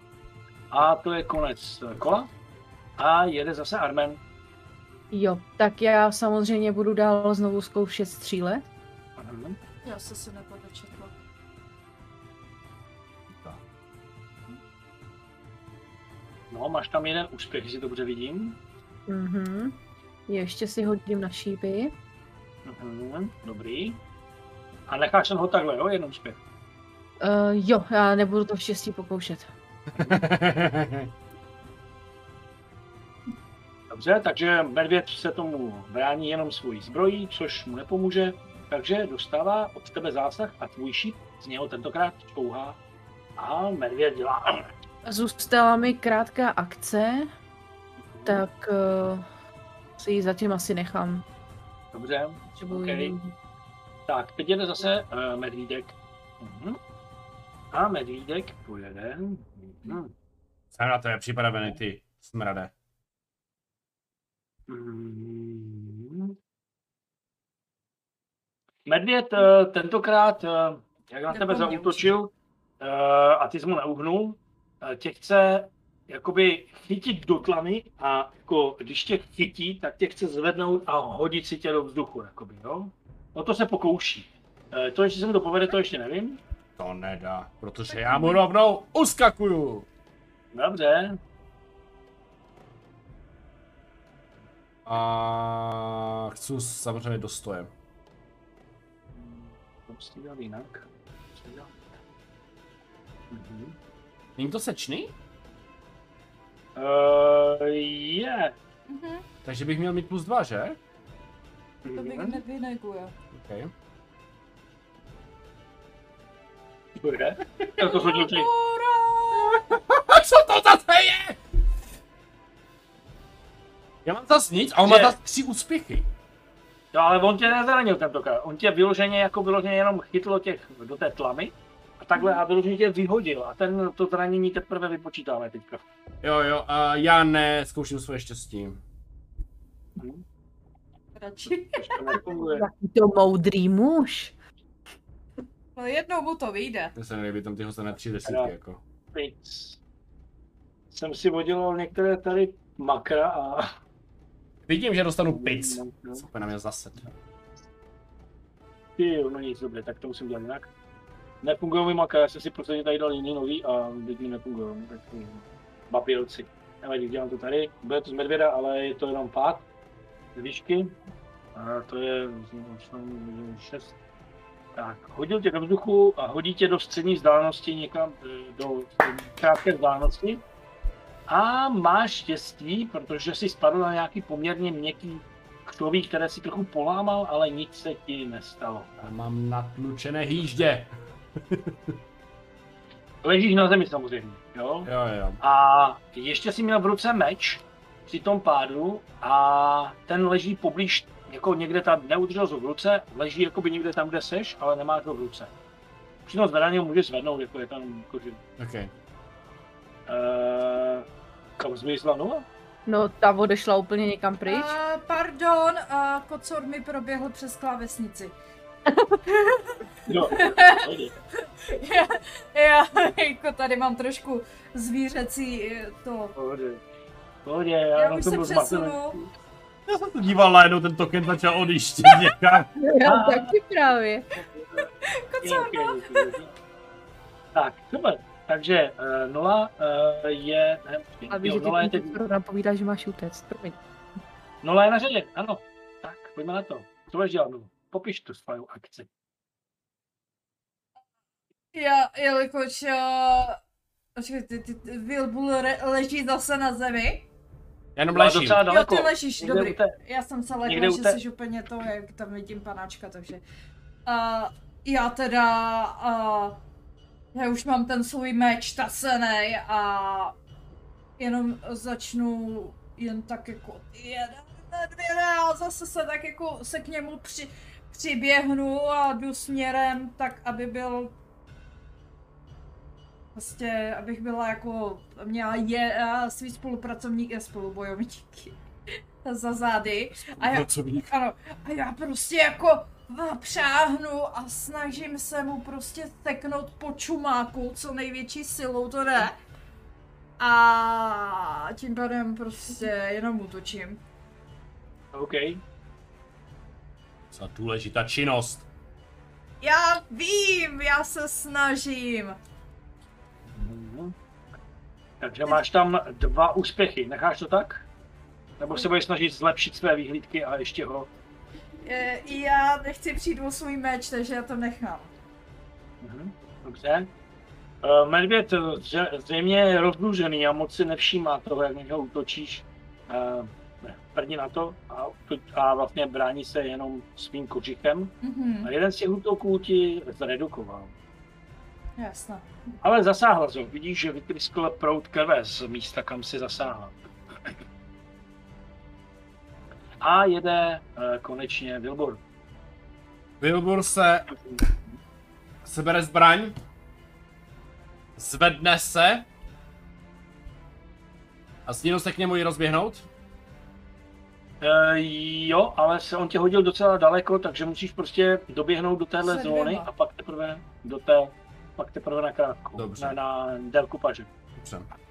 A to je konec kola. A jede zase Armen. Jo, tak já samozřejmě budu dál znovu zkoušet střílet. Mhm. Já se si nepodočetla. No, máš tam jeden úspěch, jestli to dobře vidím. Mhm. Ještě si hodím na šípy. Mhm. Dobrý. A necháš ho takhle, jo? Jeden úspěch. Uh, jo, já nebudu to štěstí pokoušet. <laughs> Dobře, takže medvěd se tomu brání jenom svojí zbrojí, což mu nepomůže, takže dostává od tebe zásah a tvůj šíp z něho tentokrát čouhá a medvěd dělá. Zůstala mi krátká akce, tak uh, si ji zatím asi nechám. Dobře, Potřebuji OK. jiný- tak teď jede zase uh, medvídek. Mhm. A medvídek pojede. Mhm. Jsem na tebe připravený, ty smrade. Mhm. Medvěd eh, tentokrát, eh, jak na tebe zautočil eh, a ty jsi mu neuhnul, tě chce jakoby chytit do tlamy a jako, když tě chytí, tak tě chce zvednout a hodit si tě do vzduchu. Jakoby, jo? No to se pokouší. To, jestli se mu to povede, to ještě nevím. To nedá, protože já mu rovnou uskakuju. Dobře, A chci samozřejmě dostojem. to musí dělat jinak. Mhm. Není to sečný? Eh, je. Mhm, Takže bych měl mít plus dva, že? to bych Mhm. nevyneguje. Okay. To je? Já to shodil ty. A co to zase je? Já mám zase nic a on má zase tři úspěchy. No ale on tě nezranil tentokrát. On tě vyloženě jako vyloženě jenom chytl do, těch, do té tlamy a takhle a vyloženě tě vyhodil a ten to zranění teprve vypočítáme teďka. Jo, jo, a já ne, zkouším svoje štěstí. Radši. Jaký to moudrý muž. No jednou mu to vyjde. To se nelíbí, tam ty hostané tři desítky, jako. Nic. Jsem si oddělal některé tady makra a... Vidím, že dostanu pic. Super na mě zase. Ty no nic, dobře, tak to musím dělat jinak. Nefungují mi makra, já jsem si prostě tady dal jiný nový a teď mi nefungují. Tak papíroci. Nevadí, dělám to tady. Bude to z medvěda, ale je to jenom pád z výšky. A to je 6. Tak, hodil tě do vzduchu a hodí tě do střední vzdálenosti někam eh, do krátké vzdálenosti. A máš štěstí, protože jsi spadl na nějaký poměrně měkký křoví, které si trochu polámal, ale nic se ti nestalo. Já mám natlučené hýždě. <laughs> Ležíš na zemi samozřejmě, jo? Jo, jo. A ještě si měl v ruce meč při tom pádu a ten leží poblíž, jako někde tam, neudržel ho v ruce, leží jako by někde tam, kde seš, ale nemáš ho v ruce. Při tom zvedání ho můžeš zvednout, jako je tam, jako že... Uh, kam zmizla Nula? No, ta odešla úplně někam pryč. A, pardon, a kocor mi proběhl přes klávesnici. Jo, <laughs> pojď. Já, já jako tady mám trošku zvířecí to. Pohodě. Pohodě, já, Já už se přesunu. Já jsem to díval najednou, ten token začal odjíždět <laughs> někam. Já taky právě. Okay. Tak, super. Takže uh, nula uh, je... Ne, A víš, že nula je ty teď... nám povídá, že máš utéct. Promiň. Nula je na řadě, ano. Tak, pojďme na to. Co budeš dělat, Nula? Popiš tu svou akci. Já, jelikož uh, počkej, ty, ty, ty Wilbur re, leží zase na zemi. Já jenom Byla ležím. docela daleko. Jo, ty ležíš, Někde dobrý. té- Já jsem se lekla, že té- jsi úplně to, jak tam vidím panáčka, takže... Uh, já teda... Uh, já už mám ten svůj meč tasený a jenom začnu jen tak jako jeden, dvě a zase se tak jako se k němu při, přiběhnu a jdu směrem tak, aby byl Prostě, abych byla jako, měla je, a svý spolupracovníky, spolubojovníky <laughs> za zády. A já, ano, a já prostě jako přáhnu a snažím se mu prostě teknout po čumáku, co největší silou to jde. A tím pádem prostě jenom útočím. OK. Za důležitá činnost. Já vím, já se snažím. Mhm. Takže máš tam dva úspěchy. Necháš to tak? Nebo se budeš snažit zlepšit své výhlídky a ještě ho... E, já nechci přijít o svůj meč, takže já to nechám. Mhm. Dobře. Uh, medvěd zře- zřejmě je rozdlužený a moc si nevšímá toho, jak na něho útočíš. Uh, prdí na to a, a vlastně brání se jenom svým kořichem. Mhm, A jeden z těch útoků ti zredukoval. jasné. Ale zasáhla to. Vidíš, že vytryskl prout krve z místa, kam si zasáhla. A jede uh, konečně Wilbur. Wilbur se sebere zbraň, zvedne se a stínu se k němu i rozběhnout. Uh, jo, ale se on tě hodil docela daleko, takže musíš prostě doběhnout do téhle zóny a pak teprve do té, pak teprve na krátku, Dobře. na, na délku paže. Dobře.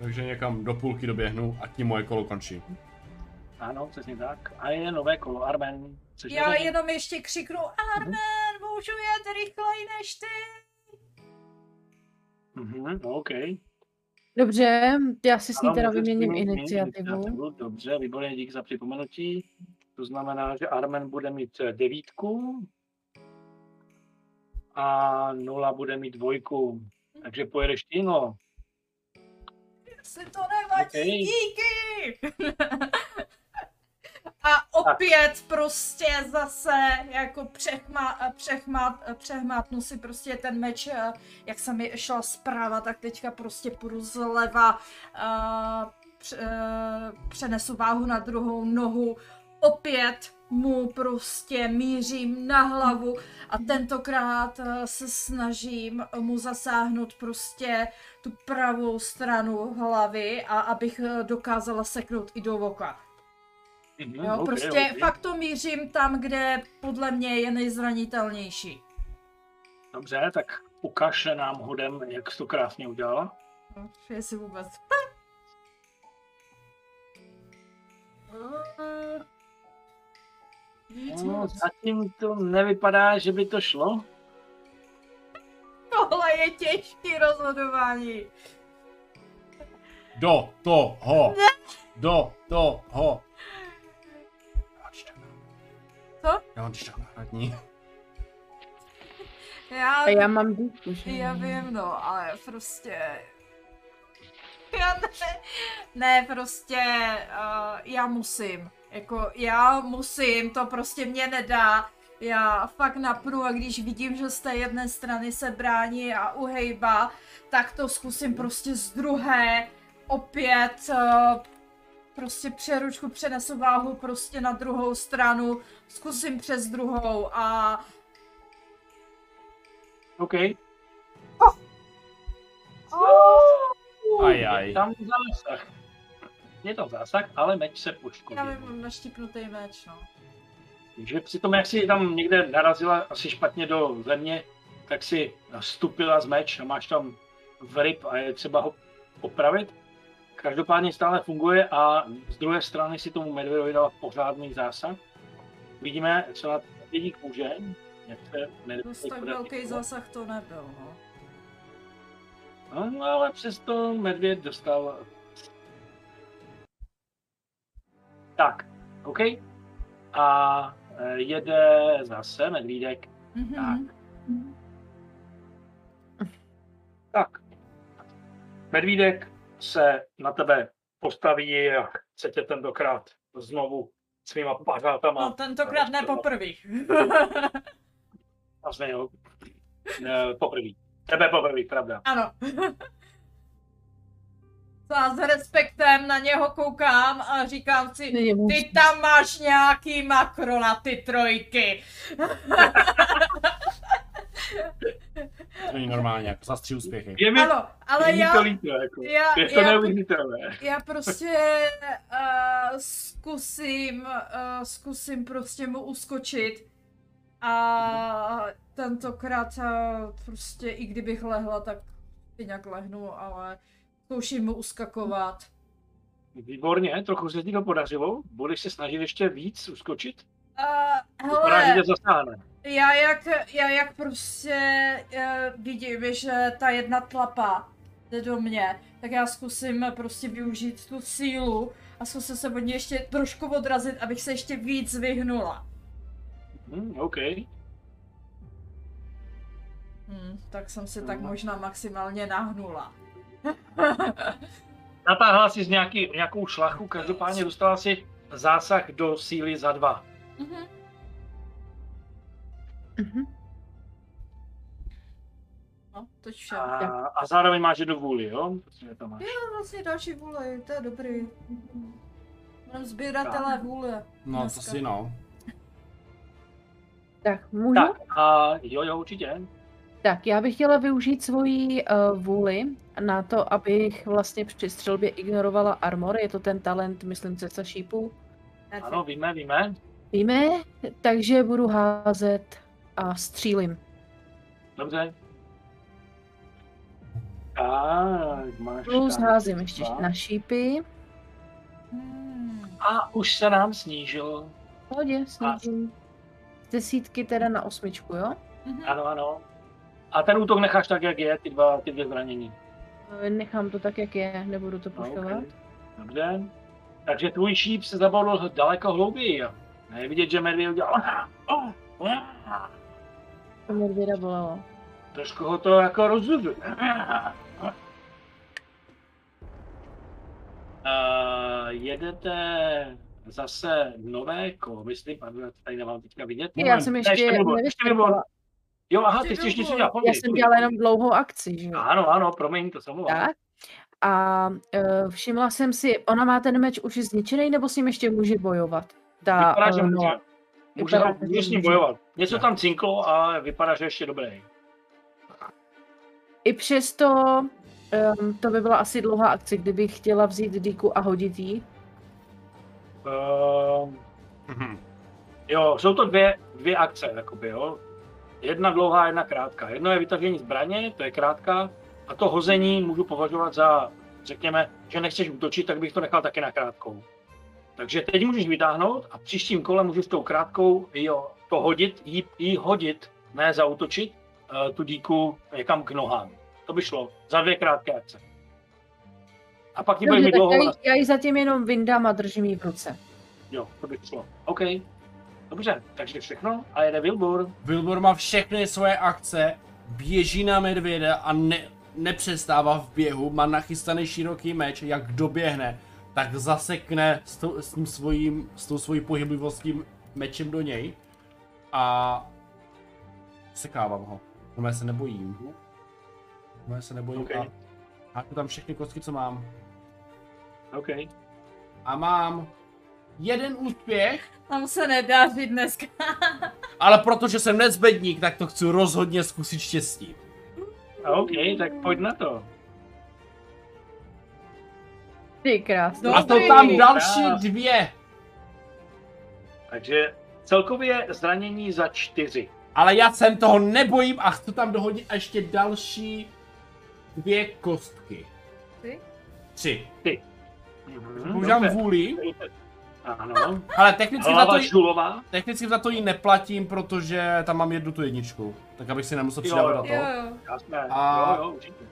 Takže někam do půlky doběhnu a tím moje kolo končí. Ano, přesně tak. A je nové kolo, Armen. Chceš Já nařadit? jenom ještě křiknu, Armen, můžu jet rychleji než ty. Mhm, no, OK. Dobře, já si s ní teda vyměním změnit iniciativu. Dobře, výborně, díky za připomenutí. To znamená, že Armen bude mít eh, devítku a Nula bude mít dvojku. Takže pojedeš ty, no. Si to nevadí, Okej. díky! <laughs> A opět prostě zase jako přechma, přechmat, přehmátnu si prostě ten meč, eh, jak jsem mi šla zprava, tak teďka prostě půjdu zleva, pře- eh, přenesu váhu na druhou nohu, opět mu prostě mířím na hlavu a tentokrát eh, se snažím mu zasáhnout prostě tu pravou stranu hlavy a abych eh, dokázala seknout i do voka. Mhm, Jo, ok, prostě ok. fakt to mířím tam, kde podle mě je nejzranitelnější. Dobře, tak ukaž nám hodem, jak jsi to krásně udělala. No, Jestli vůbec. Nic No, moc. zatím to nevypadá, že by to šlo. Tohle je těžký rozhodování. Do toho! Do toho! Já mám čítak. Co? Já mám náhradní. Já, A já mám důvku, že? já vím, no, ale prostě... Já ne, ne prostě, uh, já musím. Jako, já musím, to prostě mě nedá. Já fakt napnu a když vidím, že z té jedné strany se brání a uhejba, tak to zkusím prostě z druhé opět uh, prostě přeručku přenesu váhu prostě na druhou stranu, zkusím přes druhou a OK. Ajaj. Je tam zásah. Je to zásah, ale meč se já poškodil. vím, mám naštípnutý meč, no. že přitom, jak si tam někde narazila asi špatně do země, tak si stupila z meč a máš tam vryb a je třeba ho opravit. Každopádně stále funguje a z druhé strany si tomu medvědovi dala pořádný zásah. Vidíme, co na medvědík může. Jak se medvědík Dost tak velký zásah to nebyl, no. No, ale přesto medvěd dostal. Tak, OK. A eh, jede zase medvídek. Mhm. Tak. Medvídek se na tebe postaví a chce tě tentokrát znovu svýma pařátama. No tentokrát ne poprvé. Vlastně <laughs> jo. Poprvý. Tebe poprvý, pravda. ano. Já s respektem na něho koukám a říkám si, ty tam máš nějaký makro na ty trojky. To není normálně, jako za tři úspěchy. Je mi, Ano, ale je já, to líto, jako. já, je to já, neuvěřitelné. já prostě uh, zkusím, uh, zkusím prostě mu uskočit a tentokrát uh, prostě i kdybych lehla, tak si nějak lehnu, ale zkouším mu uskakovat. Výborně, trochu se ti to podařilo. Budeš se snažit ještě víc uskočit? Uh, Vypadá, že hele, tě zasáhne. já jak, já jak prostě uh, vidím, že ta jedna tlapa jde do mě, tak já zkusím prostě využít tu sílu a zkusím se od ní ještě trošku odrazit, abych se ještě víc vyhnula. Hm, OK. Hm, tak jsem se tak Mhm. možná maximálně nahnula. <laughs> Natáhla si z nějaký, nějakou šlachu, každopádně dostala si zásah do síly za dva. Mhm. Mhm. No, to vše. A, a zároveň máš jednu vůli, jo? Protože to máš. No, vlastně další vůle, to je dobrý. Mám sběratelé vůle. No, to Dneska. si no. Tak, můžu? Tak, Tak. a jo, jo, určitě. Tak, já bych chtěla využít svoji uh, vůli na to, abych vlastně při střelbě ignorovala armor. Je to ten talent, myslím, cesta šípů. Ano, víme, víme. Víme, takže budu házet a střílim. Dobře. Tak, máš Plus tam házím ještě dva. na šípy. Hmm. A už se nám snížil. V Pohodě, snížím. Z desítky teda na osmičku, jo? Mhm. Ano, ano. A ten útok necháš tak, jak je, ty dva, ty dvě zranění. Nechám to tak, jak je, nebudu to pušovat. okay. Dobře. Takže tvůj šíp se zabalil daleko hlouběji. Je vidět, že medvěd udělal. To medvěda bolelo. Trošku ho to jako rozuzl. Uh, jedete zase nové kolo, myslím, pardon, tady nemám teďka vidět. Já jsem Ne, ještě Vilbor, ještě Vilbor. nevyštěpovala. Jo, aha, ty jsi ještě něco dělal, Já jsem dělala jenom dlouhou akci, že jo? Ano, ano, promiň, to jsem Tak. A uh, všimla jsem si, ona má ten meč už zničený, nebo s ním ještě může bojovat? Ta, Vypadá, že eh, může. Noa. Může, Vypadá, že může s ním bojovat. Něco tam cinklo, ale vypadá, že ještě dobrý. I přesto um, to by byla asi dlouhá akce, kdybych chtěla vzít díku a hodit jí. Uh, jo, jsou to dvě, dvě akce, jakoby, jo. Jedna dlouhá, jedna krátká. Jedno je vytažení zbraně, to je krátká, a to hození můžu považovat za, řekněme, že nechceš útočit, tak bych to nechal taky na krátkou. Takže teď můžeš vytáhnout a příštím kole můžeš tou krátkou jo, to hodit, jí, jí hodit, ne zautočit, uh, tu díku někam k nohám. To by šlo za dvě krátké akce. A pak ti bude mít dlouho já, na ji, já ji zatím jenom vyndám a držím ji v ruce. Jo, to by šlo. OK. Dobře, takže všechno a jede Wilbur. Wilbur má všechny svoje akce, běží na medvěda a ne, nepřestává v běhu, má nachystaný široký meč, jak doběhne, tak zasekne s, to, s, tím svojím, s tou svojí pohyblivostí mečem do něj a sekávám ho. No já se nebojím. No já se nebojím OK. a háku tam všechny kostky, co mám. OK. A mám jeden úspěch, Tam se nedaří dneska. <laughs> ale protože jsem nezbedník, tak to chci rozhodně zkusit štěstí. A OK, tak pojď na to. Ty krásno. No. A to tam další dvě. Takže celkově zranění za čtyři. Ale já jsem toho nebojím a chci tam dohodit ještě další dvě kostky. Ty? Tři. Mhm, Používám dobře. vůli, Ano. ale technicky za, to, jí- žulová. technicky za to jí neplatím, protože tam mám jednu tu jedničku. Tak abych si nemusel přidávat na to. Jo, jo. Jasné. A- Jo, jo, určitě.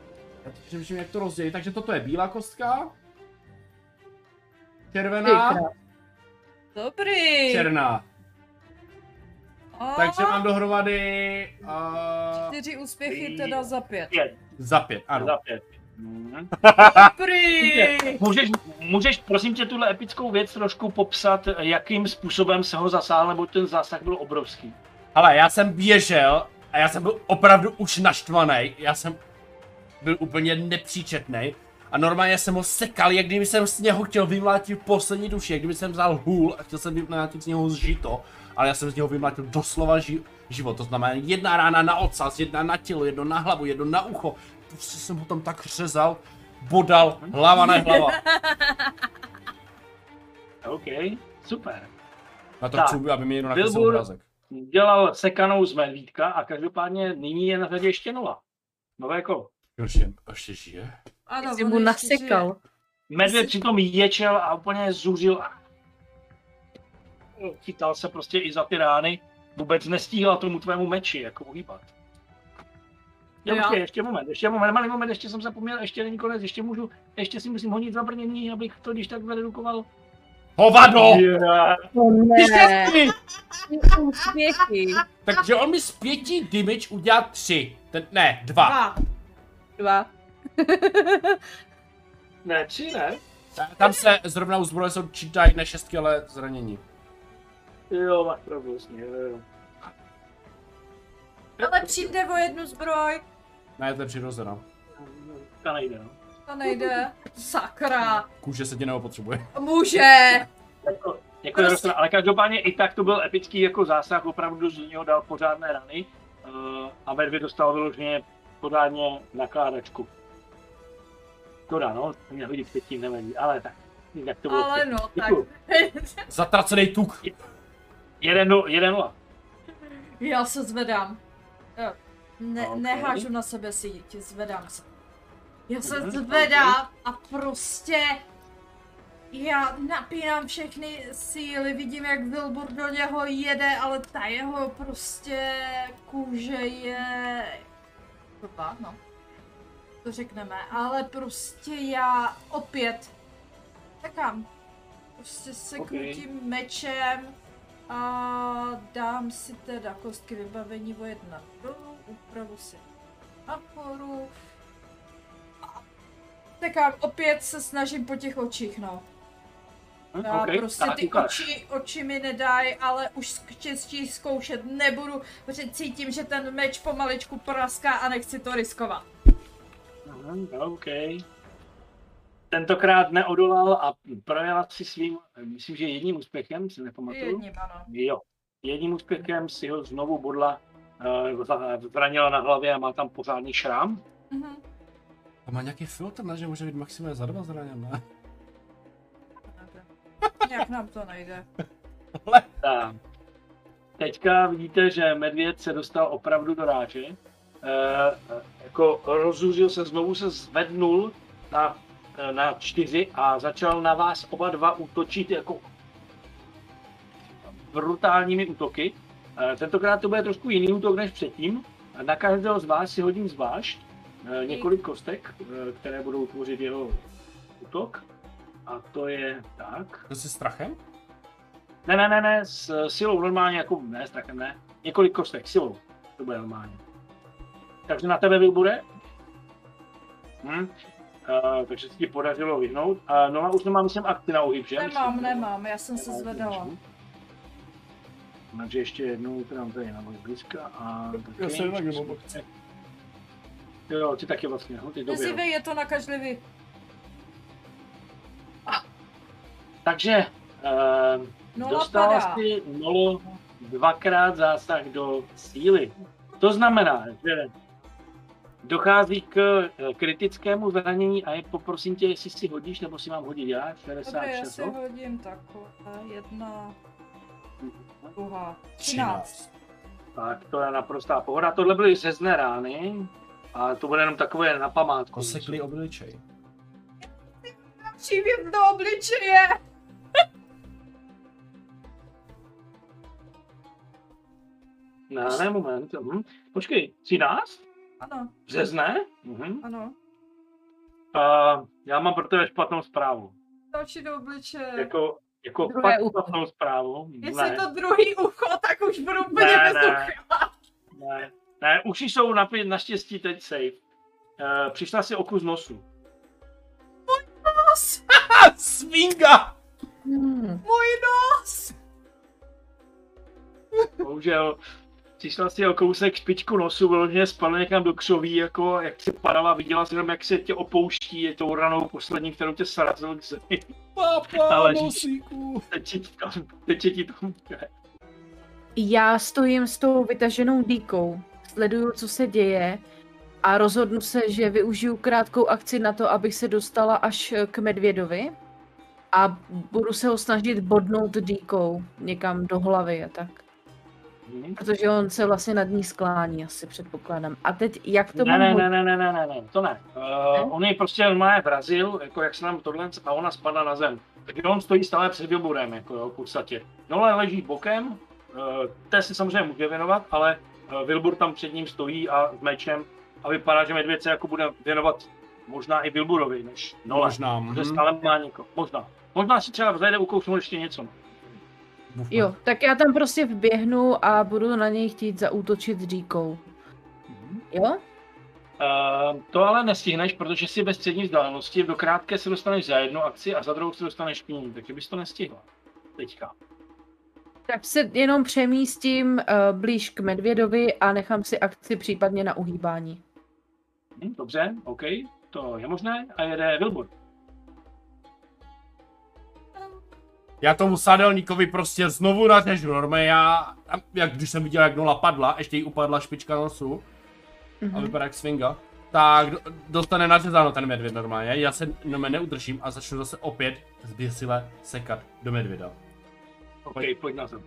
Já teď přemýšlím, jak to rozdělit. Takže toto je bílá kostka. Červená. Dobrý. Černá. A Takže mám dohromady uh, čtyři úspěchy teda za pět. Pět, za pět, ano. za pět. <laughs> Můžeš, můžeš, prosím tě, tuhle epickou věc trošku popsat, jakým způsobem se ho zasáhl, nebo ten zásah byl obrovský. Ale já jsem běžel a já jsem byl opravdu už naštvaný. Já jsem byl úplně nepříčetný. A normálně jsem ho sekal, jak kdyby jsem z něho chtěl vymlátit poslední duši, jak kdyby jsem vzal hůl a chtěl jsem vymlátit z něho žito. Ale já jsem z něho vymlátil doslova ži- život. To znamená jedna rána na ocas, jedna na tělo, jedno na hlavu, jedno na ucho. Prostě jsem ho tam tak řezal, bodal, hlava na hlava. <laughs> OK, super. Na to Tak. chci, aby mi někdo nakreslil obrázek. Dělal sekanou z medvídka a každopádně nyní je na řadě ještě nula. Nové kolo. Ještě, ještě žije? Ano, Jsi mu nasekal. Medvěd přitom ječel a úplně zuřil. a Chytal se prostě i za ty rány. Vůbec nestíhal tomu tvému meči jako uhýbat. Jo, Jo. ještě, ještě moment, ještě moment, malý moment, ještě jsem zapomněl, ještě není konec, ještě můžu, ještě si musím honit zabrnění, abych to když tak zredukoval. Hovado! Yeah. To Ty ne. úspěchy. Takže on mi z pěti damage udělá tři. Ten, ne, dva. Dva. Dva. Ne, tři ne? Tam se zrovna u zbroje jsou čítají na šestky, ale zranění. Jo, máš pravdu, vlastně, jo, jo. Ale přijde o jednu zbroj. Ne, to je přirozená. To nejde, no. To nejde. Sakra. Kůže se tě neopotřebuje. Může. Jako, jako Prostě- ale každopádně i tak to byl epický jako zásah, opravdu z něho dal pořádné rany uh, a Medvěd dostal vyloženě pořádně nakládačku. Škoda, no, to mě hodit teď tím nevadí, ale tak, jak to bylo. Ale no, tak. Zatracený tuk. Jeden, nul- jeden nula. Já se zvedám. Jo. Ne, Ok. Nehážu na sebe síť, zvedám se. Já se zvedám a prostě já napínám všechny síly, vidím jak Wilbur do něho jede, ale ta jeho prostě kůže je... Blbá, no. To řekneme, ale prostě já opět takám. Prostě se Ok. krutím mečem a dám si teda kostky vybavení o jedna dolů, upravu si nahoru. A takám opět se snažím po těch očích, no. Hm, Já ok, prostě tak ty ukáž. oči, oči mi nedají, ale už štěstí zkoušet nebudu, protože cítím, že ten meč pomaličku praská a nechci to riskovat. Mhm, OK. Tentokrát neodolal a projela si svým, myslím, že jedním úspěchem, si nepamatuju. Jedním, ano. Jo. Jedním úspěchem si ho znovu bodla, uh, zranila na hlavě a má tam pořádný šrám. Mhm. A má nějaký filtr, ne? Že může být maximálně za dva zraněn, ne? Nějak nám to nejde. Tak. Teďka vidíte, že medvěd se dostal opravdu do ráže. E, jako rozuřil se, znovu se zvednul na, eh, na čtyři a začal na vás oba dva útočit jako brutálními útoky. E, tentokrát to bude trošku jiný útok než předtím. Na každého z vás si hodím zvlášť e, několik kostek, které budou tvořit jeho útok. A to je tak. To jsi strachem? Ne, ne, ne, ne, s silou normálně, jako ne, s trachem ne. Několik kostek, silou. To bude normálně. Takže na tebe Wilbure. Hm. Uh, takže se ti podařilo vyhnout. Uh, no a už nemám, myslím, akty na uhyb, že? Nemám, Myslím, nemám, já jsem se zvedala. Takže ještě jednou to nám tady na moc blízka a... Já se mám akci. Jo, jo, ty taky vlastně, no, ty době. Nezívej, je to nakažlivý. Takže uh, Nula dostala padá. si nolo dvakrát zásah do síly. To znamená, že dochází k eh, kritickému zranění a je poprosím tě, jestli si hodíš, nebo si mám hodit já, Dobré, já 66. si hodím takhle. Jedna. Druhá. 13. 13. Tak to je naprostá pohoda. Tohle byly řezné rány. A to bude jenom takové na památku. Koseklý obličej. Přívět do obličeje! Ne, ne, moment. Mhm. Počkej, 13? Ano, Řezné? Mhm. ano. Uh, já mám pro tebe špatnou zprávu. Další do obličeje. Jako, jako Druhé fakt ucho. špatnou zprávu. Jestli Ne, je to druhý ucho, tak už budu úplně Ne, bez ne. ne, ne, uši jsou napě- naštěstí teď safe. Uh, přišla si oku z nosu. Nos! <laughs> A svinga! Hmm. Můj nos! Bohužel přišla si o kousek špičku nosu, vyloženě spadla někam do křoví, jako jak se padala, viděla si jenom, jak se tě opouští, je tou ranou poslední, kterou tě srazil k zemi. Papa, <laughs> Ale- nosíku. Teče ti tam, teče ti tam. Já stojím s tou vytaženou dýkou, sleduju, co se děje a rozhodnu se, že využiju krátkou akci na to, abych se dostala až k medvědovi a budu se ho snažit bodnout dýkou někam do hlavy a tak. Mhm. Protože on se vlastně nad ní sklání, asi předpokládám. A teď, jak to Ne, ne, ne, ne, ne, ne, ne, ne, to ne. Ne? Uh, on ji prostě normálně vrazil, jako jak se nám tohle, a ona spadla na zem. Takže on stojí stále před Wilburem, jako jo, v podstatě. Nole leží bokem, uh, té se samozřejmě může věnovat, ale uh, Wilbur tam před ním stojí a s mečem a vypadá, že medvěd se jako bude věnovat možná i Wilburovi, než Nole. Možná. Mhm. stále má někoho, možná. Možná si třeba zajde ukousnout ještě něco. Buf, Jo, tak já tam prostě vběhnu a budu na něj chtít zaútočit dýkou. Jo? Uh, to ale nestihneš, protože jsi ve střední vzdálenosti, do krátké se dostaneš za jednu akci a za druhou se dostaneš k ní, takže bys to nestihla. Teďka. Tak se jenom přemístím uh, blíž k medvědovi a nechám si akci případně na uhýbání. Hm, dobře, OK, to je možné a jede Wilbur. Já tomu sadelníkovi prostě znovu nařežu, normálně já, a jak když jsem viděl, jak Nola padla, ještě jí upadla špička nosu a Mhm. vypadá jak swinga, tak do- dostane nařezáno ten medvěd normálně, já se normálně neudržím a začnu zase opět zběsile sekat do medvěda. OK, pojď na zem. Uh,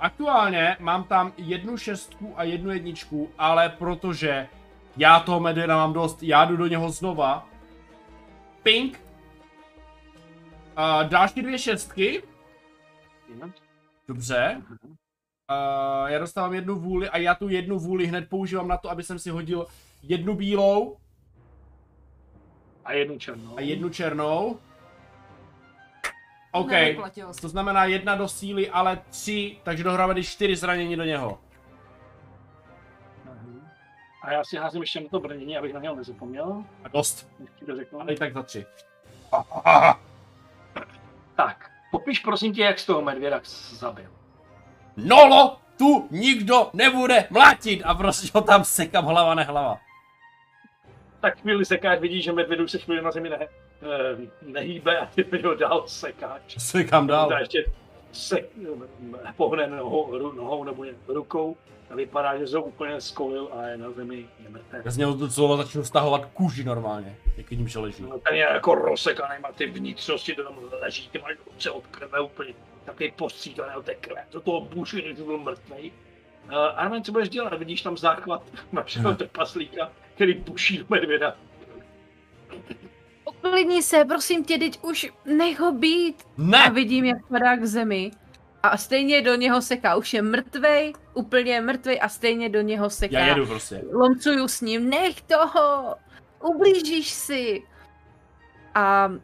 aktuálně mám tam jednu šestku a jednu jedničku, ale protože já toho medvěda mám dost, já jdu do něho znova. Pink. Uh, další dvě šestky. Dobře. Uh, já dostávám jednu vůli a já tu jednu vůli hned používám na to, aby jsem si hodil jednu bílou A jednu černou. a jednu černou. OK, to znamená jedna do síly, ale tři, takže dohromady čtyři zranění do něho. Mhm. A já si házím ještě na to brnění, abych na něho nezapomněl. A dost. Ti to řeknu. Ale i tak za tři. <laughs> Tak, popiš prosím tě, jak z toho medvěda zabil. Nolo, tu nikdo nebude mlátit a prostě ho tam sekám hlava nehlava. Tak chvíli sekáš, vidíš, že medvědu se chvíli na zemi ne, eh, nehýbe a ty ho dál sekáš. Sekám dál. Ještě se pohne nohou, nohou nebo rukou a vypadá, že se úplně skolil a je na zemi je mrtev. Já z něho docela začnu stahovat kůži normálně, jak vidím, že leží. No, ten je jako rozsekaný, má ty vnitřnosti, to tam leží, ty máš ruce od krve úplně takový postříkaný od té krve, do toho buši, než byl mrtvý. Uh, Armen, co budeš dělat? Vidíš tam záchvat našeho Hm. trpaslíka, který buší do medvěda. Uklidni se, prosím tě, teď už nech ho být. A Ne! vidím, jak padá k zemi. A stejně do něho seká. Už je mrtvej, úplně mrtvej a stejně do něho seká. Já jedu prostě. Lomcuju s ním, nech toho, ublížíš si. A uh,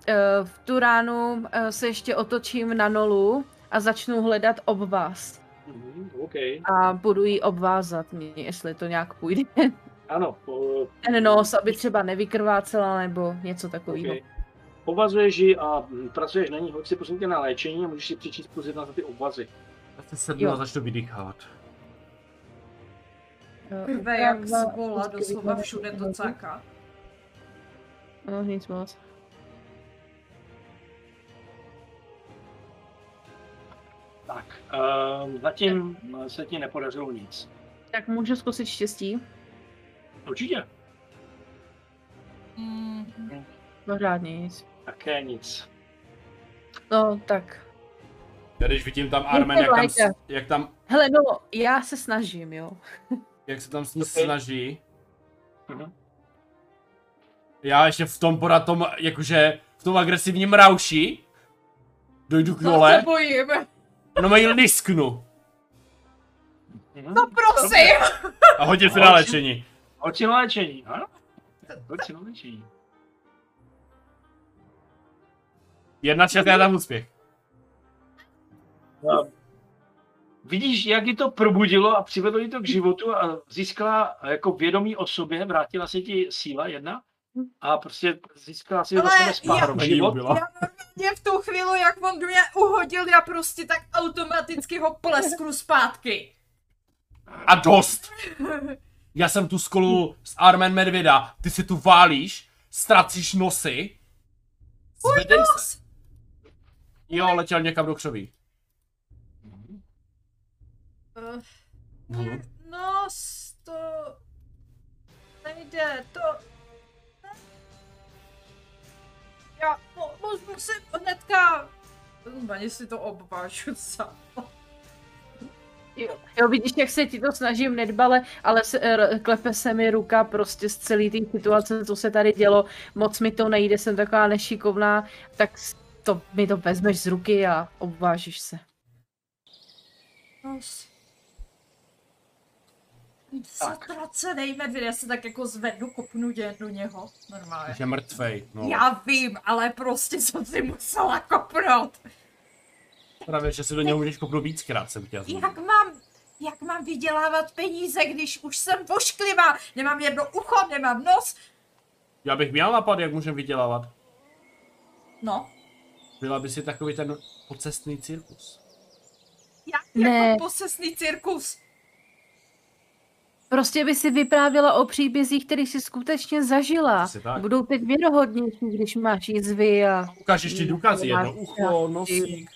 v tu ránu uh, se ještě otočím na nolu a začnu hledat obvaz. Mhm, OK. A budu jí obvázat, mě, jestli to nějak půjde. Ano, po, Ten nos, aby třeba nevykrvácela nebo něco takového. okay. Povazuješ ji a mm, pracuješ na ní, hoď si prosím tě na léčení a můžeš si přečíst plus jedna za ty obvazy. Já se sednu Jo. a začnu vydýchávat. Krve jak z vola, doslova všude to cáká. No, nic moc. Tak, uh, zatím se ti nepodařilo nic. Tak můžu zkusit štěstí? Určitě. Mm, No řádně nic. Také nic. No, tak. Já když vidím tam Armen, jak tam, jak tam, Hele, no, já se snažím, jo. <laughs> jak se tam s ní Ok. snaží. Mhm. Já ještě v tom podat tom, jakože v tom agresivním rauši dojdu k No Jole, se bojím. no mají lisknu Mhm. No prosím. a hodím si na léčení. Na léčení, ano? Na léčení. Jedna čest, já dám úspěch. A Vidíš, jak ji to probudilo a přivedlo ji to k životu a získala jako vědomí o sobě, vrátila se ti síla jedna a prostě získala si já- zpátky Není život. Já normálně v tu chvíli, jak on mě uhodil, já prostě tak automaticky ho plesknu zpátky. A dost. <laughs> Já jsem tu skolu s Armen Medvěda, ty si tu válíš, ztracíš nosy. Zvedej se. Jo, letěl někam do křoví. Eh, Mhm. No, s- to... Nejde, to... ne. Já mo- mo- musím hnedka... Ani si to obvážu sám. Jo, jo, vidíš, jak se ti to snažím nedbale, ale se, r- klepe se mi ruka prostě z celé té situace, co se tady dělo, moc mi to nejde, jsem taková nešikovná, tak to mi to vezmeš z ruky a obvážíš se. Zatracenej medvěd, já se tak jako zvednu, kopnu tě do něho, normálně. Je mrtvej. No. Já vím, ale prostě jsem si musela kopnout. Právě, že si do něho můžeš kopnout víckrát, jsem chtěl říct. Jak mám, jak mám vydělávat peníze, když už jsem vošklivá? Nemám jedno ucho, nemám nos. Já bych měl napad, jak můžeme vydělávat. No, Byla by si takový ten pocestný cirkus. jak Ne. jako posesný cirkus. Prostě by si vyprávěla o příbězích, který si skutečně zažila. Budou teď věrohodnější, když máš jizvy a Ukážeš ti důkazy, jedno ucho, nějaký-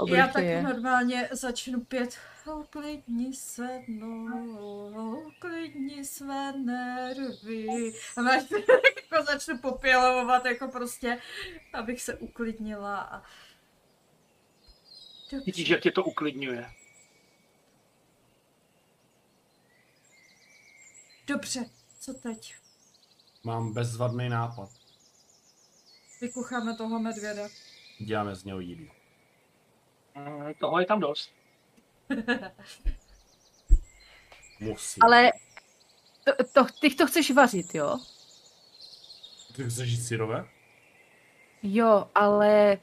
nosík. Já tak obličeje. normálně začnu pět. Uklidni své, no, uklidni své nervy. A máš <laughs> jako začnu popělovovat, jako prostě, abych se uklidnila. A... Vidíš, jak tě to uklidňuje. Dobře, co teď? Mám bezvadný nápad. Vykucháme toho medvěda. Děláme z něho jídlo. Mm, Toho je tam dost. <laughs> Musí. Ale to, to, ty to chceš vařit, jo? Ty chceš jít syrové? Jo, ale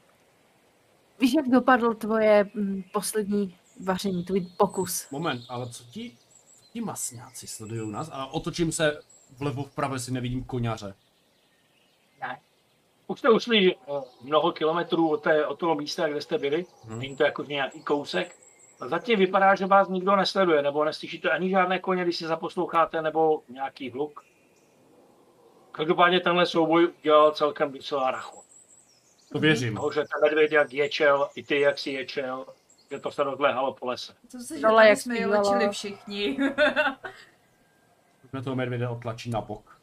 víš, jak dopadlo tvoje mm, poslední vaření, tvůj pokus? Moment, ale co ti, ti masňáci sledují nás? A otočím se vlevo vpravo, jestli nevidím koňaře. Už jste ušli eh, mnoho kilometrů od, té, od toho místa, kde jste byli. Hmm. Není to jako nějaký kousek. A zatím vypadá, že vás nikdo nesleduje, nebo neslyšíte ani žádné koně, když si zaposloucháte, nebo nějaký hluk. Každopádně tenhle souboj udělal celkem docela rachu. To věřím. Toho, že ten medvěd jak ječel, i ty jak si ječel, že to se rozléhalo po lese. To se, že Dole, jak jsme je zpívala. lečili všichni. <laughs> Pojďme toho medvěda otlačí na bok.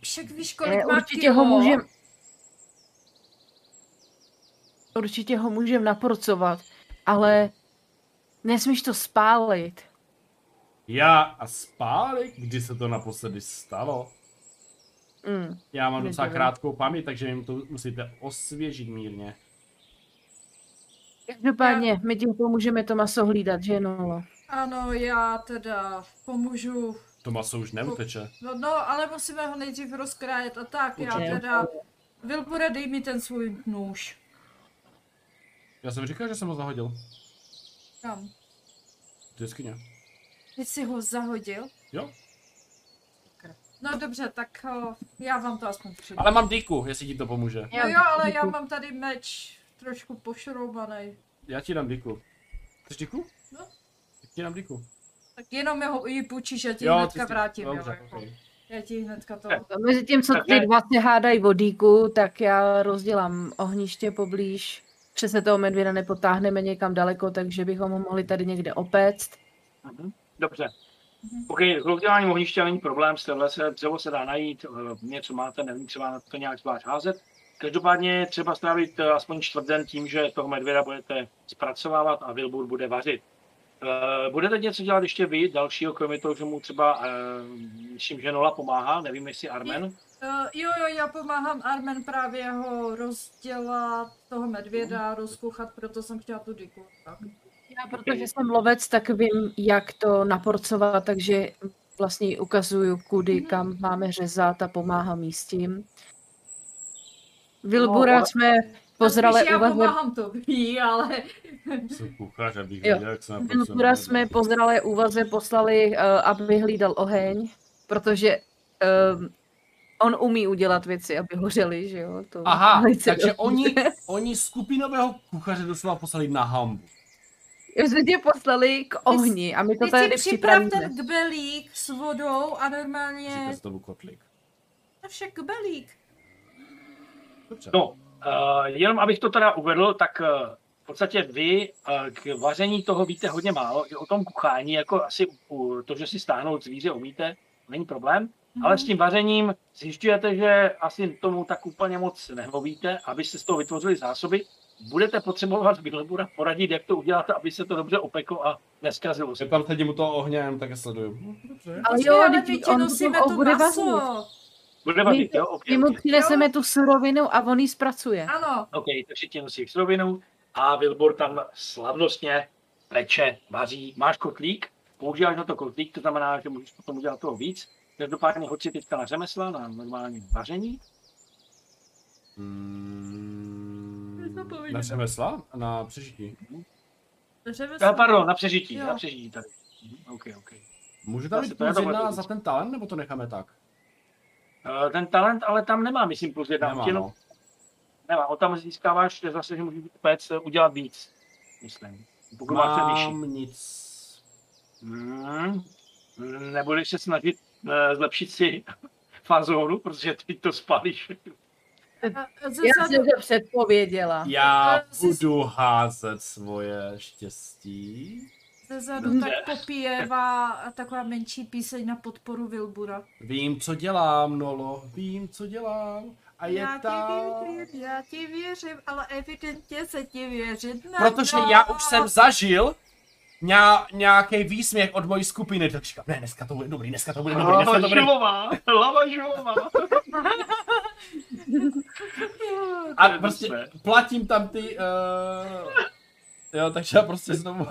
Však víš, kolik Eh, má určitě kilo? ho můžem... Určitě ho můžem naporcovat, ale nesmíš to spálit. Já a spálek? Kdy se to naposledy stalo? Mm. Já mám docela krátkou paměť, takže jim to musíte osvěžit mírně. Každopádně, my ti pomůžeme to maso hlídat, že no? Ano, já teda pomůžu. To maso už neuteče. No, no ale musíme ho nejdřív rozkrájet a tak. Já Určitě. teda... Vilbure, dej mi ten svůj nůž. Já jsem říkal, že jsem ho zahodil. Kam? To je skině. Ty jsi ho zahodil? Jo? No dobře, tak o, já vám to aspoň přijdu. Ale mám díku, jestli ti to pomůže. No jo, ale já mám tady meč trošku pošroubaný. Já ti dám díku. Chceš díku? No. Tak ti dám díku. Tak jenom ho ji půjčíš, já ti Jo, hnedka ty si- vrátím. Dobře, jo, jako. okay. Já ti hnedka to... A Mezi tím, co ty dva se hádají vodíku, tak já rozdělám ohniště poblíž. Přece toho medvěda nepotáhneme někam daleko, takže bychom ho mohli tady někde opéct. Mhm. Dobře. OK, s rozděláním ohniště není problém, z se dřevo se dá najít, eh, něco máte, nevím, třeba na to nějak zvlášť házet. Každopádně třeba strávit eh, aspoň čtvrt den tím, že toho medvěda budete zpracovávat a Wilbur bude vařit. Eh, Budete něco dělat ještě vy, dalšího, kromě toho, že mu třeba, eh, myslím, že Nola pomáhá, nevím, jestli Armen. Uh, jo, jo, já pomáhám Armen právě ho rozdělat, toho medvěda, rozkuchat, proto jsem chtěla tu diku. Tak. Já, protože jsem lovec, tak vím, jak to naporcovat, takže vlastně ukazuju, kudy, Mhm. kam máme řezat a pomáhám jí s tím. Vilbura ale- jsme pozrali Spíš já úvaze, pomáhám to ví, ale Jsem kuchař, abych Jo. věděl, jak se Vilbura jsme pozrali úvaze poslali, uh, aby hlídal oheň, protože um, on umí udělat věci, aby hořely, že jo? To Aha, takže dobře. oni, <laughs> oni skupinového kuchaře doslova poslali na hambu. Jsme tě poslali k ohni a my to ty tady si připrav připravíme. ten kbelík s vodou a Říká normálně... se tomu kotlík. To však kbelík. Dobře. No, jenom abych to teda uvedl, tak uh, v podstatě vy uh, k vaření toho víte hodně málo. I o tom kuchání, jako asi u, to, že si stáhnout zvíře umíte, není problém. Ale s tím vařením zjišťujete, že asi tomu tak úplně moc nehovíte, abyste z toho vytvořili zásoby. Budete potřebovat Vilbura poradit, jak to udělat, aby se to dobře opeklo a neskazilo se. Já tam sedím u toho ohně, jenom také sleduju. No, dobře. Ale Jo, ale teď nosíme potom to vařit. Bude vařit, jo? Okay, My mu okay. přineseme tu surovinu a on ji zpracuje. Ano, OK, takže ti nosí surovinu a Wilbur tam slavnostně peče, vaří. Máš kotlík, používáš na to kotlík, to znamená, že můžeš potom udělat toho víc. Každopádně hoď si teďka na řemesla, na normální vaření. Mm, Zapomeňme. na řemesla? Na přežití. řemeslo. Eh, pardon, na přežití, Jo. na přežití tady. Mhm, OK, OK. Může tam být plus jedna za ten talent, nebo to necháme tak? Eh, Ten talent ale tam nemá, myslím, plus jedna. Nemá, no. nemá, on tam získáváš že zase, že můžeš pec eh, udělat víc, myslím. Pokud máš vyšší. Mám nic. Hmm. Nebudeš se snažit uh, zlepšit si <laughs> fazónu, protože ty to spálíš. A Já jsem to předpověděla. Já Eh, budu házet svoje štěstí. Zezadu tak popíjevá taková menší píseň na podporu Vilbura. Vím, co dělám, Nolo. Vím, co dělám. A je já ta... ti věřím, já ti věřím, ale evidentně se ti věřit nedá. Protože já už jsem zažil ňa, nějaký výsměch od mojí skupiny, tak říkám, ne, dneska to bude dobrý, dneska to bude dobrý, dneska to Lava bude živová, lava živová. A prostě platím tam ty, uh, jo, takže já prostě znovu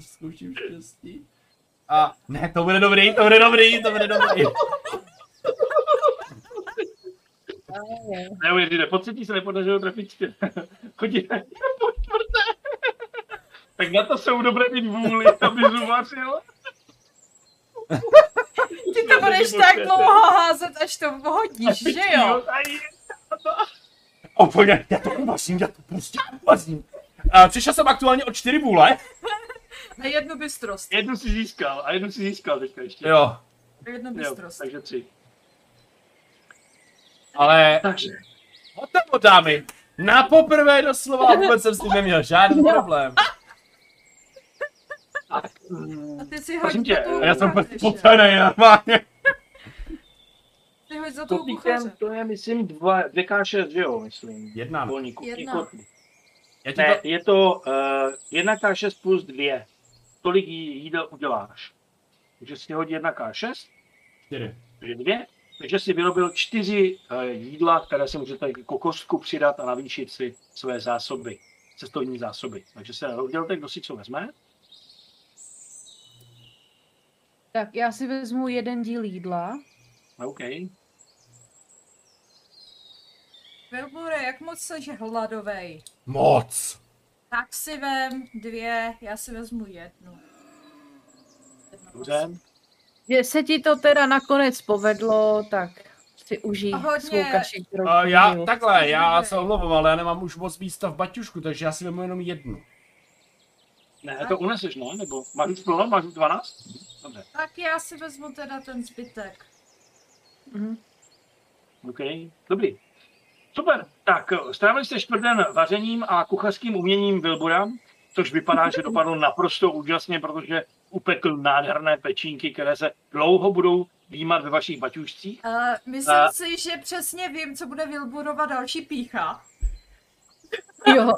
zkouším štěstí. A ne, to bude dobrý, to bude dobrý, to bude dobrý. Neuvěřitelné, po třetí se nepodařilo trefit čtyři. Chodí po <laughs> čtvrté. Tak na to jsou dobré mít vůli, aby zuvařil. Ty to budeš tak dlouho házet, až to hodíš, že jo? Úplně, já to uvařím, já to prostě uvařím. Uh, přišel jsem aktuálně o čtyři vůle. A jednu bystrost. Jednu si získal a jednu si získal teďka ještě. Jo, A jednu jo bystrost. takže tři. ale Takže, hotovo dámy. Na poprvé doslova vůbec jsem s tím neměl žádný problém. tak, A ty si Prosím hoď tě, za toho A já jsem úplně spocený normálně. Ty hoď za toho kuchaře. to je, myslím, dva, dvě k že jo, myslím. Jedna. Volníku. Jedna. Já ti Ne, to... je to uh, jedna K6 plus dvě. Tolik jí- jídel uděláš. Takže si hodí jedna K6, Čtyři. takže dvě. Takže si vyrobil čtyři uh, jídla, které si můžete jako kostku přidat a navýšit si své zásoby, cestovní zásoby. Takže se rozdělte, kdo si co vezme. Tak já si vezmu jeden díl jídla. OK. Vilbure, jak moc jsi hladovej? Moc. Tak si vem dvě, já si vezmu jednu. Jednu Dobře. Že se ti to teda nakonec povedlo, tak si užij hodně- svou kaši, kterou Uh, já, měl. takhle, já se omlouvám, ale já nemám už moc místa v baťušku, takže já si vemu jenom jednu. Ne, to uneseš, ne? Nebo máš už plno? Máš už 12? Dobře. Tak já si vezmu teda ten zbytek. Mhm. OK, dobrý. Super, tak strávili jste čtvrt den vařením a kuchařským uměním Vilbura. což vypadá, že dopadlo <laughs> naprosto úžasně, protože upekl nádherné pečínky, které se dlouho budou výjímat ve vašich baťušcích. Uh, myslím A- si, že přesně vím, co bude Wilburova další pícha. <laughs> Jo.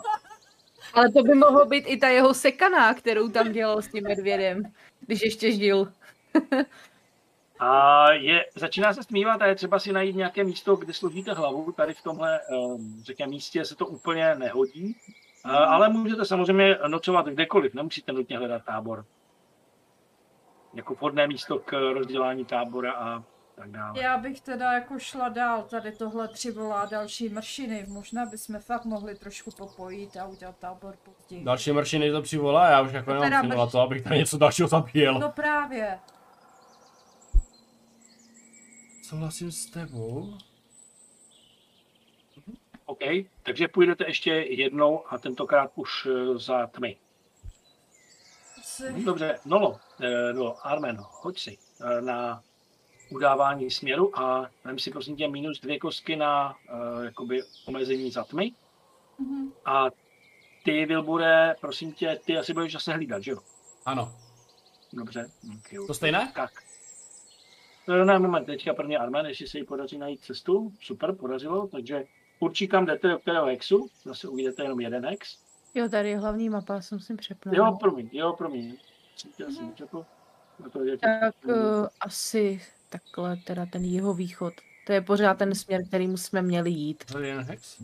Ale to by mohlo být i ta jeho sekaná, kterou tam dělal s tím medvědem, když ještě žil. <laughs> A je, začíná se stmívat a je třeba si najít nějaké místo, kde složíte hlavu. Tady v tomhle, um, řekněme, místě se to úplně nehodí. Uh, ale můžete samozřejmě nocovat kdekoliv, nemusíte nutně hledat tábor. Jako vhodné místo k rozdělání tábora a tak dále. Já bych teda jako šla dál, tady tohle přivolá další mršiny. Možná bychom fakt mohli trošku popojit a udělat tábor později. Další mršiny to přivolá, já už jako To nemám mrš- to, abych tam něco dalšího zabíjel. No právě. Souhlasím s tebou. OK, takže půjdete ještě jednou a tentokrát už eh, za tmy. Si- Dobře, Nolo, eh, no, Armen, hoď si eh, na udávání směru a vem si prosím tě minus dvě kostky na uh, jakoby omezení za tmy. Mhm. A ty, Vilbure, prosím tě, ty asi budeš zase hlídat, že jo? Ano. Dobře. Okay. To stejné? Tak. Eh, Ne, moment, teďka první Armen, jestli se jí podaří najít cestu. Super, podařilo, takže určitě kam jdete, do kterého hexu. Zase uvidíte jenom jeden hex. Jo, tady je hlavní mapa, já jsem si přepnul. Jo, promiň, jo, promiň. Jsem nepřepl. No to je Tak uh, asi takhle, teda ten jeho východ. To je pořád ten směr, kterým jsme měli jít. Tady jeden hex.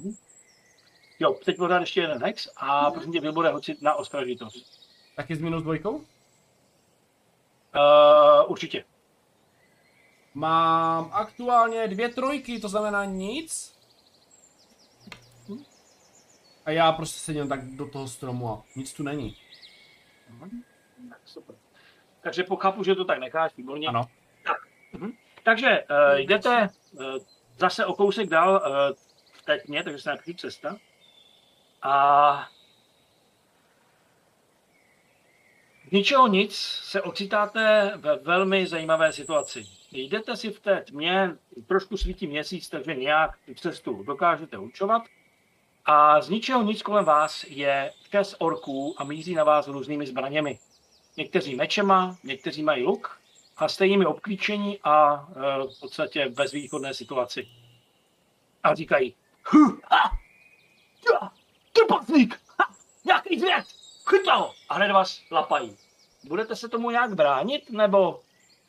Jo, teď pořád ještě jeden hex a prosím tě, hoď si na ostražitost. Taky s minus dvojkou? Uh, určitě. Mám aktuálně dvě trojky, to znamená nic. A já prostě sedím tak do toho stromu a nic tu není. Tak, super. Takže pochápu, že to tak necháš, výborně. Ano. Tak. Mhm. Takže uh, jdete uh, zase o kousek dál uh, v té tmě, takže se napíše cesta. A z ničeho nic se ocitáte ve velmi zajímavé situaci. Jdete si v té tmě, trošku svítí měsíc, takže nějak tu cestu dokážete určovat. A z ničeho nic kolem vás je šest orků a míří na vás různými zbraněmi. Někteří mečema, někteří mají luk a jste jimi obklíčení a e, v podstatě ve východné situaci. A říkají, "Hu, ha, ha, nějaký zvěd, chytla ho a hned vás lapají. Budete se tomu nějak bránit, nebo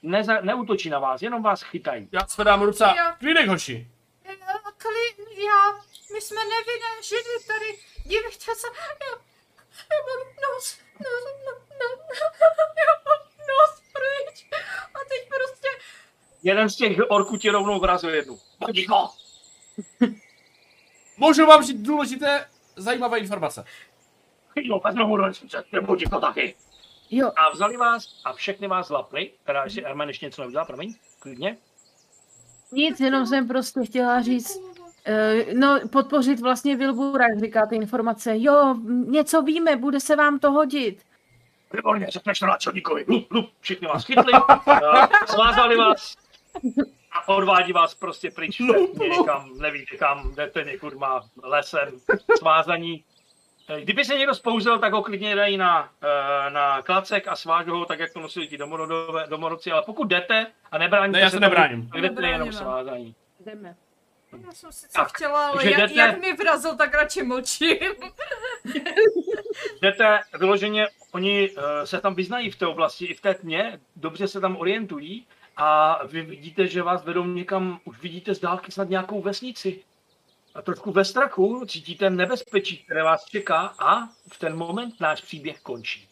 neza, neutočí na vás, jenom vás chytají? Já zvedám ruce. Jo. Klidek, hoši. Eh, Kli, já, my jsme nevinné ženy tady, dívejte se, já, já mám nos, nos, nos, nos, já mám nos pryč a teď prostě, Jeden z těch orků ti rovnou vrazil jednu. Ho! <laughs> Můžu vám říct důležité, zajímavé informace. Chytlo, vezmu mu do nesmice, nebo ti to taky. Jo, A vzali vás a všechny vás lapli, teda jestli Ermen ještě něco neudělal, promiň, klidně. nic, jenom jsem prostě chtěla říct, uh, no podpořit vlastně Vilbura, jak říká ty informace. Jo, něco víme, bude se vám to hodit. Výborně, řekneš to náčelníkovi. Lup, lup, všichni vás chytli, a svázali vás a odvádí vás prostě pryč někam, nevíte kam, jdete někud má lesem, svázaní. Kdyby se někdo spouzil, tak ho klidně dají na, eh, na klacek a svážou ho tak, jak to nosili ti domorodové- domorodci, ale pokud jdete a nebráníte Ne, já se nebráním. tak jdete jenom Nebráníme. svázaní. Jdeme. já jsem sice Tak, chtěla, ale jak, jdete- jak mi vrazil, tak radši mlčím. <laughs> jdete vyloženě, oni uh, se tam vyznají v té oblasti, i v té tmě, dobře se tam orientují a vy vidíte, že vás vedou někam, už vidíte z dálky snad nějakou vesnici. A trošku ve strachu cítíte nebezpečí, které vás čeká a v ten moment náš příběh končí.